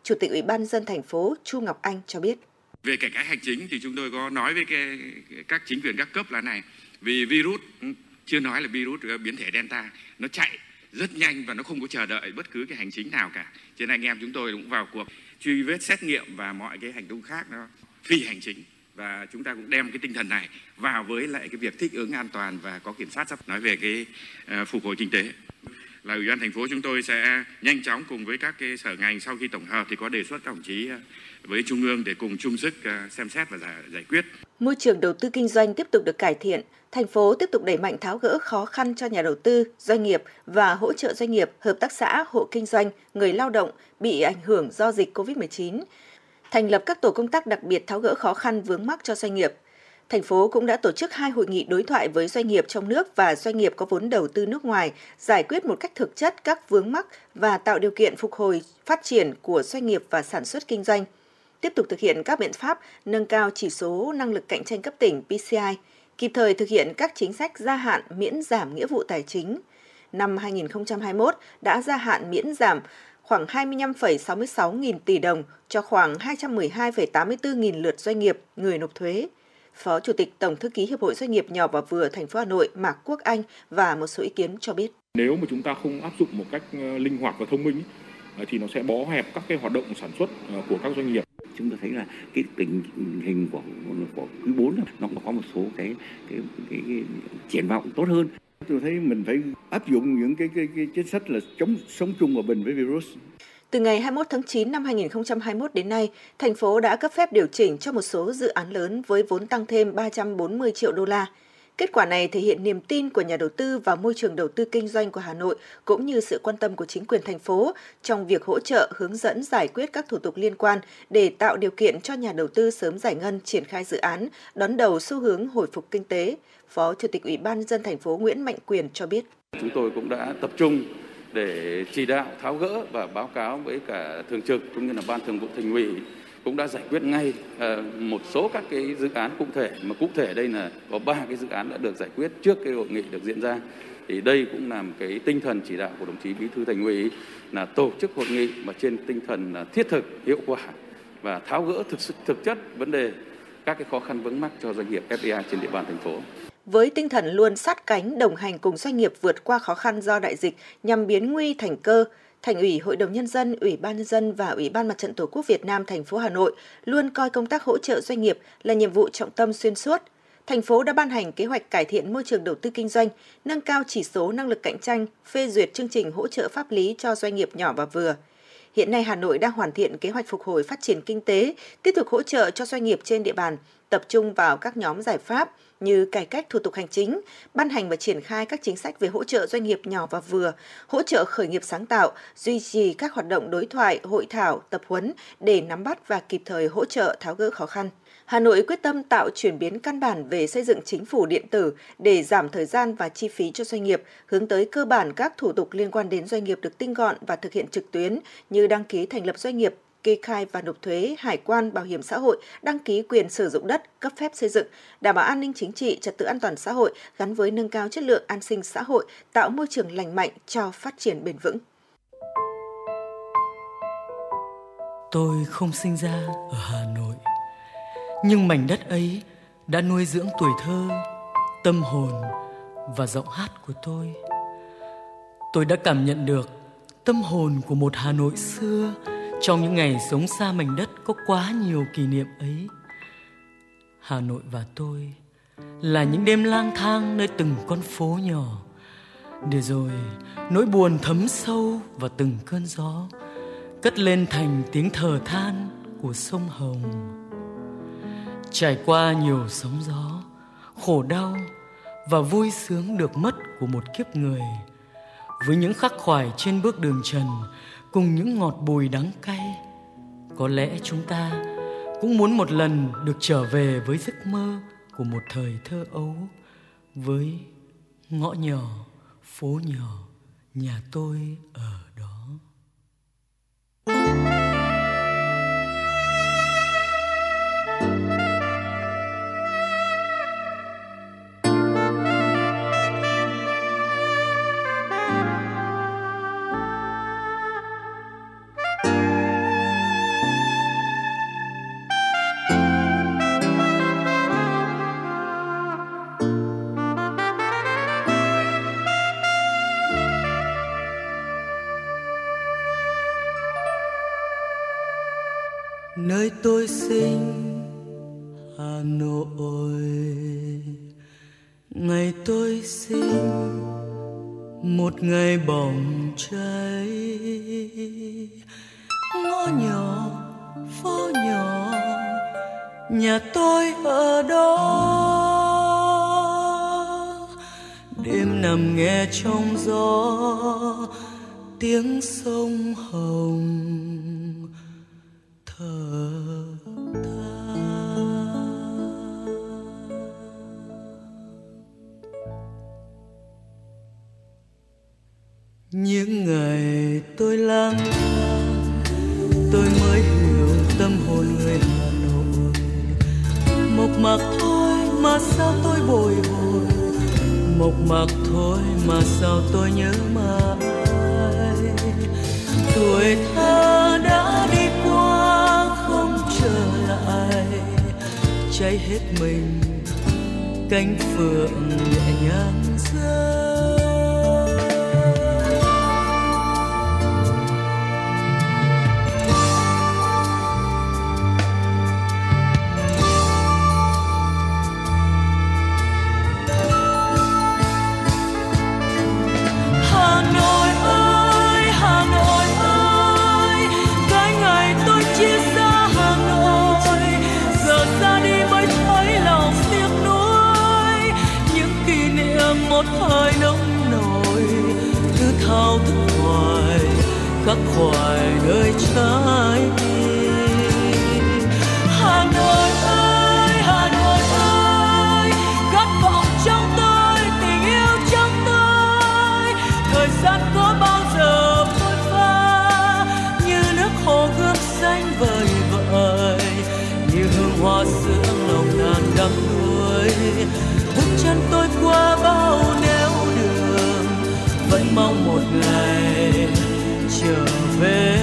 Chủ tịch Ủy ban dân thành phố Chu Ngọc Anh cho biết. Về cải cách hành chính thì chúng tôi có nói với cái, các chính quyền các cấp là này, vì virus chưa nói là virus ờ, biến thể Delta nó chạy rất nhanh và nó không có chờ đợi bất cứ cái hành chính nào cả. Cho nên anh em chúng tôi cũng vào cuộc truy vết xét nghiệm và mọi cái hành động khác nó phi hành chính và chúng ta cũng đem cái tinh thần này vào với lại cái việc thích ứng an toàn và có kiểm soát sắp nói về cái ờ, phục hồi kinh tế là ủy ban thành phố chúng tôi sẽ nhanh chóng cùng với các cái sở ngành sau khi tổng hợp thì có đề xuất các đồng chí ờ, với trung ương để cùng chung sức ờ, xem xét và giải, giải quyết. Môi trường đầu tư kinh doanh tiếp tục được cải thiện, thành phố tiếp tục đẩy mạnh tháo gỡ khó khăn cho nhà đầu tư, doanh nghiệp và hỗ trợ doanh nghiệp, hợp tác xã, hộ kinh doanh, người lao động bị ảnh hưởng do dịch COVID-19 thành lập các tổ công tác đặc biệt tháo gỡ khó khăn vướng mắc cho doanh nghiệp. Thành phố cũng đã tổ chức hai hội nghị đối thoại với doanh nghiệp trong nước và doanh nghiệp có vốn đầu tư nước ngoài, giải quyết một cách thực chất các vướng mắc và tạo điều kiện phục hồi phát triển của doanh nghiệp và sản xuất kinh doanh. Tiếp tục thực hiện các biện pháp nâng cao chỉ số năng lực cạnh tranh cấp tỉnh PCI, kịp thời thực hiện các chính sách gia hạn miễn giảm nghĩa vụ tài chính. Năm 2021 đã gia hạn miễn giảm khoảng 25,66 nghìn tỷ đồng cho khoảng 212,84 nghìn lượt doanh nghiệp người nộp thuế. Phó Chủ tịch Tổng thư ký Hiệp hội Doanh nghiệp nhỏ và vừa thành phố Hà Nội Mạc Quốc Anh và một số ý kiến cho biết. Nếu mà chúng ta không áp dụng một cách linh hoạt và thông minh thì nó sẽ bó hẹp các cái hoạt động sản xuất của các doanh nghiệp chúng ta thấy là cái tình hình của của quý 4 nó có một số cái cái, cái, cái triển vọng tốt hơn tôi thấy mình phải áp dụng những cái cái, cái chính sách là chống sống chung hòa bình với virus từ ngày 21 tháng 9 năm 2021 đến nay, thành phố đã cấp phép điều chỉnh cho một số dự án lớn với vốn tăng thêm 340 triệu đô la. Kết quả này thể hiện niềm tin của nhà đầu tư vào môi trường đầu tư kinh doanh của Hà Nội cũng như sự quan tâm của chính quyền thành phố trong việc hỗ trợ hướng dẫn giải quyết các thủ tục liên quan để tạo điều kiện cho nhà đầu tư sớm giải ngân triển khai dự án, đón đầu xu hướng hồi phục kinh tế. Phó Chủ tịch Ủy ban dân thành phố Nguyễn Mạnh Quyền cho biết. Chúng tôi cũng đã tập trung để chỉ đạo tháo gỡ và báo cáo với cả thường trực cũng như là ban thường vụ thành ủy cũng đã giải quyết ngay ờ, một số các cái dự án cụ thể. Mà cụ thể đây là có ba cái dự án đã được giải quyết trước cái hội nghị được diễn ra. Thì đây cũng là một cái tinh thần chỉ đạo của đồng chí bí thư thành ủy là tổ chức hội nghị mà trên tinh thần là thiết thực hiệu quả và tháo gỡ thực sự thực chất vấn đề các cái khó khăn vướng mắc cho doanh nghiệp FDI trên địa bàn thành phố. Với tinh thần luôn sát cánh đồng hành cùng doanh nghiệp vượt qua khó khăn do đại dịch nhằm biến nguy thành cơ, Thành ủy, Hội đồng nhân dân, Ủy ban nhân dân và Ủy ban Mặt trận Tổ quốc Việt Nam thành phố Hà Nội luôn coi công tác hỗ trợ doanh nghiệp là nhiệm vụ trọng tâm xuyên suốt. Thành phố đã ban hành kế hoạch cải thiện môi trường đầu tư kinh doanh, nâng cao chỉ số năng lực cạnh tranh, phê duyệt chương trình hỗ trợ pháp lý cho doanh nghiệp nhỏ và vừa. Hiện nay Hà Nội đang hoàn thiện kế hoạch phục hồi phát triển kinh tế, tiếp tục hỗ trợ cho doanh nghiệp trên địa bàn, tập trung vào các nhóm giải pháp như cải cách thủ tục hành chính, ban hành và triển khai các chính sách về hỗ trợ doanh nghiệp nhỏ và vừa, hỗ trợ khởi nghiệp sáng tạo, duy trì các hoạt động đối thoại, hội thảo, tập huấn để nắm bắt và kịp thời hỗ trợ tháo gỡ khó khăn. Hà Nội quyết tâm tạo chuyển biến căn bản về xây dựng chính phủ điện tử để giảm thời gian và chi phí cho doanh nghiệp, hướng tới cơ bản các thủ tục liên quan đến doanh nghiệp được tinh gọn và thực hiện trực tuyến như đăng ký thành lập doanh nghiệp, kê khai và nộp thuế, hải quan, bảo hiểm xã hội, đăng ký quyền sử dụng đất, cấp phép xây dựng, đảm bảo an ninh chính trị, trật tự an toàn xã hội gắn với nâng cao chất lượng an sinh xã hội, tạo môi trường lành mạnh cho phát triển bền vững. Tôi không sinh ra ở Hà Nội, nhưng mảnh đất ấy đã nuôi dưỡng tuổi thơ, tâm hồn và giọng hát của tôi. Tôi đã cảm nhận được tâm hồn của một Hà Nội xưa trong những ngày sống xa mảnh đất có quá nhiều kỷ niệm ấy, hà nội và tôi là những đêm lang thang nơi từng con phố nhỏ. Để rồi nỗi buồn thấm sâu vào từng cơn gió, cất lên thành tiếng thở than của sông hồng. Trải qua nhiều sóng gió, khổ đau và vui sướng được mất của một kiếp người, với những khắc khoải trên bước đường trần cùng những ngọt bùi đắng cay. Có lẽ chúng ta cũng muốn một lần được trở về với giấc mơ của một thời thơ ấu với ngõ nhỏ, phố nhỏ, nhà tôi ở đó. nơi một ngày bỏng cháy. Ngõ nhỏ, phố nhỏ, nhà tôi ở đó. Đêm nằm nghe trong gió, tiếng sông hồng thở. Những ngày tôi lang thang tôi mới hiểu tâm hồn người hà nội. Mộc mạc thôi mà sao tôi bồi hồi? Mộc mạc thôi mà sao tôi nhớ mãi? Tuổi thơ đã đi qua không trở lại. Cháy hết mình, cánh phượng nhẹ nhàng rơi. Khắc khoải đời trái trở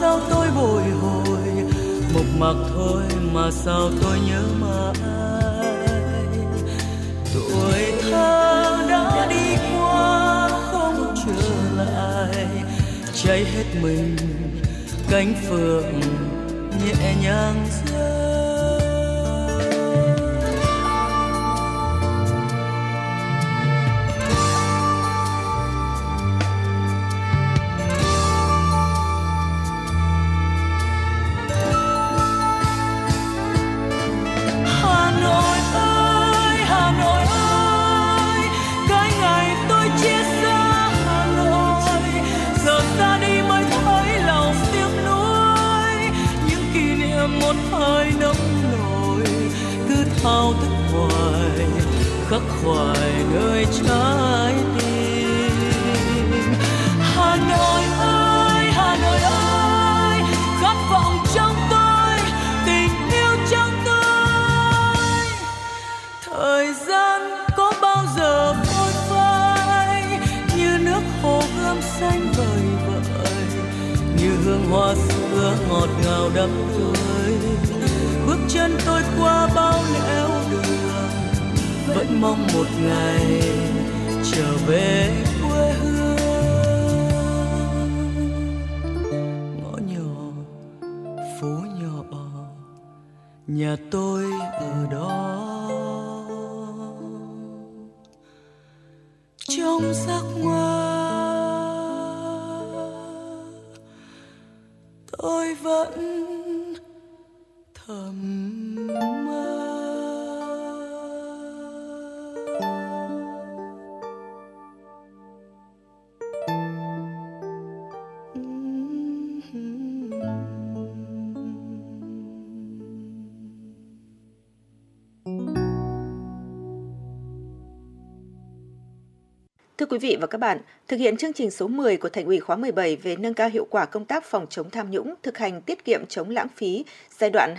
sao tôi bồi hồi? Mộc mạc thôi mà sao tôi nhớ mãi? Tuổi thơ đã đi qua không trở lại. Cháy hết mình, cánh phượng nhẹ nhàng một ngày trở về quê hương. Ngõ nhỏ phố nhỏ nhà tôi Thưa quý vị và các bạn, thực hiện chương trình số 10 của Thành ủy khóa 17 về nâng cao hiệu quả công tác phòng chống tham nhũng, thực hành tiết kiệm chống lãng phí giai đoạn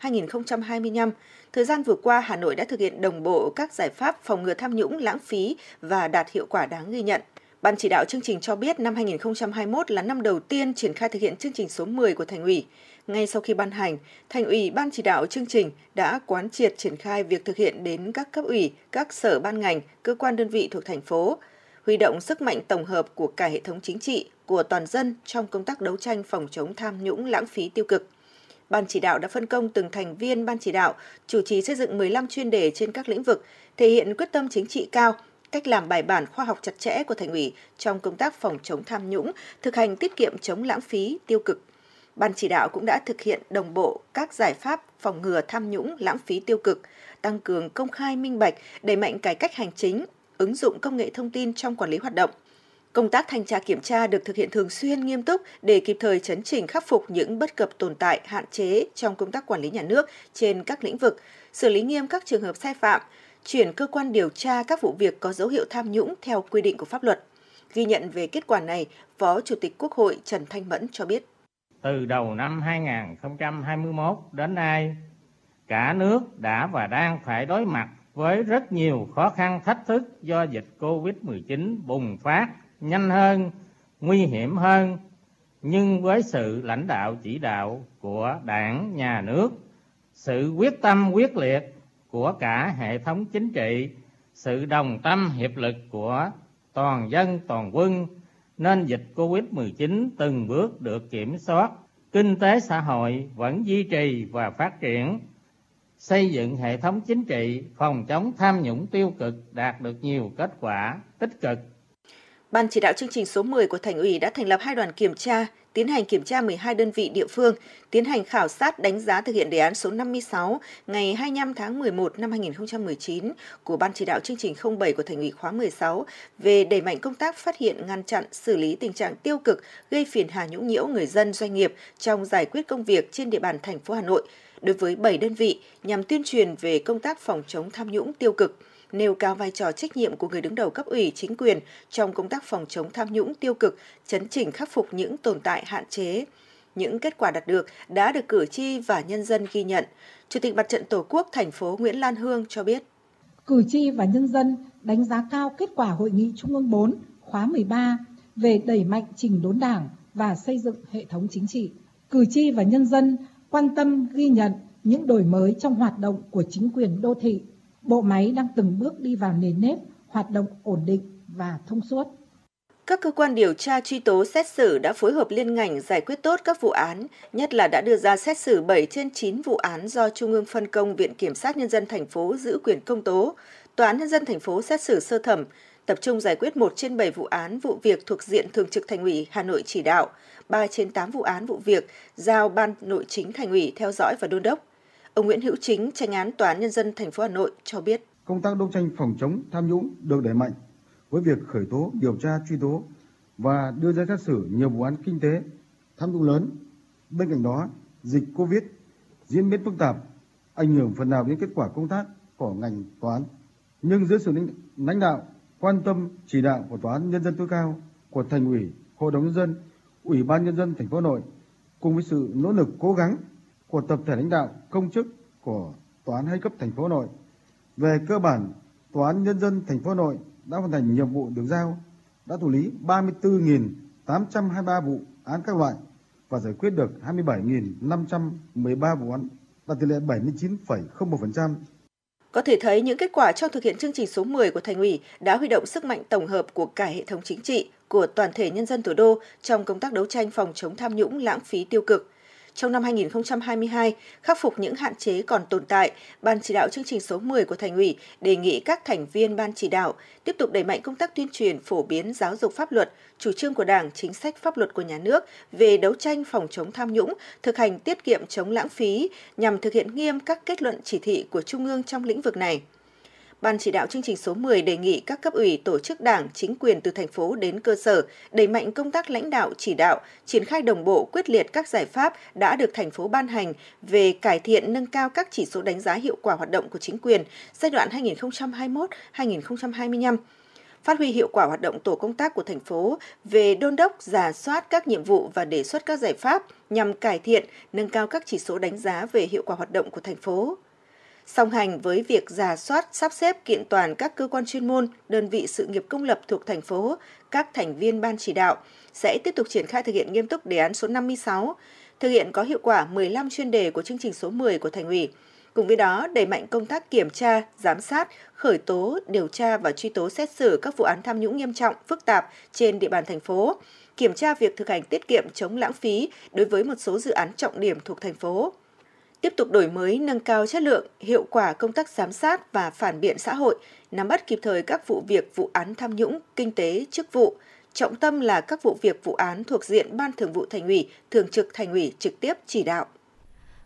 2021-2025, thời gian vừa qua Hà Nội đã thực hiện đồng bộ các giải pháp phòng ngừa tham nhũng, lãng phí và đạt hiệu quả đáng ghi nhận. Ban chỉ đạo chương trình cho biết năm 2021 là năm đầu tiên triển khai thực hiện chương trình số 10 của Thành ủy. Ngay sau khi ban hành, Thành ủy Ban chỉ đạo chương trình đã quán triệt triển khai việc thực hiện đến các cấp ủy, các sở ban ngành, cơ quan đơn vị thuộc thành phố, huy động sức mạnh tổng hợp của cả hệ thống chính trị, của toàn dân trong công tác đấu tranh phòng chống tham nhũng lãng phí tiêu cực. Ban chỉ đạo đã phân công từng thành viên ban chỉ đạo chủ trì xây dựng 15 chuyên đề trên các lĩnh vực, thể hiện quyết tâm chính trị cao, cách làm bài bản khoa học chặt chẽ của thành ủy trong công tác phòng chống tham nhũng, thực hành tiết kiệm chống lãng phí tiêu cực. Ban chỉ đạo cũng đã thực hiện đồng bộ các giải pháp phòng ngừa tham nhũng, lãng phí tiêu cực, tăng cường công khai minh bạch, đẩy mạnh cải cách hành chính, ứng dụng công nghệ thông tin trong quản lý hoạt động. Công tác thanh tra kiểm tra được thực hiện thường xuyên nghiêm túc để kịp thời chấn chỉnh khắc phục những bất cập tồn tại, hạn chế trong công tác quản lý nhà nước trên các lĩnh vực, xử lý nghiêm các trường hợp sai phạm, chuyển cơ quan điều tra các vụ việc có dấu hiệu tham nhũng theo quy định của pháp luật. Ghi nhận về kết quả này, Phó Chủ tịch Quốc hội Trần Thanh Mẫn cho biết. Từ đầu năm 2021 đến nay, cả nước đã và đang phải đối mặt với rất nhiều khó khăn thách thức do dịch Covid-19 bùng phát nhanh hơn, nguy hiểm hơn, nhưng với sự lãnh đạo chỉ đạo của Đảng, Nhà nước, sự quyết tâm quyết liệt của cả hệ thống chính trị, sự đồng tâm hiệp lực của toàn dân toàn quân nên dịch Covid-19 từng bước được kiểm soát, kinh tế xã hội vẫn duy trì và phát triển, xây dựng hệ thống chính trị phòng chống tham nhũng tiêu cực đạt được nhiều kết quả tích cực. Ban chỉ đạo chương trình số 10 của Thành ủy đã thành lập hai đoàn kiểm tra, tiến hành kiểm tra 12 đơn vị địa phương, tiến hành khảo sát đánh giá thực hiện đề án số 56 ngày 25 tháng 11 năm 2019 của Ban chỉ đạo chương trình 07 của Thành ủy khóa 16 về đẩy mạnh công tác phát hiện, ngăn chặn, xử lý tình trạng tiêu cực gây phiền hà nhũng nhiễu người dân doanh nghiệp trong giải quyết công việc trên địa bàn thành phố Hà Nội đối với 7 đơn vị nhằm tuyên truyền về công tác phòng chống tham nhũng tiêu cực – nêu cao vai trò trách nhiệm của người đứng đầu cấp ủy chính quyền trong công tác phòng chống tham nhũng tiêu cực, chấn chỉnh khắc phục những tồn tại hạn chế. Những kết quả đạt được đã được cử tri và nhân dân ghi nhận. Chủ tịch Mặt trận Tổ quốc thành phố Nguyễn Lan Hương cho biết. Cử tri và nhân dân đánh giá cao kết quả Hội nghị Trung ương 4 khóa 13 về đẩy mạnh trình đốn đảng và xây dựng hệ thống chính trị. Cử tri và nhân dân quan tâm ghi nhận những đổi mới trong hoạt động của chính quyền đô thị bộ máy đang từng bước đi vào nền nếp, hoạt động ổn định và thông suốt. Các cơ quan điều tra truy tố xét xử đã phối hợp liên ngành giải quyết tốt các vụ án, nhất là đã đưa ra xét xử 7 trên 9 vụ án do Trung ương phân công Viện Kiểm sát Nhân dân thành phố giữ quyền công tố, Tòa án Nhân dân thành phố xét xử sơ thẩm, tập trung giải quyết 1 trên 7 vụ án vụ việc thuộc diện Thường trực Thành ủy Hà Nội chỉ đạo, 3 trên 8 vụ án vụ việc giao Ban Nội chính Thành ủy theo dõi và đôn đốc. Ông Nguyễn Hữu Chính, tranh án Tòa án Nhân dân thành phố Hà Nội cho biết. Công tác đấu tranh phòng chống tham nhũng được đẩy mạnh với việc khởi tố, điều tra, truy tố và đưa ra xét xử nhiều vụ án kinh tế tham nhũng lớn. Bên cạnh đó, dịch Covid diễn biến phức tạp, ảnh hưởng phần nào đến kết quả công tác của ngành tòa án. Nhưng dưới sự lãnh đạo, quan tâm chỉ đạo của tòa án nhân dân tối cao, của thành ủy, hội đồng nhân dân, ủy ban nhân dân thành phố Hà Nội cùng với sự nỗ lực cố gắng của tập thể lãnh đạo công chức của tòa án hai cấp thành phố Hà Nội. Về cơ bản, tòa án nhân dân thành phố Hà Nội đã hoàn thành nhiệm vụ được giao, đã thụ lý 34.823 vụ án các loại và giải quyết được 27.513 vụ án, đạt tỷ lệ 79,01%. Có thể thấy những kết quả trong thực hiện chương trình số 10 của Thành ủy đã huy động sức mạnh tổng hợp của cả hệ thống chính trị, của toàn thể nhân dân thủ đô trong công tác đấu tranh phòng chống tham nhũng lãng phí tiêu cực – trong năm 2022, khắc phục những hạn chế còn tồn tại, Ban chỉ đạo chương trình số 10 của Thành ủy đề nghị các thành viên Ban chỉ đạo tiếp tục đẩy mạnh công tác tuyên truyền phổ biến giáo dục pháp luật, chủ trương của Đảng, chính sách pháp luật của nhà nước về đấu tranh phòng chống tham nhũng, thực hành tiết kiệm chống lãng phí nhằm thực hiện nghiêm các kết luận chỉ thị của Trung ương trong lĩnh vực này. Ban chỉ đạo chương trình số 10 đề nghị các cấp ủy tổ chức đảng, chính quyền từ thành phố đến cơ sở đẩy mạnh công tác lãnh đạo chỉ đạo, triển khai đồng bộ quyết liệt các giải pháp đã được thành phố ban hành về cải thiện nâng cao các chỉ số đánh giá hiệu quả hoạt động của chính quyền giai đoạn 2021-2025 phát huy hiệu quả hoạt động tổ công tác của thành phố về đôn đốc, giả soát các nhiệm vụ và đề xuất các giải pháp nhằm cải thiện, nâng cao các chỉ số đánh giá về hiệu quả hoạt động của thành phố. Song hành với việc giả soát, sắp xếp kiện toàn các cơ quan chuyên môn, đơn vị sự nghiệp công lập thuộc thành phố, các thành viên ban chỉ đạo sẽ tiếp tục triển khai thực hiện nghiêm túc đề án số 56, thực hiện có hiệu quả 15 chuyên đề của chương trình số 10 của thành ủy. Cùng với đó, đẩy mạnh công tác kiểm tra, giám sát, khởi tố, điều tra và truy tố xét xử các vụ án tham nhũng nghiêm trọng, phức tạp trên địa bàn thành phố, kiểm tra việc thực hành tiết kiệm chống lãng phí đối với một số dự án trọng điểm thuộc thành phố tiếp tục đổi mới, nâng cao chất lượng, hiệu quả công tác giám sát và phản biện xã hội, nắm bắt kịp thời các vụ việc vụ án tham nhũng, kinh tế, chức vụ, trọng tâm là các vụ việc vụ án thuộc diện Ban Thường vụ Thành ủy, Thường trực Thành ủy trực tiếp chỉ đạo.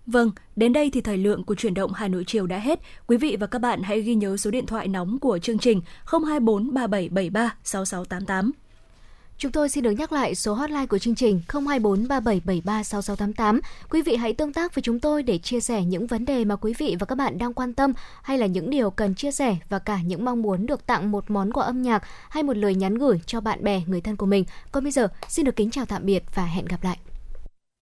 Vâng, đến đây thì thời lượng của chuyển động Hà Nội chiều đã hết. Quý vị và các bạn hãy ghi nhớ số điện thoại nóng của chương trình 024 3773 6688. Chúng tôi xin được nhắc lại số hotline của chương trình 024 3773 6688. Quý vị hãy tương tác với chúng tôi để chia sẻ những vấn đề mà quý vị và các bạn đang quan tâm hay là những điều cần chia sẻ và cả những mong muốn được tặng một món quà âm nhạc hay một lời nhắn gửi cho bạn bè, người thân của mình. Còn bây giờ, xin được kính chào tạm biệt và hẹn gặp lại.